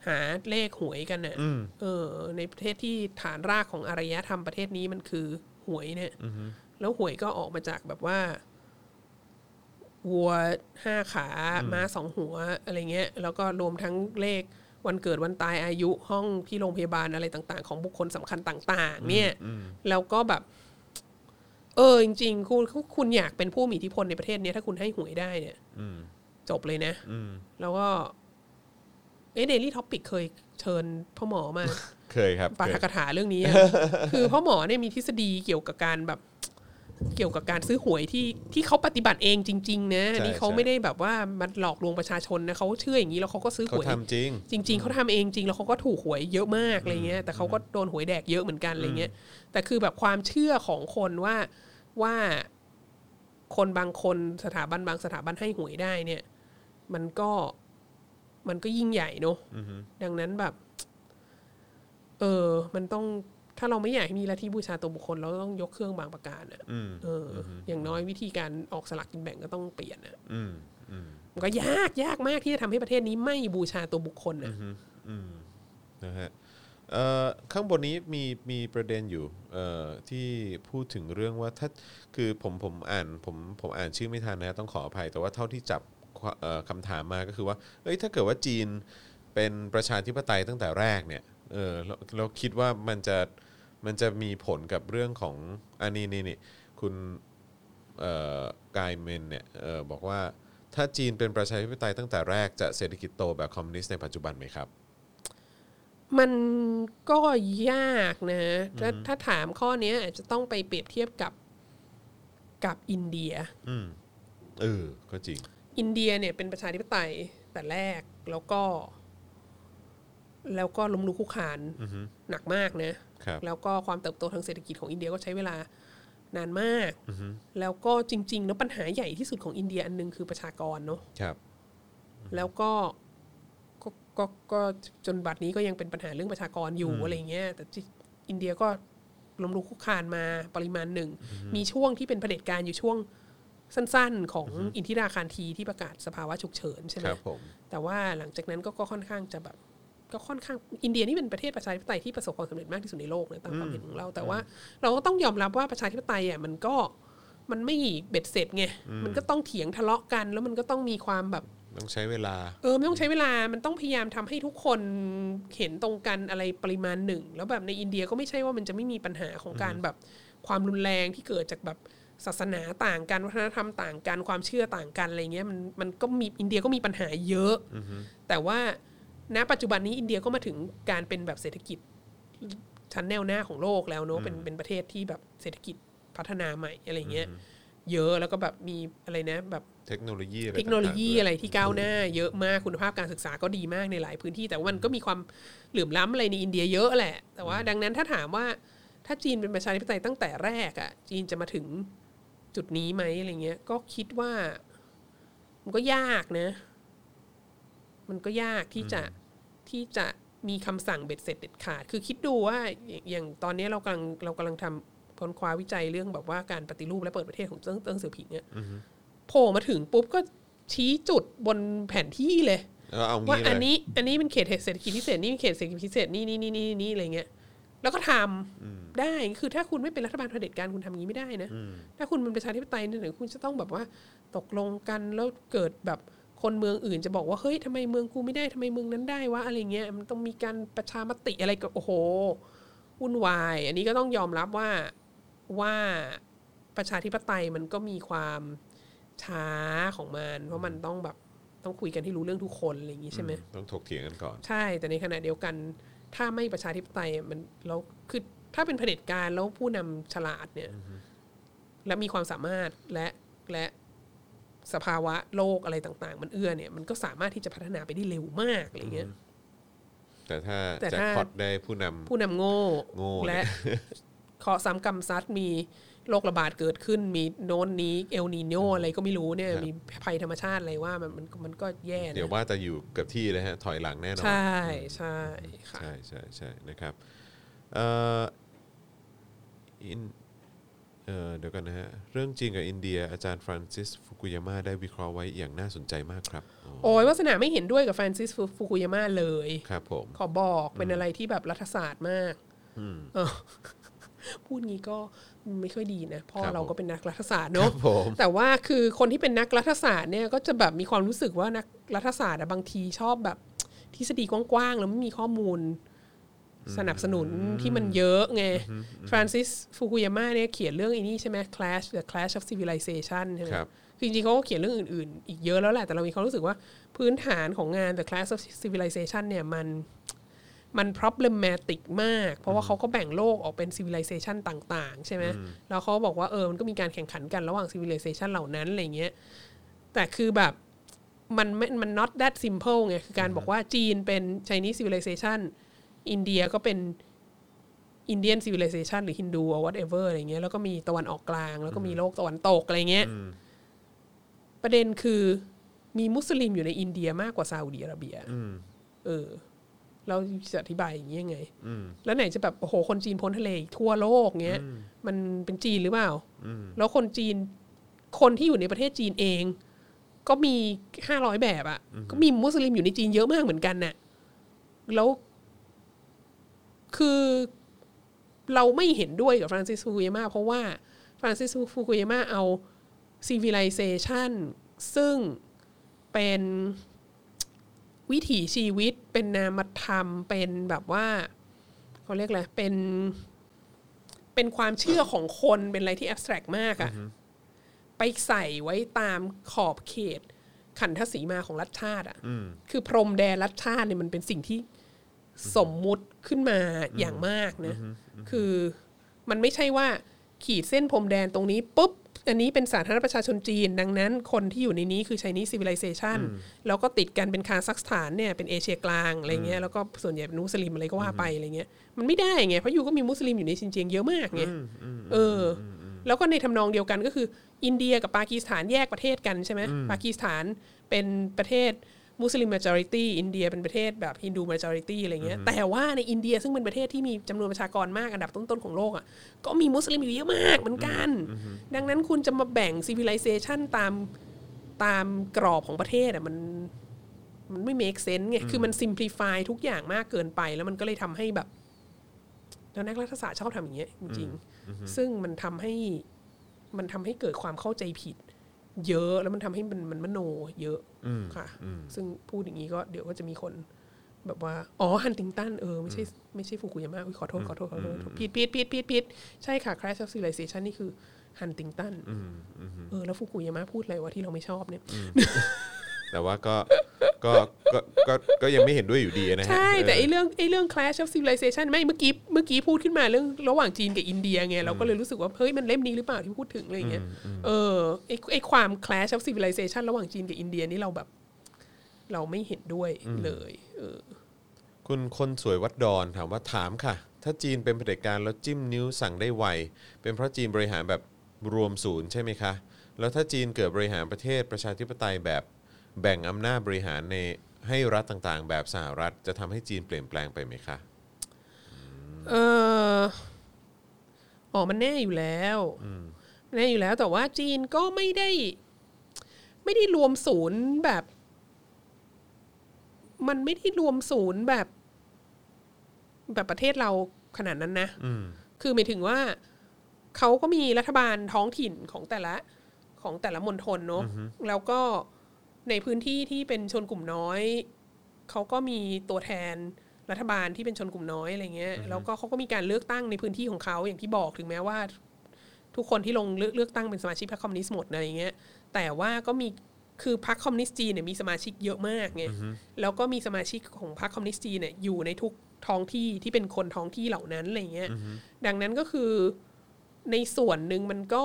หาเลขหวยกันเน่ะเออ ในประเทศที่ฐานรากของอารยธรรมประเทศนี้มันคือหวยเนี่ยแล้วหวยก็ออกมาจากแบบว่า วัวห้าขาม้าสองหัวอะไรเงี้ย แล้วก็รวมทั้งเลขวันเกิดวันตายอายุห้องที่โรงพยาบาลอะไรต่าง ๆ ของบุคคลสำคัญต่าง ๆ เนี่ย แล้วก็แบบ เออ จริง ๆ คุณคุณอยากเป็นผู้มีอิทธิพลในประเทศเนี้ยถ้าคุณให้หวยได้เนี่ยจบเลยนะแล้วก็เอ๊ะ Daily Topic เคยเชิญพ่อหมอมา เคยครับปาเคฐยกถาเรื่องนี้อะคือพ่อหมอเนี่ยมีทฤษฎีเกี่ยวกับการแบบ เกี่ยวกับการซื้อหวยที่ที่เขาปฏิบัติเองจริง ๆ นะนี่เขาไม่ได้แบบว่ามาหลอกลวงประชาชนนะเขาเชื่ออย่างนี้แล้วเขาก็ซื้อหวย เขาทำจริงจริง ๆเขาทำเองจริงแล้วเขาก็ถูกหวยเยอะมากอะไรเงี้ยแต่เขาก็โดนหวยแดกเยอะเหมือนกันอะไรเงี้ยแต่คือแบบความเชื่อของคนว่าว่าคนบางคนสถาบันบางสถาบันให้หวยได้เนี่ย มันก็มันก็ยิ่งใหญ่เนอะดังนั้นแบบ เออ มันต้อง ถ้าเราไม่อยากให้มีลัทธิบูชาตัวบุคคล เราต้องยกเครื่องบางประการอะเออออย่างน้อยวิธีการออกสลักกินแบ่งก็ต้องเปลี่ยนอะอืมอืมมันก็ยากยากมากที่จะทำให้ประเทศนี้ไม่บูชาตัวบุคคลอะนะฮะเอ่อข้างบนนี้มีมีประเด็นอยู่เอ่อที่พูดถึงเรื่องว่าถ้าคือผมผมอ่านผมผมอ่านชื่อไม่ทันนะต้องขออภัย แต่ว่าเท่าที่จับเอ่อคำถามมาก็คือว่าเอ้ยถ้าเกิดว่าจีนเป็นประชาธิปไตยตั้งแต่แรกเนี่ยเออเราเราคิดว่ามันจะ มันจะมีผลกับเรื่องของอันนี้นี่นี่คุณเอ่อกายเมนเนี่ยเออบอกว่าถ้าจีนเป็นประชาธิปไตยตั้งแต่แรกจะเศรษฐกิจโตแบบคอมมิวนิสต์ในปัจจุบันไหมครับ มันก็ยากนะ ถ้าถ้าถามข้อเนี้ยอาจจะต้องไปเปรียบเทียบกับกับอินเดีย อืมเออก็จริง อินเดียเนี่ยเป็นประชาธิปไตยแต่แรกแล้วก็ แล้วก็ล้มลุกคลุกคลานหนักมากนะครับแล้วก็ความเติบโตทางเศรษฐกิจของอินเดียก็ใช้เวลานานมากแล้วก็จริงๆแล้วปัญหาใหญ่ที่สุดของอินเดียอันหนึงคือประชากรเนาะครับแล้วก็ก็ก็ก็จนบัดนี้ก็ยังเป็นปัญหาเรื่องประชากรอยู่อะไรเงี้ยแต่ที่อินเดียก็ล้มลุกคลุกคลานมาปริมาณหนึ่ง มีช่วงที่เป็นเผด็จการอยู่ช่วงสั้นๆ ของอินทิราคารทีที่ประกาศสภาวะฉุกเฉินใช่ไหมครับผมแต่ว่าหลังจากนั้นก็ก็ค่อนข้างจะแบบ ก็ค่อนข้างอินเดียนี่เป็นประเทศประชาธิปไตยที่ประสบความสำเร็จมากที่สุดในโลกนะตามความเห็นของเรา แต่ว่าเราก็ต้องยอมรับว่าประชาธิปไตยอะมันก็มันไม่เบ็ดเสร็จไงมันก็ต้องเถียงทะเลาะกัน แล้วมันก็ต้องมีความแบบต้องใช้เวลา เออไม่ต้องใช้เวลา มันต้องพยายามทำให้ทุกคนเห็นตรงกันอะไรปริมาณหนึ่ง แล้วแบบในอินเดียก็ไม่ใช่ว่ามันจะไม่มีปัญหาของการแบบความรุนแรงที่เกิดจากแบบศาสนาต่างกันวัฒนธรรมต่างกันความเชื่อต่างกันอะไรเงี้ยมันมันก็มีอินเดียก็มีปัญหาเยอะ แต่ว่า ณปัจจุบันนี้อินเดียก็มาถึงการเป็นแบบเศรษฐกิจชั้นแนวหน้าของโลกแล้วเนอะเป็นเป็นประเทศที่แบบเศรษฐกิจพัฒนาใหม่อะไรเงี้ยเยอะแล้วก็แบบมีอะไรนะแบบเทคโนโลยีอะไรเทคโนโลยีต่างๆด้วยอะไรที่ก้าวหน้า เยอะมากคุณภาพการศึกษาก็ดีมากในหลายพื้นที่ แต่ว่ามันก็มีความเหลื่อมล้ำอะไรในอินเดียเยอะแหละ แต่ว่าดังนั้นถ้าถามว่าถ้าจีนเป็นประชาธิปไตยตั้งแต่แรกอะ่ะ จีนจะมาถึงจุดนี้ไหมอะไรเงี้ย ก็คิดว่า มันก็ยากนะ มันก็ยากที่จะ ที่จะมีคำสั่งเบ็ดเสร็จเด็ดขาด คือคิดดูว่าอย่างอย่างตอนนี้เรากำลังเรากำลังทำค้นคว้าวิจัยเรื่องแบบว่าการปฏิรูปและเปิดประเทศของเติ้งเติ้งเสือผิงเนี่ยโผล่มาถึงปุ๊บก็ชี้จุดบนแผนที่เลยเออเอาว่างี้เลอันยนี้อันนี้เป็นเขตเศรษฐกิจพิเศษนี่เป็นเขตเศรษฐกิจพิเศษนี่นี่นี่นี่นี่อะไรเงี้ยแล้วก็ทำได้คือถ้าคุณไม่เป็นรัฐบาลเผด็จการคุณทำอย่างนี้ไม่ได้นะ ถ้าคุณเป็นประชาธิปไตยเนี่ยเดี๋ยวคุณจะต้องแบบว่าตกลงกันแล้วเกิดแบบ คนเมืองอื่นจะบอกว่าเฮ้ยทำไมเมืองกูไม่ได้ทำไมเมืองนั้นได้วะอะไรเงี้ยมันต้องมีการประชามติอะไรก็โอ้โหวุ่นวาย อันนี้ก็ต้องยอมรับว่าว่าประชาธิปไตยมันก็มีความช้าของมันเพราะมันต้องแบบต้องคุยกันให้รู้เรื่องทุกคนอะไรอย่างงี้ใช่ไหมต้องถกเถียงกันก่อน ใช่ แต่ในขณะเดียวกัน ถ้าไม่ประชาธิปไตยมันแล้วคือถ้าเป็นเผด็จการแล้วผู้นำฉลาดเนี่ย และมีความสามารถและและ สภาวะโลกอะไรต่าง ๆ มันเอื้อเนี่ยมันก็สามารถที่จะพัฒนาไปได้เร็วมากอะไรเงี้ย แต่ถ้าแต่แจ็คถ้า พอตได้ผู้นำ ผู้นำโง่โง่และเคราะห์ซ้ำกรรมซัดมีโรคระบาดเกิดขึ้น มีโน้นนี้เอลนีโนอะไรก็ไม่รู้เนี่ยมีภัยธรรมชาติอะไรว่ามันมันมันก็แย่นะเดี๋ยวว่าจะอยู่กับที่เลยฮะ ถอยหลังแน่นอน ใช่ใช่ค่ะ ใช่ใช่ใช่นะครับเอ่ออิน เอ่อเดี๋ยวกันนะฮะ เรื่องจริงกับอินเดีย อาจารย์ฟรานซิสฟุกุยาม่าได้วิเคราะห์ไว้อย่างน่าสนใจมากครับอ๋อโอ้ยวาสนาไม่เห็นด้วยกับฟรานซิสฟูกุยาม่าเลยครับผมขอบอกเป็นอะไรที่แบบรัฐศาสตร์มากเออพูดงี้ก็ไม่ค่อยดีนะพ่อเราก็เป็นนักรัฐศาสตร์คเนาะรับผมแต่ว่าคือคนที่เป็นนักรัฐศาสตร์เนี่ยก็จะแบบมีความรู้สึกว่านักรัฐศาสตร์อะบางทีชอบแบบทฤษฎีกว้างๆแล้วไม่มีข้อมูล สนับสนุนที่มันเยอะไงฟรานซิสฟูกุยาม่าเนี่ยเขียนเรื่องอันนี้ใช่ไหม Clash the Clash of Civilization ใช่ไหมครับคือจริงๆเขาก็เขียนเรื่องอื่นๆ อีกเยอะแล้วแหละ แต่เรามีความรู้สึกว่าพื้นฐานของงาน The Clash of Civilization เนี่ยมันมัน problematic มาก เพราะว่าเขาก็แบ่งโลกออกเป็น civilization ต่างๆ ใช่ไหมแล้วเขาบอกว่าเออมันก็มีการแข่งขันกันระหว่าง civilization เหล่านั้นอะไรเงี้ยแต่คือแบบมันไม่มัน not that simple ไงคือการบอกว่าจีนเป็น Chinese civilization อินเดียก็เป็น Indian civilization หรือ Hindu or whatever อะไรเงี้ยแล้วก็มีตะวันออกกลาง แล้วก็มีโลกตะวันตกอะไรเงี้ยประเด็นคือมีมุสลิมอยู่ในอินเดียมากกว่าซาอุดิอาระเบียเออ เราจะอธิบายอย่างนี้ยังไงแล้วไหนจะแบบโอ้โหคนจีนพ้นทะเลอีกทั่วโลกเงี้ย มันเป็นจีนหรือเปล่าแล้วคนจีนคนที่อยู่ในประเทศจีนเอง ก็มีห้าร้อยแบบอะ่ะ ก็มีมุสลิมอยู่ในจีนเยอะมากเหมือนกันน่ะ แล้ว คือเราไม่เห็นด้วยกับฟรานซิสฟูกุยาม่าเพราะว่าฟรานซิสฟูกุยาม่าเอา civilization ซึ่งเป็นวิถีชีวิตเป็นนามธรรมเป็นแบบว่าเขาเรียกอะไรเป็น เป็นความเชื่อของคนเป็นอะไรที่ abstract มากอะไปใส่ไว้ตามขอบเขตขันทศีมาของรัฐชาติอะคือพรมแดนรัฐชาติเนี่ยมันเป็นสิ่งที่ สมมุติขึ้นมาอย่างมากนะคือมันไม่ใช่ว่าขีดเส้นพรมแดนตรงนี้ปุ๊บ อันนี้เป็นสาธารณรัฐประชาชนจีน ดังนั้นคนที่อยู่ในนี้คือ Chinese civilization แล้วก็ติดกันเป็นคาซัคสถานเนี่ยเป็นเอเชียกลางอะไรเงี้ยแล้วก็ส่วนใหญ่เป็นมุสลิมอะไรก็ว่าไปอะไรเงี้ยมันไม่ได้ไงเพราะอยู่ก็มีมุสลิมอยู่ในซินเจียงเยอะมากไงเอออแล้วก็ในทำนองเดียวกันก็คือ อินเดียกับปากีสถานแยกประเทศกันใช่ไหมปากีสถานเป็นประเทศ มุสลิม majority อินเดียเป็นประเทศแบบฮินดู majority อะไรเงี้ยแต่ว่าในอินเดียซึ่งเป็นประเทศที่มีจำนวนประชากรมากอันดับต้นๆของโลกอะก็มีมุสลิมอยู่เยอะมากเหมือนกัน ดังนั้นคุณจะมาแบ่ง civilization ตามตามกรอบของประเทศอะมันมันไม่ make sense ไงคือมัน simplify ทุกอย่างมากเกินไป แล้วมันก็เลยทำให้แบบแล้วนักรัฐศาสตร์ชอบทำอย่างเงี้ยจริงๆซึ่งมันทำให้มันทำให้เกิดความเข้าใจผิด เยอะแล้วมันทำให้มันมันมโนเยอะค่ะ ซึ่งพูดอย่างนี้ก็เดี๋ยวก็จะมีคน แบบว่า อ๋อฮันติงตันเออไม่ใช่ไม่ใช่ฟุกุยามะอุ๊ยขอโทษขอโทษขอโทษผิดผิดผิดผิดผิดใช่ค่ะ Crash of Civilization นี่คือฮันติงตันเออแล้วฟุกุยามะพูดอะไรวะที่เราไม่ชอบเนี่ย แต่ว่าก็ก็ก็ก็ก็ยังไม่เห็นด้วยอยู่ดีนะฮะใช่ แต่เอไออเรื่องไอเรื่อง Clash of Civilization ไม่เมื่อกี้เมื่อกี้พูดขึ้นมาเรื่องระหว่างจีนกับอินเดียไงเราก็เลยรู้สึกว่าเฮ้ยมันเล่มนี้หรือเปล่าที่พูดถึงอะไรเงี้ยเออไอไอความ Clash of Civilization ระหว่างจีนกับอินเดียนี่เราแบบ เราไม่เห็นด้วยเลย เออ คุณคนสวยวัดดอนถามว่าถามค่ะ ถ้าจีนเป็นเผด็จการแล้วจิ้มนิ้วสั่งได้ไวเป็นเพราะจีนบริหารแบบรวมศูนย์ใช่ไหมคะ แล้วถ้าจีนเกิดบริหารประเทศประชาธิปไตยแบบ แบ่งอำนาจบริหารในให้รัฐต่างๆ แบบสหรัฐจะทำให้จีนเปลี่ยนแปลงไปไหมคะ เอออ๋อมันแน่อยู่แล้วแน่อยู่แล้วแต่ว่าจีนก็ไม่ได้ ไม่ได้รวมศูนย์แบบ มันไม่ได้รวมศูนย์แบบ แบบประเทศเราขนาดนั้นนะคือหมายถึงว่าเขาก็มีรัฐบาลท้องถิ่นของแต่ละ ของแต่ละมณฑลเนอะแล้วก็ ในพื้นที่ที่เป็นชนกลุ่มน้อยเขาก็มีตัวแทนรัฐบาลที่เป็นชนกลุ่มน้อยอะไรเงี้ยแล้วก็เขาก็มีการเลือกตั้งในพื้นที่ของเขาอย่างที่บอกถึงแม้ว่า ทุกคนที่ลงเลือกเลือกตั้งเป็นสมาชิกพรรคคอมมิวนิสต์หมดอะไรเงี้ยแต่ว่าก็มีคือพรรคคอมมิวนิสต์จีนเนี่ยมีสมาชิกเยอะมากไงแล้วก็มีสมาชิกของพรรคคอมมิวนิสต์จีนเนี่ยอยู่ในทุกท้องที่ที่เป็นคนท้องที่เหล่านั้นอะไรเงี้ยดังนั้นก็คือในส่วนหนึ่งมันก็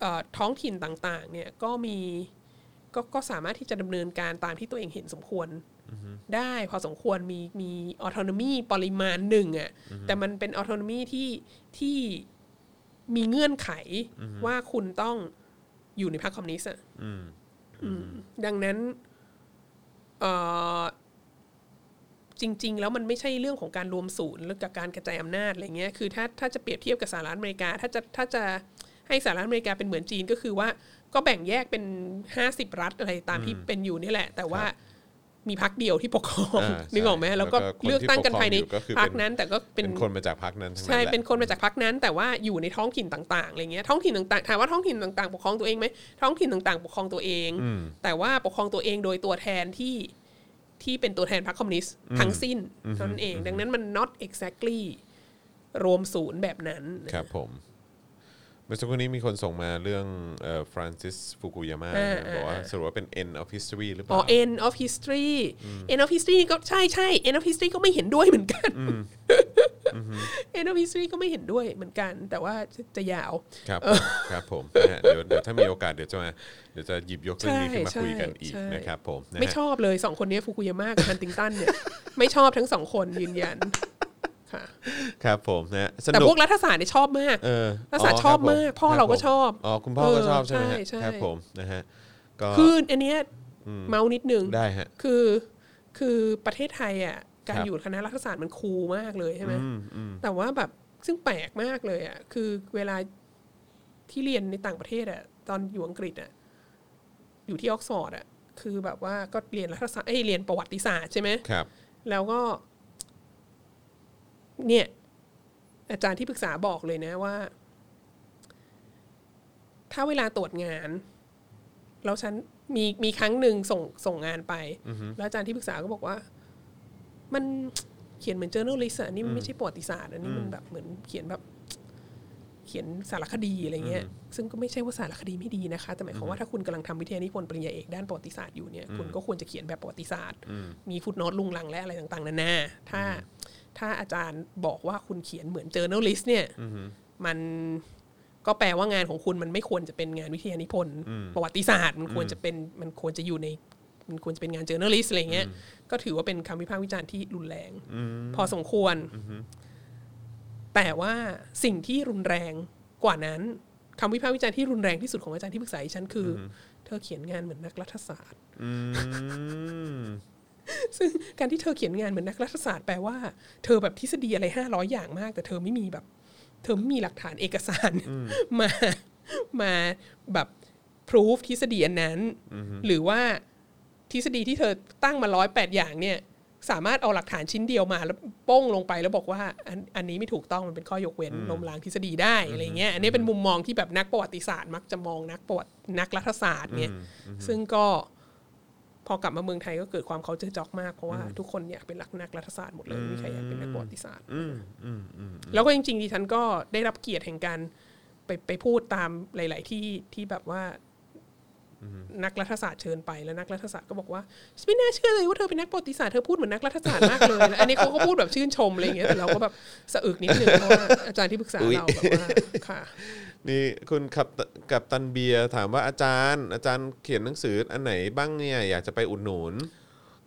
เอ่อท้องถิ่นต่าง ๆ เนี่ยก็มี ก็ก็สามารถที่จะดำเนินการตามที่ตัวเองเห็นสมควรได้พอสมควรมีมีออโตนมีปริมาณหนึ่งอะ่ะแต่มันเป็นออโตนมีที่ที่มีเงื่อนไขว่าคุณต้องอยู่ในพรรคคอมมิวนิสต์อะอืมดังนั้นเอ่อจริง ๆ แล้วมันไม่ใช่เรื่องของการรวมศูนย์หรือกับการกระจายอำนาจอะไรเงี้ยคือถ้าถ้าจะเปรียบเทียบกับสหรัฐอเมริกา ถ้าจะถ้าจะให้สหรัฐอเมริกาเป็นเหมือนจีนก็คือว่า ก็แบ่งแยกเป็นห้าสิบรัฐอะไรตามที่เป็นอยู่นี่แหละ แต่ว่ามีพักเดียวที่ปกครองอ่านึกออกไหมใช่แล้วก็แล้วก็คนที่เลือกตั้งกันภายในปกครองอยู่ก็คือพักเป็นนั้น แต่ก็เป็เป็นนคนมาจากพรรคนั้นทั้งนั้นใช่แหละเป็นคนมาจากพรรคนั้น แต่ว่าอยู่ในท้องถิ่นต่างๆอะไรเงี้ยท้องถิ่นต่างๆถามว่าท้องถิ่นต่างๆ ปกครองตัวเองไหมท้องถิ่นต่างๆ ปกครองตัวเอง แต่ว่าปกครองตัวเองโดยตัวแทนที่ที่เป็นตัวแทนพรรคคอมมิวนิสต์ทั้งสิ้นเท่านั้นเอง ดังนั้นมัน not exactly รวมศูนย์แบบนั้นครับผม เมื่อสักครู่นี้มีคนส่งมาเรื่องฟรานซิสฟุกุยามะอ่าบอกว่าสรุปว่าเป็น end of history หรือเปอ๋อล่า end of history end of history ก็ใช่ใช่ end of history ก็ไม่เห็นด้วยเหมือนกัน end of history ก็ไม่เห็นด้วยเหมือนกัน แต่ว่าจะจะยาว ครับผมครับผมนะฮะเดี๋ยวเดี๋ยวถ้ามีโอกาสเดี๋ยวจะมาเดี๋ยวจะหยิบยกเรื่องนี้ขึ้นมาใช่คุยกันอีกใช่นะครับผมนะฮะไม่ชอบเลยสองคนนี้ฟุกุยามะกับฮันติงตันเนี่ยไม่ชอบทั้งสองคนยืนยัน ค่ะครับผมนะฮะสแต่นุพกวกรัฐศาสตร์เนี่ยชอบมากเออรัฐศาสตร์ชอบมากคพ่อผมเราก็คบผมชอบอ๋อคุณพ่อก็เออชอบใช่ไหมฮะใช่ใช่ครับผมนะฮะก็คืออันเนี้ยเมานิดนึงได้ฮะคือคือประเทศไทยอะการครับอยู่คณะรัฐศาสตร์มันคูลมากเลยใช่ไหมแต่ว่าแบบซึ่งแปลกมากเลยอะคือเวลาที่เรียนในต่างประเทศอะตอนอยู่อังกฤษอะอยู่ที่ออกซฟอร์ดอะคือแบบว่าก็เรียนรัฐศาสตร์เอ้ยเรียนประวัติศาสตร์ใช่ไหมครับ แล้วก็ เนี่ย อาจารย์ที่ปรึกษาบอกเลยนะว่า ถ้าเวลาตรวจงานแล้วฉันมีมีครั้งหนึ่งส่งส่งงานไป แล้วอาจารย์ที่ปรึกษาก็บอกว่า มันเขียนเหมือน journalist อะนี่มันไม่ใช่ประวัติศาสตร์อันนี้มันแบบเหมือนเขียนแบบเขียนสารคดีอะไรเงี้ย ซึ่งก็ไม่ใช่ว่าสารคดีไม่ดีนะคะ แต่หมายความว่าถ้าคุณกำลังทำวิทยานิพนธ์ปริญญาเอกด้านประวัติศาสตร์อยู่เนี่ย คุณก็ควรจะเขียนแบบประวัติศาสตร์ มีฟุตโนตลุงลังและอะไรต่างๆนานา ถ้า ถ้าอาจารย์บอกว่าคุณเขียนเหมือน journalist เนี่ยมันก็แปลว่างานของคุณมันไม่ควรจะเป็นงานวิทยานิพนธ์ประวัติศาสตร์ มันควรจะเป็นมันควรจะอยู่ในมันควรจะเป็นงาน journalist อะไรเงี้ยก็ถือว่าเป็นคำวิพากษ์วิจารณ์ที่รุนแรง พอสมควร แต่ว่าสิ่งที่รุนแรงกว่านั้นคำวิพากษ์วิจารณ์ที่รุนแรงที่สุดของอาจารย์ที่ปรึกษาดิฉันคือ เธอเขียนงานเหมือนนักรัฐศาสตร์อืม ซึ่งการที่เธอเขียนงานเหมือนนักรัฐศาสตร์แปลว่าเธอแบบทฤษฎีอะไรห้าร้อยอย่างมาก แต่เธอไม่มีแบบ เธอไม่มีหลักฐานเอกสารมามาแบบพิสูจทฤษฎีอันนั้น หรือว่าทฤษฎีที่เธอตั้งมาร้อยแปดอย่างเนี่ย สามารถเอาหลักฐานชิ้นเดียวมาแล้วโป้งลงไปแล้วบอกว่าอันอันนี้ไม่ถูกต้องมันเป็นข้อยกเว้นล้มล้างทฤษฎีได้อะไรเงี้ยอันนี้เป็นมุมมองที่แบบนักประวัติศาสตร์ มักจะมองนักประวัตินักรัฐศาสตร์เนี่ยซึ่งก็ พอกลับมาเมืองไทยก็เกิดความเขาเจอจอกมาก เพราะว่าทุกคนอยากเป็นนักนักรัฐศาสตร์หมดเลยไม่มีใครอยากเป็นนักประวัติศาสตร์อืมอืมอืมแล้วก็จริงๆดิฉันก็ได้รับเกียรติแห่งการไปไปพูดตามหลาย ๆ ที่ที่แบบว่านักรัฐศาสตร์เชิญไปแล้วนักรัฐศาสตร์ก็บอกว่าไม่น่าเชื่อเลยว่าเธอเป็นนักประวัติศาสตร์เธอพูดเหมือนนักรัฐศาสตร์มากเลยแล้วอันนี้เขาก็พูดแบบชื่นชมอะไรอย่างเงี้ยแต่เราก็แบบสะอึกนิดนึงเพราะว่าอาจารย์ที่ปรึกษาเราแบบว่าค่ะ นี่คุณกับกับตันเบียร์ถามว่าอาจารย์ อาจารย์เขียนหนังสืออันไหนบ้างเนี่ยอยากจะไปอุดหนุน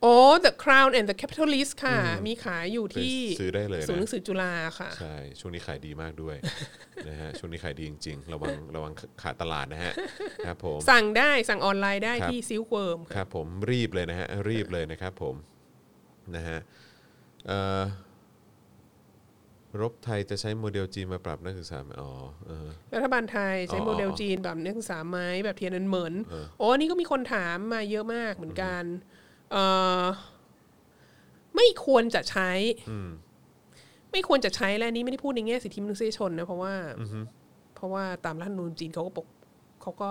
โอ้ The Crown and the Capitalist ค่ะ มีขายอยู่ที่ไปซื้อได้เลยนะศูนย์หนังสือจุฬาค่ะ ใช่ ช่วงนี้ขายดีมากด้วยนะฮะช่วงนี้ขายดีจริง ๆ ระวังระวังขาดตลาดนะฮะครับผมสั่งได้สั่งออนไลน์ได้ครับที่ซิลเวิร์มครับผมรีบเลยนะฮะรีบเลยนะครับผมนะฮะเอ่อ รัฐบาลไทยจะใช้โมเดลจีนมาปรับนักศึกษาไหมอ๋อเออ รัฐบาลไทยใช้อ๋อโมเดลจีนแบบนักศึกษาไหมแบบเทียนนันเหมินโอ้อันนี่ก็มีคนถามมาเยอะมากเหมือนกันเอ่อไม่ควรจะใช้ไม่ควรจะใช้และอันนี้ไม่ได้พูดในแง่สิทธิมนุษยชนนะเพราะว่าเพราะว่าตามรัฐธรรมนูญจีนเขาก็ปกเขาก็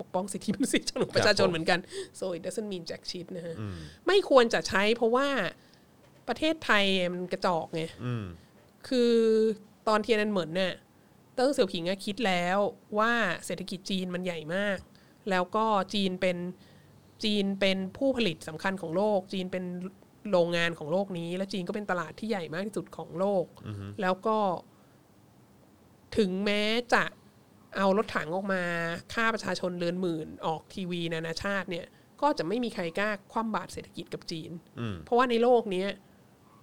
ปกป้องสิทธิมนุษยชนของประชาชนเหมือนกัน so it doesn't mean jack shit นะฮะไม่ควรจะใช้เพราะว่าประเทศไทยมันกระจอกไง คือตอนเทียนนันเหมินเนี่ยเติ้งเสี่ยวผิงอะคิดแล้วว่าเศรษฐกิจจีนมันใหญ่มาก แล้วก็จีนเป็นจีนเป็นผู้ผลิตสำคัญของโลก จีนเป็นโรงงานของโลกนี้ และจีนก็เป็นตลาดที่ใหญ่มากที่สุดของโลก แล้วก็ ถึงแม้จะเอารถถังออกมาฆ่าประชาชนเรือนหมื่นออกทีวีนานาชาติเนี่ย ก็จะไม่มีใครกล้าคว่ำบาตรเศรษฐกิจกับจีน เพราะว่าในโลกเนี้ย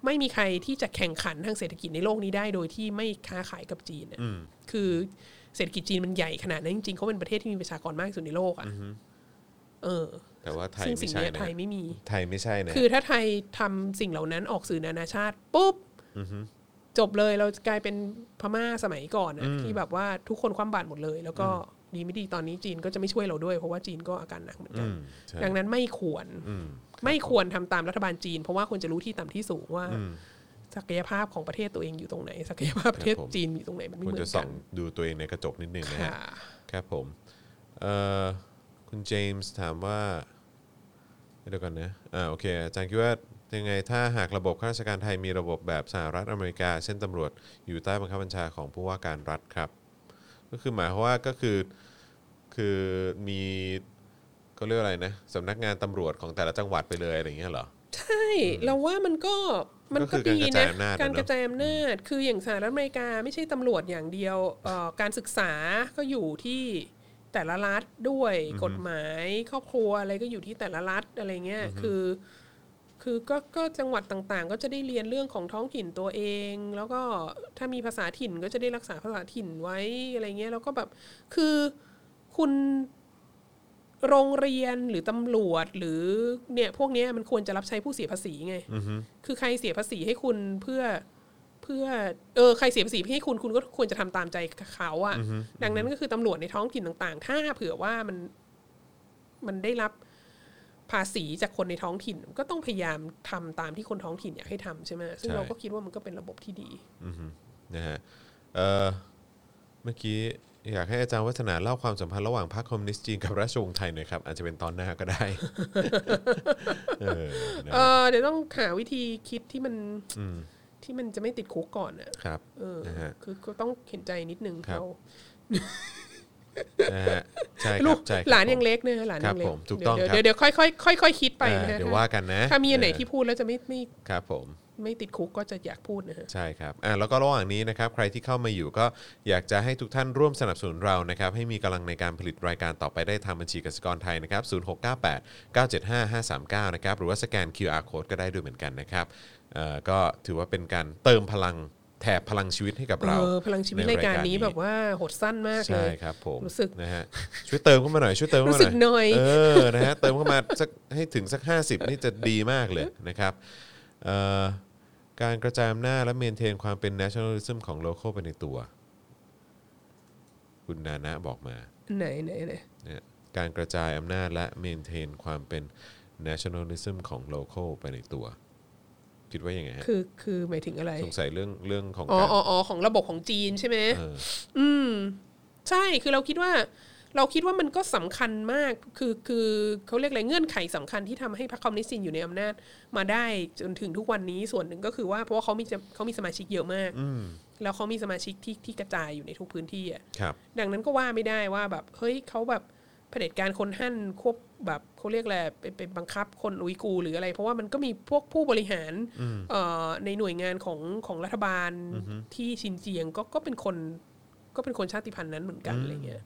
ไม่มีใครที่จะแข่งขันทางเศรษฐกิจในโลกนี้ได้โดยที่ไม่ค้าขายกับจีนน่ะคือเศรษฐกิจจีนมันใหญ่ขนาดนั้นจริงๆเขาเป็นประเทศที่มีประชากรมากที่สุดในโลกอะเออ แต่ว่าไทยซึ่งไม่สิ่งใช่เนี้ยนะไทยไม่มี ไทยไม่ใช่นะคือถ้าไทยทำสิ่งเหล่านั้นออกสื่อนานาชาติปุ๊บจบเลยเราจะกลายเป็นพม่าสมัยก่อนนะที่แบบว่าทุกคนคว่ำบาตรหมดเลย แล้วก็ดีไม่ดีตอนนี้จีนก็จะไม่ช่วยเราด้วย เพราะว่าจีนก็อาการหนักเหมือนกันอืมใช่ดังนั้นไม่ควรอืม ไม่ควรทำตามรัฐบาลจีน เพราะว่าควรจะรู้ที่ต่ำที่สูงว่า ศักยภาพของประเทศตัวเองอยู่ตรงไหน ศักยภาพประเทศครับผมจีนอยู่ตรงไหนมันไม่ควรเหมือจะนส่กัองนดูตัวเองในกระจกนิดนึงนะฮะค่ะครับผมเอ่อคุณเจมส์ถามว่าเดี๋ยวก่อนนะอ่าโอเคอาจารย์คิดว่ายังไงถ้าหากระบบข้าราชการไทยมีระบบแบบสหรัฐอเมริกา เช่นตำรวจอยู่ใต้บังคับบัญชาของผู้ว่าการรัฐครับ ก็คือหมายความว่าก็คือคือมี ก็เรียกว่าอะไรนะสำนักงานตำรวจของแต่ละจังหวัดไปเลยอะไรอย่างเงี้ยเหรอ ใช่เราว่ามันก็มันก็ก็คือดีการกระจายนะอำนาจการอะเนอะกระจายอำนาจคืออย่างสหรัฐอเมริกาไม่ใช่ตำรวจอย่างเดียวเอ่อการศึกษาก็อยู่ที่แต่ละรัฐด้วยกฎหมายครอบครัวอะไรก็อยู่ที่แต่ละรัฐอะไรเงี้ยคือ คือก็ก็จังหวัดต่างๆ ก็จะได้เรียนเรื่องของท้องถิ่นตัวเอง แล้วก็ถ้ามีภาษาถิ่นก็จะได้รักษาภาษาถิ่นไว้อะไรเงี้ยแล้วก็แบบคือคุณ โรงเรียนหรือตำรวจหรือเนี่ยพวกเนี้ยมันควรจะรับใช้ผู้เสียภาษีไง คือใครเสียภาษีให้คุณเพื่อเพื่อเออใครเสียภาษีให้คุณคุณก็ควรจะทำตามใจเขาอะดังนั้นก็คือตำรวจในท้องถิ่นต่าง ๆ ถ้าเผื่อว่ามันมันได้รับภาษีจากคนในท้องถิ่น ก็ต้องพยายามทำตามที่คนท้องถิ่นอยากให้ทำใช่ไหมซึ่งใช่เราก็คิดว่ามันก็เป็นระบบที่ดีนะฮะเอ่อเมื่อกี้ อยากให้อาจารย์วัฒนาเล่าความสัมพันธ์ระหว่างพรรคคอมมิวนิสต์จีนกับราชวงศ์ไทยหน่อยครับ อาจจะเป็นตอนหน้าก็ได้เออนะเออเดี๋ยวต้องหาวิธีคิดที่มันที่มันจะไม่ติดคุกก่อนอะครับ เออนะฮะ คือก็ต้องเห็นใจนิดนึงครับ เขานะฮะใช่คลูรักบใช่ครับหลานยังผมเล็กนะหลานยังเล็ครับกผมถูกต้องเดี๋ยวครับเดี๋ยวเดี๋ยวค่อยค่อยค่อยค่อยๆคิดไปอ่านะเดี๋ยวว่ากันนะถ้ามีอันไหนเออที่พูดแล้วจะไม่ไม่ ครับผม ไม่ติดคุกก็จะอยากพูดนะฮะ ใช่ครับอะแล้วก็ระหว่างนี้นะครับ ใครที่เข้ามาอยู่ก็อยากจะให้ทุกท่านร่วมสนับสนุนเรานะครับ ให้มีกำลังในการผลิตรายการต่อไปได้ทางบัญชีกสิกรไทยนะครับ 0698 975 539 นะครับ หรือว่าสแกน QR code ก็ได้ด้วยเหมือนกันนะครับเอ่อก็ถือว่าเป็นการเติมพลังแถบพลังชีวิตให้กับเราเออพลังชีวิตในรายการรายการนี้นี้แบบว่าโหดสั้นมากเลใช่ย ครับผมรู้สึกนะฮะช่วยเติมเข้ามาหน่อยช่วยเติมเข้ามารู้สึกหน่อยเออนะฮะเติมเข้ามาสักให้ถึงสัก 50 นี่จะดีมากเลยนะครับเอ่อ การกระจายอำนาจและเมนเทนความเป็น nationalism ของ local ไปในตัว คุณนานะบอกมาไหนไหนไหนนะการกระจายอำนาจและเมนเทนความเป็น nationalism ของ local ไปในตัว คิดว่ายังไงฮะคือคือหมายถึงอะไร สงสัยเรื่องเรื่องของอ๋อการ อ๋ออ๋อของระบบของจีนใช่ไหมเออ อืม ใช่คือเราคิดว่า เราคิดว่ามันก็สำคัญมากคือคือเขาเรียกอะไรเงื่อนไขสำคัญที่ทำให้พรรคคอมมิวนิสต์จีนอยู่ในอำนาจมาได้จนถึงทุกวันนี้ส่วนหนึ่งก็คือว่าเพราะว่าเขามีจะเขามีสมาชิกเยอะมากอืมแล้วเขามีสมาชิกที่ที่กระจายอยู่ในทุกพื้นที่อะครับดังนั้นก็ว่าไม่ได้ว่าแบบเฮ้ยเขาแบบเผด็จการคนหั่นควบแบบเขาเรียกอะไรไปไปบังคับคนอุยกูร์หรืออะไร เพราะว่ามันก็มีพวกผู้บริหารเอ่อในหน่วยงานของของรัฐบาลที่ชินเจียงก็ก็เป็นคน ก็เป็นคนชาติพันธุ์นั้นเหมือนกันอะไรเงี้ย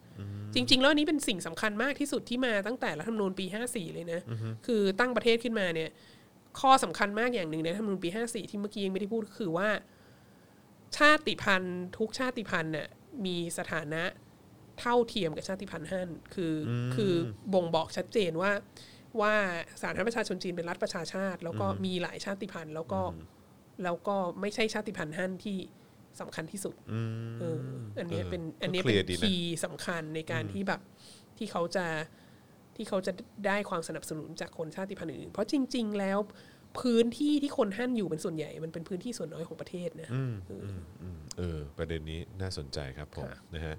จริง ๆ แล้วอันนี้เป็นสิ่งสำคัญมากที่สุดที่มาตั้งแต่รัฐธรรมนูญปี54เลยนะคือตั้งประเทศขึ้นมาเนี่ย ข้อสำคัญมากอย่างหนึ่งในรัฐธรรมนูญปี54ที่เมื่อกี้ยังไม่ได้พูดก็คือว่า ชาติพันธุ์ทุกชาติพันธุ์น่ะมีสถานะเท่าเทียมกับชาติพันธุ์ฮั่นคืออคือบ่งบอกชัดเจนว่าว่าสาธารณประชาชนจีนเป็นรัฐประชาชาติ แล้วก็มีหลายชาติพันธุ์ แล้วก็แล้วก็ไม่ใช่ชาติพันธุ์ฮั่นที่ สำคัญที่สุดเอออันเนี้ยเป็นอันเนี้ยเป็น clear ดีนะคีย์สำคัญในการที่แบบที่เขาจะที่เขาจะได้ความสนับสนุนจากคนชาติพันธุ์อื่น เพราะจริง ๆ แล้วพื้นที่ที่คนฮั่นอยู่เป็นส่วนใหญ่ มันเป็นพื้นที่ส่วนน้อยของประเทศนะเออ ประเด็นนี้น่าสนใจครับผมค่ะนะฮะ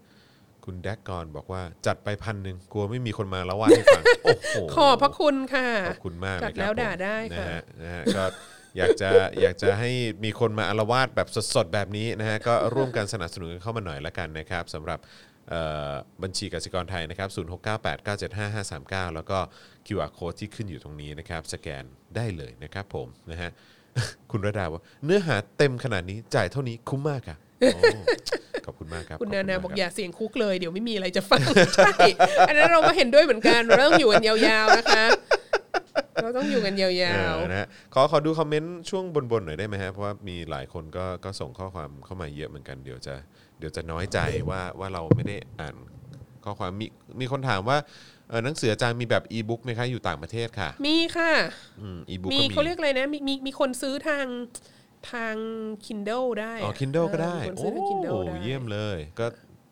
คุณแดกกอนบอกว่าจัดไปพันหนึ่งกลัวไม่มีคนมาแล้วว่าให้ฟังโอ้โหขอบพระคุณค่ะขอบคุณมากเลยคจัรับดแล้วผมด่าได้ค่ะนะฮะนะฮะก็ อยากจะอยากจะให้มีคนมาอารวาสแบบสดๆแบบนี้นะฮะก็ร่วมกันสนับสนุนกันเข้ามาหน่อยละกันนะครับสำหรับเอ่อบัญชีกสิกรไทยนะครับ 0698975539 แล้วก็ QR code ที่ขึ้นอยู่ตรงนี้นะครับ สแกนได้เลยนะครับผมนะฮะ คุณระดาว่าเนื้อหาเต็มขนาดนี้จ่ายเท่านี้คุ้มมากค่ะโอ้ขอบคุณมากครับคุณขนาณนามบอกครับอย่าเสียงคุกเลย เดี๋ยวไม่มีอะไรจะฟังใช่อันนั้นเราก็เห็นด้วยเหมือนกันเราต้องอยู่กันยาวๆนะคะ เราต้องอยู่กันยาเอวอนะฮะขอขอดูคอมเมนต์ช่วงบนๆหน่อยได้ไหมฮะเพราะว่ามีหลายคนก็ก็ส่งข้อความเข้ามาเยอะเหมือนกันเดี๋ยวจะเดี๋ยวจะน้อยใจว่าว่าเราไม่ได้อ่านข้อความมีมีคนถามว่าเออหนังสืออาจารย์มีแบบอีบุ๊กไหมคะอยู่ต่างประเทศค่ะๆมีค่ะอืมอีบุ๊กมีก็มีเขาเรียกอะไรนะมีมีมีคนซื้อทางทาง Kindle ได้ะอ๋อ Kindle ก็ได้เออมีคนโอ้ซื้อทาง Kindle ได้เยี่ยมเลย ก็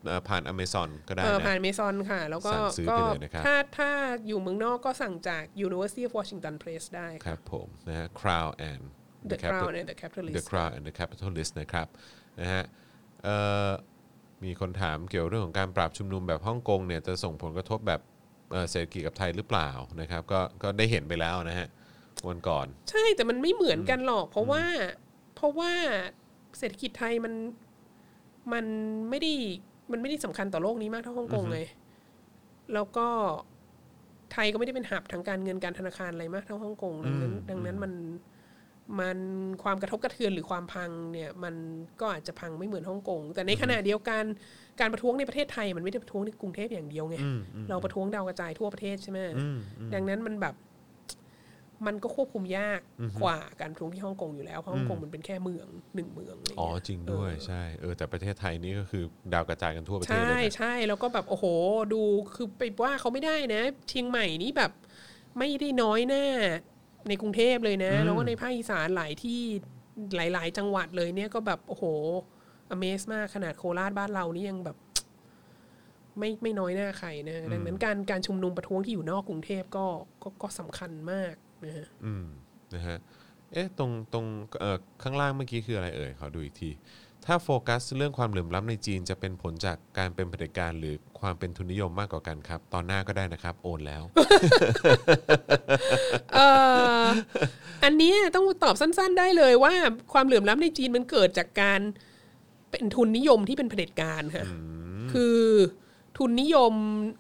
เอ่อผ่าน Amazon ก็ได้เออนะผ่านเมซอนค่ะ แล้วก็สั่งซื้อก็ไปเลยนะครับถ้าถ้าอยู่เมืองนอกก็สั่งจาก University of Washington Press ได้ครับผมนะฮะ Crown and The Capital- Crown and the Capitalist The Crown and the Capitalist นะครับนะฮะเอ่อมีคนถามเกี่ยวเรื่องของการปราบชุมนุมแบบฮ่องกงเนี่ยจะส่งผลกระทบแบบเอ่อเศรษฐกิจกับไทยหรือเปล่านะครับ ก็ก็ได้เห็นไปแล้วนะฮะวันก่อน ใช่แต่มันไม่เหมือนกันหรอก เพราะว่าเพราะว่าเศรษฐกิจไทยมันมันไม่ได้ มันไม่ได้สำคัญต่อโลกนี้มากเท่าฮ่องกงเลย แล้วก็ไทยก็ไม่ได้เป็นหับทางการเงินการธนาคารอะไรมากเท่าฮ่องกงดังนั้น ดังนั้นมันมันความกระทบกระเทือนหรือความพังเนี่ยมันก็อาจจะพังไม่เหมือนฮ่องกงแต่ในขณะเดียวกันการประท้วงในประเทศไทย มันไม่ได้ประท้วงในกรุงเทพอย่างเดียวไงเราประท้วงดาวกระจายทั่วประเทศใช่ไหมดังนั้นมันแบบ มันก็ควบคุมยากกว่าการประท้วงที่ฮ่องกงอยู่แล้วเพราะฮ่องกงมันเป็นแค่เมืองหนึ่งเมืองอะไรอ๋อเงี้ยจริงด้วยใช่เออแต่ประเทศไทยนี่ก็คือดาวกระจายกันทั่วประเทศใช่เลยนะใช่แล้วก็แบบโอ้โห ดูคือไปว่าเขาไม่ได้นะเชียงใหม่นี่แบบไม่ได้น้อยหน้าในกรุงเทพเลยนะ แล้วก็ในภาคอีสานหลายที่หลาย ๆ จังหวัดเลยเนี่ยก็แบบโอ้โห Amaze มากขนาดโคราชบ้านเรานี่ยังแบบ ไม่ไม่น้อยหน้าใครนะดังนั้นการการชุมนุมประท้วงที่อยู่นอกกรุงเทพก็ก็ก็สำคัญมาก นะฮะอืมนะฮะเอ๊ะตรงตรงเอ่อข้างล่างเมื่อกี้คืออะไรเอ่ยขอดูอีกที ถ้าโฟกัสเรื่องความเหลื่อมล้ำในจีนจะเป็นผลจากการเป็นเผด็จการหรือความเป็นทุนนิยมมากกว่ากันครับ ตอนหน้าก็ได้นะครับ โอนแล้ว เอ่ออันเนี้ยต้องตอบสั้นๆได้เลยว่าความเหลื่อมล้ำในจีนมันเกิดจากการเป็นทุนนิยมที่เป็นเผด็จการค่ะคือ ทุนนิยม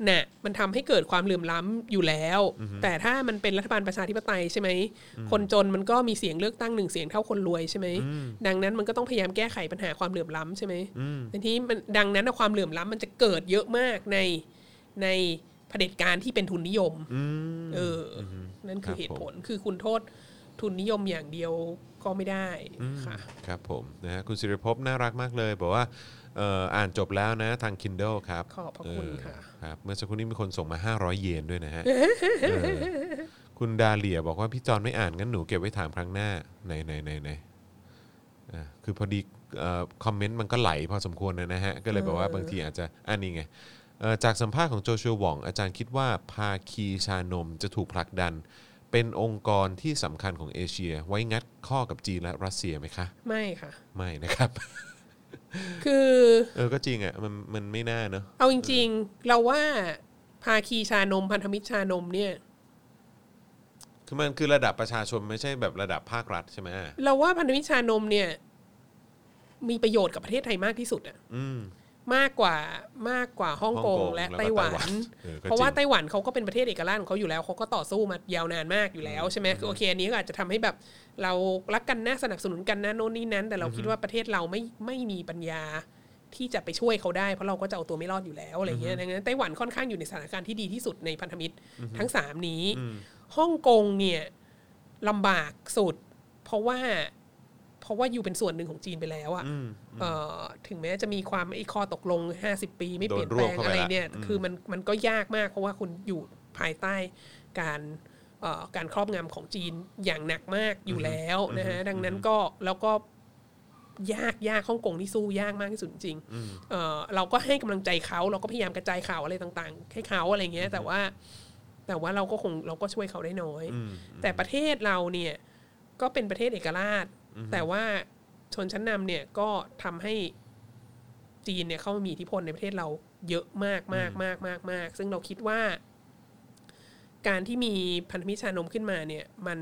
น่ะมันทำให้เกิดความเหลื่อมล้ำอยู่แล้ว แต่ถ้ามันเป็นรัฐบาลประชาธิปไตยใช่ไหมคนจนมันก็มีเสียงเลือกตั้งหนึ่งเสียงเท่าคนรวยใช่ไหมดังนั้นมันก็ต้องพยายามแก้ไขปัญหาความเหลื่อมล้ำใช่ไหมแต่ทีนี้มันดังนั้นน่ะความเหลื่อมล้ำมันจะเกิดเยอะมากในในเผด็จการที่เป็นทุนนิยมเอออนั่นคือครับเหตุผมผลคือคุณโทษทุนนิยมอย่างเดียวก็ไม่ได้ค่ะครับผมนะฮะคุณสิริภพน่ารักมากเลยบอกว่าเอ่ออ่านจบแล้วนะทาง Kindle ครับขอบพระคุณเออค่ะครับเมื่อสักครู่นี้มีคนส่งมา 500 เยนด้วยนะฮะเออคุณดาเลียบอกว่าพี่จอนไม่อ่านงั้นหนูเก็บไว้ถามครั้งหน้าในในในในอะคือพอดีเอ่อคอมเมนต์มันก็ไหลพอสมควรนะฮะ ก็เลยแบบว่าบางทีอาจจะอันนี้ไงเอ่อจากสัมภาษณ์ของโจชัวหว่อง อาจารย์คิดว่าภาคีชานมจะถูกผลักดันไปเป็นองค์กรที่สำคัญของเอเชีย ไว้งัดข้อกับจีนและรัสเซียไหมคะ ไม่ค่ะ ไม่นะครับ คือ เออก็จริงอะมันมันไม่น่าเนอะเอาจริง ๆ เราว่าภาคีชานมพันธมิตรชานมเนี่ย คือมันคือระดับประชาชนไม่ใช่แบบระดับภาครัฐใช่ไหมเราว่าพันธมิตรชานมเนี่ย มีประโยชน์กับประเทศไทยมากที่สุดอะอืม มากกว่ามากกว่าฮ่องกงฮ่องกงและแล้วก็ไต้หวัไต้หวันนเออก็เพราะว่าจริงไต้หวันเขาก็เป็นประเทศเอกราชของเขาอยู่แล้วเขาก็ต่อสู้มายาวนานมากอยู่แล้วใช่ไหมคือโอเคอันนี้ก็อาจจะทำให้แบบเรารักกันนะสนับสนุนกันนะโน่นนี่นั้น แต่เราคิดว่าประเทศเราไม่ไม่มีปัญญาที่จะไปช่วยเขาได้เพราะเราก็จะเอาตัวไม่รอดอยู่แล้วอะไรเงี้ยดังนั้นไต้หวันค่อนข้างอยู่ในสถานการณ์ที่ดีที่สุดในพันธมิตรทั้งสามนี้ฮ่องกงเนี่ยลำบากสุด เพราะว่า เพราะว่าอยู่เป็นส่วนหนึ่งของจีนไปแล้วอะเอะถึงแม้จะมีความไอ้ข้อตกลง 50 ปีไม่เปลี่ยนแปลงโดนรวบเข้าไปอะไรละเนี่ยอืมคือมันมันก็ยากมากเพราะว่าคุณอยู่ภายใต้การเอ่อการครอบงำของจีนอย่างหนักมากอยู่แล้วนะฮะดังนั้นก็แล้วก็ยากยากฮ่องกงที่สู้ยากมากที่สุดจริงๆเอ่อเราก็ให้กำลังใจเขาเราก็พยายามกระจายข่าวอะไรต่างๆ ให้เขาอะไรเงี้ย แต่ว่า แต่ว่าเราก็คงเราก็ช่วยเขาได้น้อย แต่ประเทศเราเนี่ย ก็เป็นประเทศเอกราช แต่ว่าชนชั้นนำเนี่ยก็ทำให้จีนเนี่ยเข้ามามีอิทธิพลในประเทศเราเยอะมากมากมากมากมากซึ่งเราคิดว่า การที่มีพันธมิตรชานมขึ้นมาเนี่ย มัน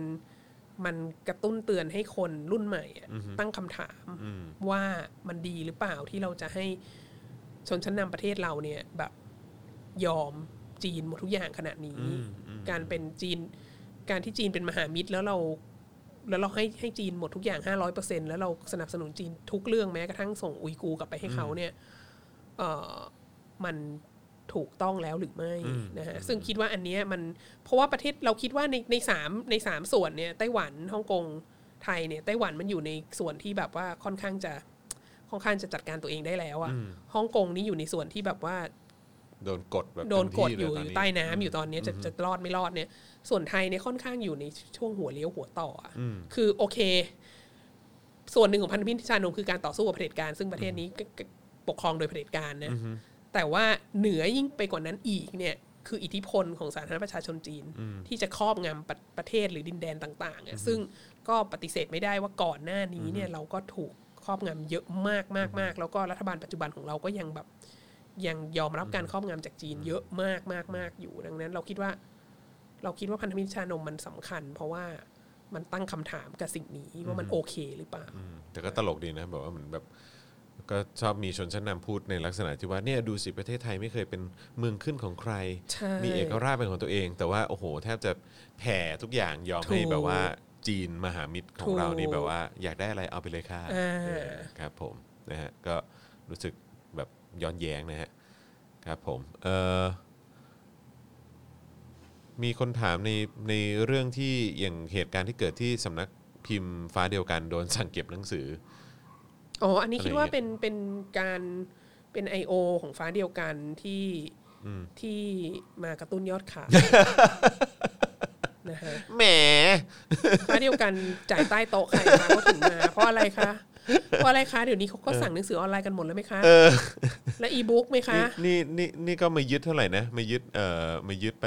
มันกระตุ้นเตือนให้คนรุ่นใหม่อะตั้งคำถามว่ามันดีหรือเปล่าที่เราจะให้ชนชั้นนำประเทศเราเนี่ยแบบยอมจีนหมดทุกอย่างขนาดนี้ การเป็นจีน การที่จีนเป็นมหามิตรแล้วเรา แล้วเราให้ให้จีนหมดทุกอย่างห้าร้อยเปอร์เซ็นแล้วเราสนับสนุนจีนทุกเรื่องแม้กระทั่งส่งอุยกูร์กลับไปให้เขาเนี่ยเออมันถูกต้องแล้วหรือไม่นะฮะซึ่งคิดว่าอันเนี้ยมันเพราะว่าประเทศเราคิดว่าในในสามในสามส่วนเนี่ยไต้หวันฮ่องกงไทยเนี่ยไต้หวันมันอยู่ในส่วนที่แบบว่าค่อนข้างจะค่อนข้างจะจัดการตัวเองได้แล้วอะฮ่องกงนี่อยู่ในส่วนที่แบบว่า โดนกดแบบโดนกดเต็มที่อยู่เลอยู่นี้ใต้น้ำอยู่ตอนเนี้ยจะจะรอดไม่รอดเนี่ย ส่วนไทยเนี่ยค่อนข้างอยู่ในช่วงหัวเลี้ยวหัวต่ออะคือโอเค ส่วนหนึ่งของพันธมิตรชานมคือการต่อสู้กับเผด็จการ ซึ่งประเทศนี้ก็ก็ปกครองโดยเผด็จการนะแต่ว่าเหนือยิ่งไปกว่านั้นอีกเนี่ยคืออิทธิพลของสาธารณรัฐประชาชนจีน ที่จะครอบงำประประเทศหรือดินแดนต่างๆอะซึ่งก็ปฏิเสธไม่ได้ว่าก่อนหน้านี้เนี่ยเราก็ถูกครอบงำเยอะมากมากมากแล้วก็รัฐบาลปัจจุบันของเราก็ยังแบบ ยังยอมรับการครอบงำจากจีนเยอะมากมากมากอยู่ ดังนั้น เราคิดว่า เราคิดว่าพันธมิตรชานมมันสำคัญ เพราะว่ามันตั้งคำถามกับสิ่งนี้ว่ามันโอเคหรือเปล่าแต่ก็ตลกดีนะแบบว่าเหมือนแบบก็ชอบมีชนชั้นนำพูดในลักษณะที่ว่าเนี่ยดูสิประเทศไทยไม่เคยเป็นเมืองขึ้นของใครใช่มีเอกราชเป็นของตัวเอง แต่ว่าโอ้โห แทบจะแผ่ทุกอย่างยอมให้ถูกแบบว่าจีนมหามิตรของเรานี่ถูกแบบว่า อยากได้อะไรเอาไปเลยค่ะอ่าเออครับผมนะฮะก็รู้สึกแบบ ย้อนแย้งนะฮะครับผมเอ่อมีคนถามในในเรื่องที่อย่างเหตุการณ์ที่เกิดที่สำนักพิมพ์ฟ้าเดียวกันโดนสั่งเก็บหนังสือ อ๋อ อันนี้คิดว่าอะไรอย่างเงี้ยเป็นเป็นการเป็น I.O. ของฟ้าเดียวกันที่ที่มากระตุ้นยอดขายนะฮะแหมฟ้าเดียวกันจ่ายใต้โต๊ะใครคะเขาถึงมาเพราะอะไรคะ เพราะอะไรคะเดี๋ยวนี้เขาก็สั่งหนังสือออนไลน์กันหมดแล้วไหมคะและอีบุ๊กไหมคะนี่นี่นี่ก็มายึดเท่าไหร่นะมายึดเอ่อมายึดไป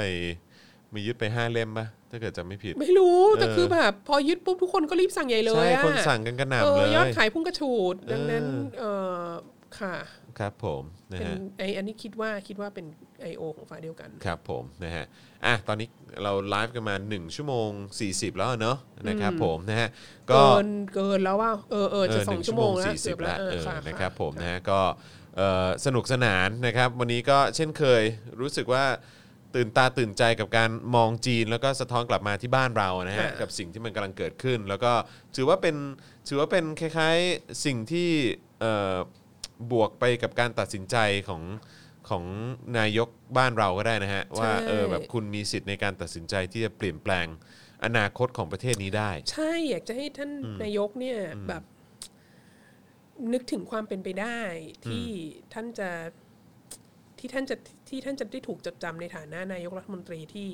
มายึดไปห้าเล่มปะถ้าเกิดจำไม่ผิด ไม่รู้แต่เออคือแบบพอยึดปุ๊บทุกคนก็รีบสั่งใหญ่เลยใช่อะคนสั่งกันกระหเอน่ำอเลยยอดขายพุ่งกระฉูดดังนั้นเออค่ะ ครับผม นะเป็นฮะไออันนี้คิดว่าคิดว่าเป็น I.O. ของฟ้าเดียวกัน ครับผมนะฮะอะตอนนี้เราไลฟ์กันมา 1 ชั่วโมง 40 แล้วเนอะนะครับผมนะฮะก็ เกินเกินแล้วว่า เออเออจะสองหนึ่ชั่วโมงแล้วสี่สิเกืบอบแล้วแล้วเออเออค่ะนะครับะผมนะฮะก็เอ่อสนุกสนานนะครับ วันนี้ก็เช่นเคยรู้สึกว่าตื่นตาตื่นใจกับการมองจีน แล้วก็สะท้อนกลับมาที่บ้านเรานะฮะกับสิ่งที่มันกำลังเกิดขึ้น แล้วก็ถือว่าเป็นถือว่าเป็นคล้ายๆสิ่งที่เอ่อ บวกไปกับการตัดสินใจของของนายกบ้านเราก็ได้นะฮะ ว่าเออแบบคุณมีสิทธิ์ในการตัดสินใจที่จะเปลี่ยนแปลงอนาคตของประเทศนี้ได้ ใช่อยากจะให้ท่านนายกเนี่ยแบบนึกถึงความเป็นไปได้ที่ท่านจะที่ท่านจะที่ท่านจะได้ถูกจดจำในฐานะนายกรัฐมนตรีที่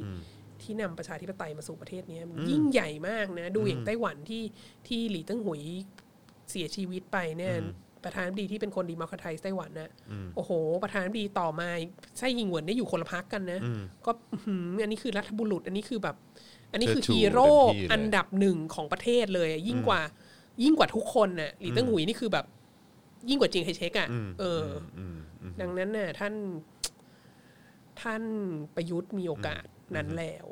ที่นำประชาธิปไตยมาสู่ประเทศเนี้ยมันยิ่งใหญ่มากนะ ดูอย่างไต้หวันที่ที่หลีเติ้งหุยเสียชีวิตไปเนี่ย ประธานาธิบดีที่เป็นคนดีมอครไทส์ไต้หวันนะโอ้โห ประธานาธิบดีต่อมาไส้ยิงเหวินได้อยู่คนละพักกันนะ ก็อื้อหืออันนี้คือรัฐบุรุษ อันนี้คือแบบ อันนี้คือเชิดชูฮีโร่เต็มที่เลยอันดับหนึ่งของประเทศเลยอะยิ่งกว่า ยิ่งกว่าทุกคนน่ะหลีเติ้งหุยนี่คือแบบ ยิ่งกว่าจริงไฮเช็คอะเอออดังนั้นน่ะ ท่าน ท่านประยุทธ์มีโอกาสนั้นแล้ว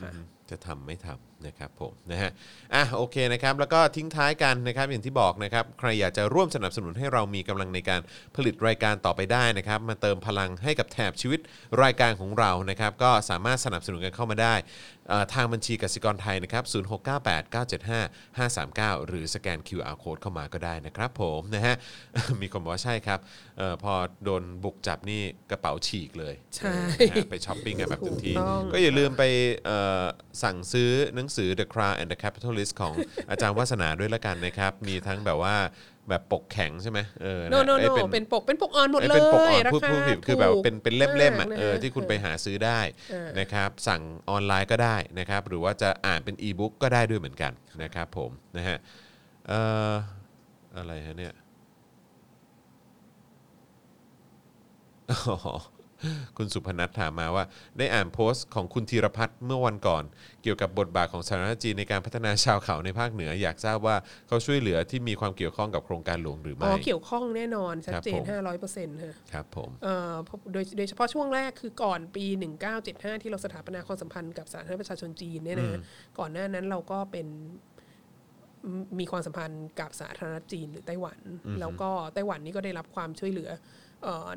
ค่ะจะทำไม่ทำ นะครับผมนะฮะอะโอเคนะครับแล้วก็ทิ้งท้ายกันนะครับอย่างที่บอกนะครับใครอยากจะร่วมสนับสนุนให้เรามีกำลังในการผลิตรายการต่อไปได้นะครับมาเติมพลังให้กับแถบชีวิตรายการของเรานะครับก็สามารถสนับสนุนกันเข้ามาได้ ทางบัญชีกสิกรไทยนะครับ0698975539 หรือสแกน QR Code เข้ามาก็ได้นะครับผมนะฮะมีคนบอกว่าใช่ครับเออพอโดนบุกจับนี่กระเป๋าฉีกเลยใช่เออนะฮะไปช้อปปิ้งกันแบบเต็มที่ถูกต้องก็อย่าลืมไปเอ่อสั่งซื้อหนังสือ The Crown and the Capitalist ของอาจารย์วัฒนาด้วยละกันนะครับ มีทั้งแบบว่า แบบปกแข็งใช่ไหมเออโนโนเอ้โนยเป็นปกเป็นปกออนหมดเอ้ยเลเป็นปกอ่ยอนราพูดคาพูดผิดคือแบบเป็นเป็นเล่มๆอะถูกากเออนะฮะที่คุณไปหาซื้อได้นะครับสั่งออนไลน์ก็ได้นะครับหรือว่าจะอ่านเป็นอีบุ๊กก็ได้ด้วยเหมือนกันนะครับผมนะฮะเอ่ออะไรฮะเนี่ย อ๋อ คุณสุพนัทถามมาว่า ได้อ่านโพสต์ของคุณธีรพัฒน์เมื่อวันก่อน เกี่ยวกับบทบาทของสาธารณจีนในการพัฒนาชาวเขาในภาคเหนือ อยากทราบว่าเขาช่วยเหลือที่มีความเกี่ยวข้องกับโครงการหลวงหรืออ๋อไม่เกี่ยวข้องแน่นอนชัดเจครันบผมห้าร้อยเปอร์เซ็นต์ฮะครับผมเอ่อเพราะโดยโดยเฉพาะช่วงแรกคือก่อนปี 1975 ที่เราสถาปนาความสัมพันธ์กับสาธารณรัฐประชาชนจีนเนี่ยนะก่อนหน้านั้นเราก็เป็นมมีความสัมพันธ์กับสาธารณรัฐจีนหรือไต้หวัน แล้วก็ไต้หวันนี่ก็ได้รับความช่วยเหลือเอ่อ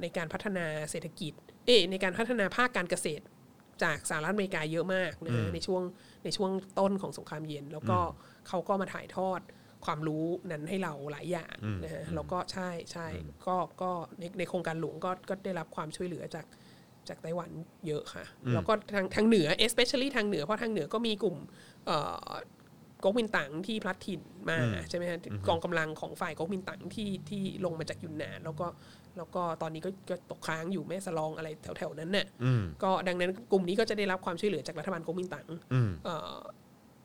ในการพัฒนาเศรษฐกิจ เอยในการพัฒนาภาคการเกษตรจากสหรัฐอเมริกาเยอะมากนะฮะในช่วงในช่วงต้นของสงครามเย็น แล้วก็เขาก็มาถ่ายทอดความรู้นั้นให้เราหลายอย่างนะฮะแล้วก็ใช่ใช่ก็ก็ในในโครงการหลวงก็ก็ได้รับความช่วยเหลือจากจากไต้หวันเยอะค่ะ แล้วก็ทางทางเหนือ especially ทางเหนือเพราะทางเหนือก็มีกลุ่มเอ่อก๊กมินตั๋งที่พลัดถิ่นมาใช่ไหมฮะกองกำลังของฝ่ายก๊กมินตั๋งที่ที่ลงมาจากยุนนานแล้วก็ แล้วก็ตอนนี้ก็ก็ตกค้างอยู่แม่สลองอะไรแถวๆนั้นเนี่ยก็ดังนั้นกลุ่มนี้ก็จะได้รับความช่วยเหลือจากรัฐบาลก๊กมินตั๋งเอ่อ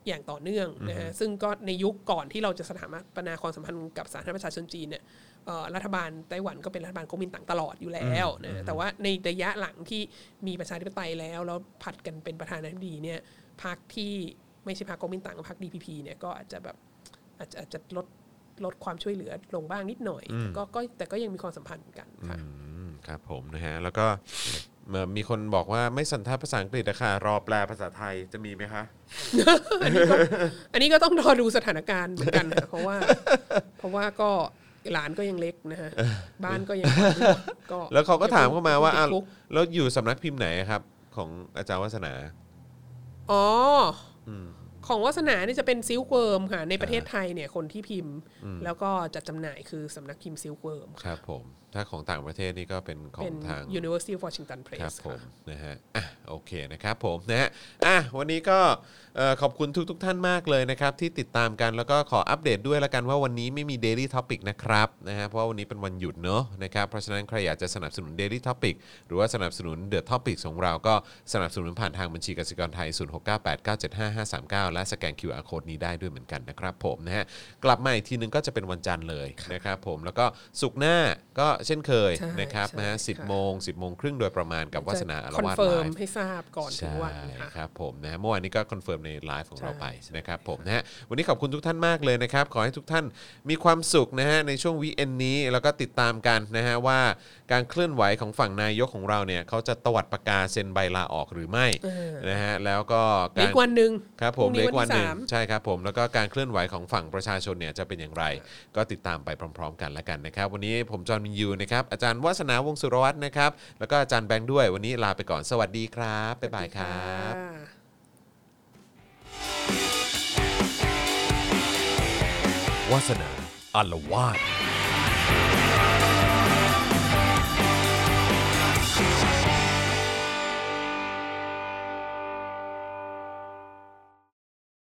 อย่างต่อเนื่องนะฮะซึ่งก็ในยุคก่อนที่เราจะสถาปนาความสัมพันธ์กับสาธารณรัฐประชาชนจีนเนี่ยเอ่อรัฐบาลไต้หวันก็เป็นรัฐบาลก๊กมินตั๋งตลอดอยู่แล้วนะแต่ว่าในระยะหลังที่มีประชาธิปไตยแล้วแล้วผัดกันเป็นประธานาธิบดีเนี่ยพรรคที่ไม่ใช่พรรคก๊กมินตั๋งพรรค DPP เนี่ยก็อาจจะแบบอาจจะอาจจะลด ลดความช่วยเหลือลงบ้างนิดหน่อยแต่ก็ก็แต่ก็ยังมีความสัมพันธ์กันค่ะอืมครับผมนะฮะแล้วก็เอ่อมีคนบอกว่าไม่สันทัดภาษาอังกฤษนะคะรอแปลภาษาไทยจะมีไหมคะ อันนี้ก็ต้องรอดูสถานการณ์เหมือนกันนะเพราะว่า เพราะว่าก็หลานก็ยังเล็กนะฮะบ้านก็ยังก็แล้วเขาก็ถามเข้ามาว่าติดอ้าวคุกแล้วอยู่สำนักพิมพ์ไหนครับ ของอาจารย์วัฒนา อ๋ออ ของวาสนาเนี่ยจะเป็น Silkworm ค่ะ ในประเทศไทยเนี่ยคนที่พิมพ์ แล้วก็จัดจำหน่ายคือสำนักพิมพ์ซิลเวิร์มครับผม ถ้าของต่างประเทศนี่ก็เป็นของเป็นทาง University of Washington ครับ Press ผมค่ะนะฮะอะโอเคนะครับผมนะฮะอะวันนี้ก็เอ่อขอบคุณทุกท่านมากเลยนะครับ ที่ติดตามกันแล้วก็ขออัปเดตด้วยละกันว่าวันนี้ไม่มี Daily Topic นะครับนะฮะเพราะว่าวันนี้เป็นวันหยุดเนอะนะครับเพราะฉะนั้นใครอยากจะสนับสนุน Daily Topic หรือว่าสนับสนุน The Topic ของเราก็สนับสนุนผ่านทางบัญชีกสิกรไทย 0698975539 และสแกน QR Code นี้ได้ด้วยเหมือนกันนะครับผมนะฮะกลับมาอีกทีนึงก็จะเป็นวันจันทร์เลยนะครับผมแล้วก็สุกร์หน้าก็เช่นเคยใช่นะครับใช่นะฮะสิบค่ะ โมง10โมงครึ่งโดยประมาณกับวาสนาอารคอนวาสเฟิร์ไลมฟ์ ให้ทราบก่อนถึงใช่วันค่ะครับผมนะฮะเมื่อวานนี้ก็คอนเฟิร์มในไลฟ์ของเราไปใช่นะครับผมนะฮะวันนี้ขอบคุณทุกท่านมากเลยนะครับ ขอให้ทุกท่านมีความสุขนะฮะในช่วงวีเอนนี้แล้วก็ติดตามกันนะฮะว่าการเคลื่อนไหวของฝั่งนายกของเราเนี่ยเขาจะตวัดประกาศเซ็นใบลาออกหรือไม่นะฮะแล้วก็เหลือการอีกวันหนึ่งครับผพรุ่มงเหล็นี้กวันหนึ่งที่สามใช่ครับผมแล้วก็การเคลื่อนไหวของฝั่งประชาชนเนี่ยจะเป็นอย่างไร ก็ติดตามไปพร้อม ๆ กันละกันนะครับ วันนี้ผมจอห์นวินยูนะครับอาจารย์วัฒนาวงศ์สุรวัตรนะครับ แล้วก็อาจารย์แบงค์ด้วยวันนี้ลาไปก่อนสวัสดีครับบ๊ายบายครับค่ะวาสนาอารวาส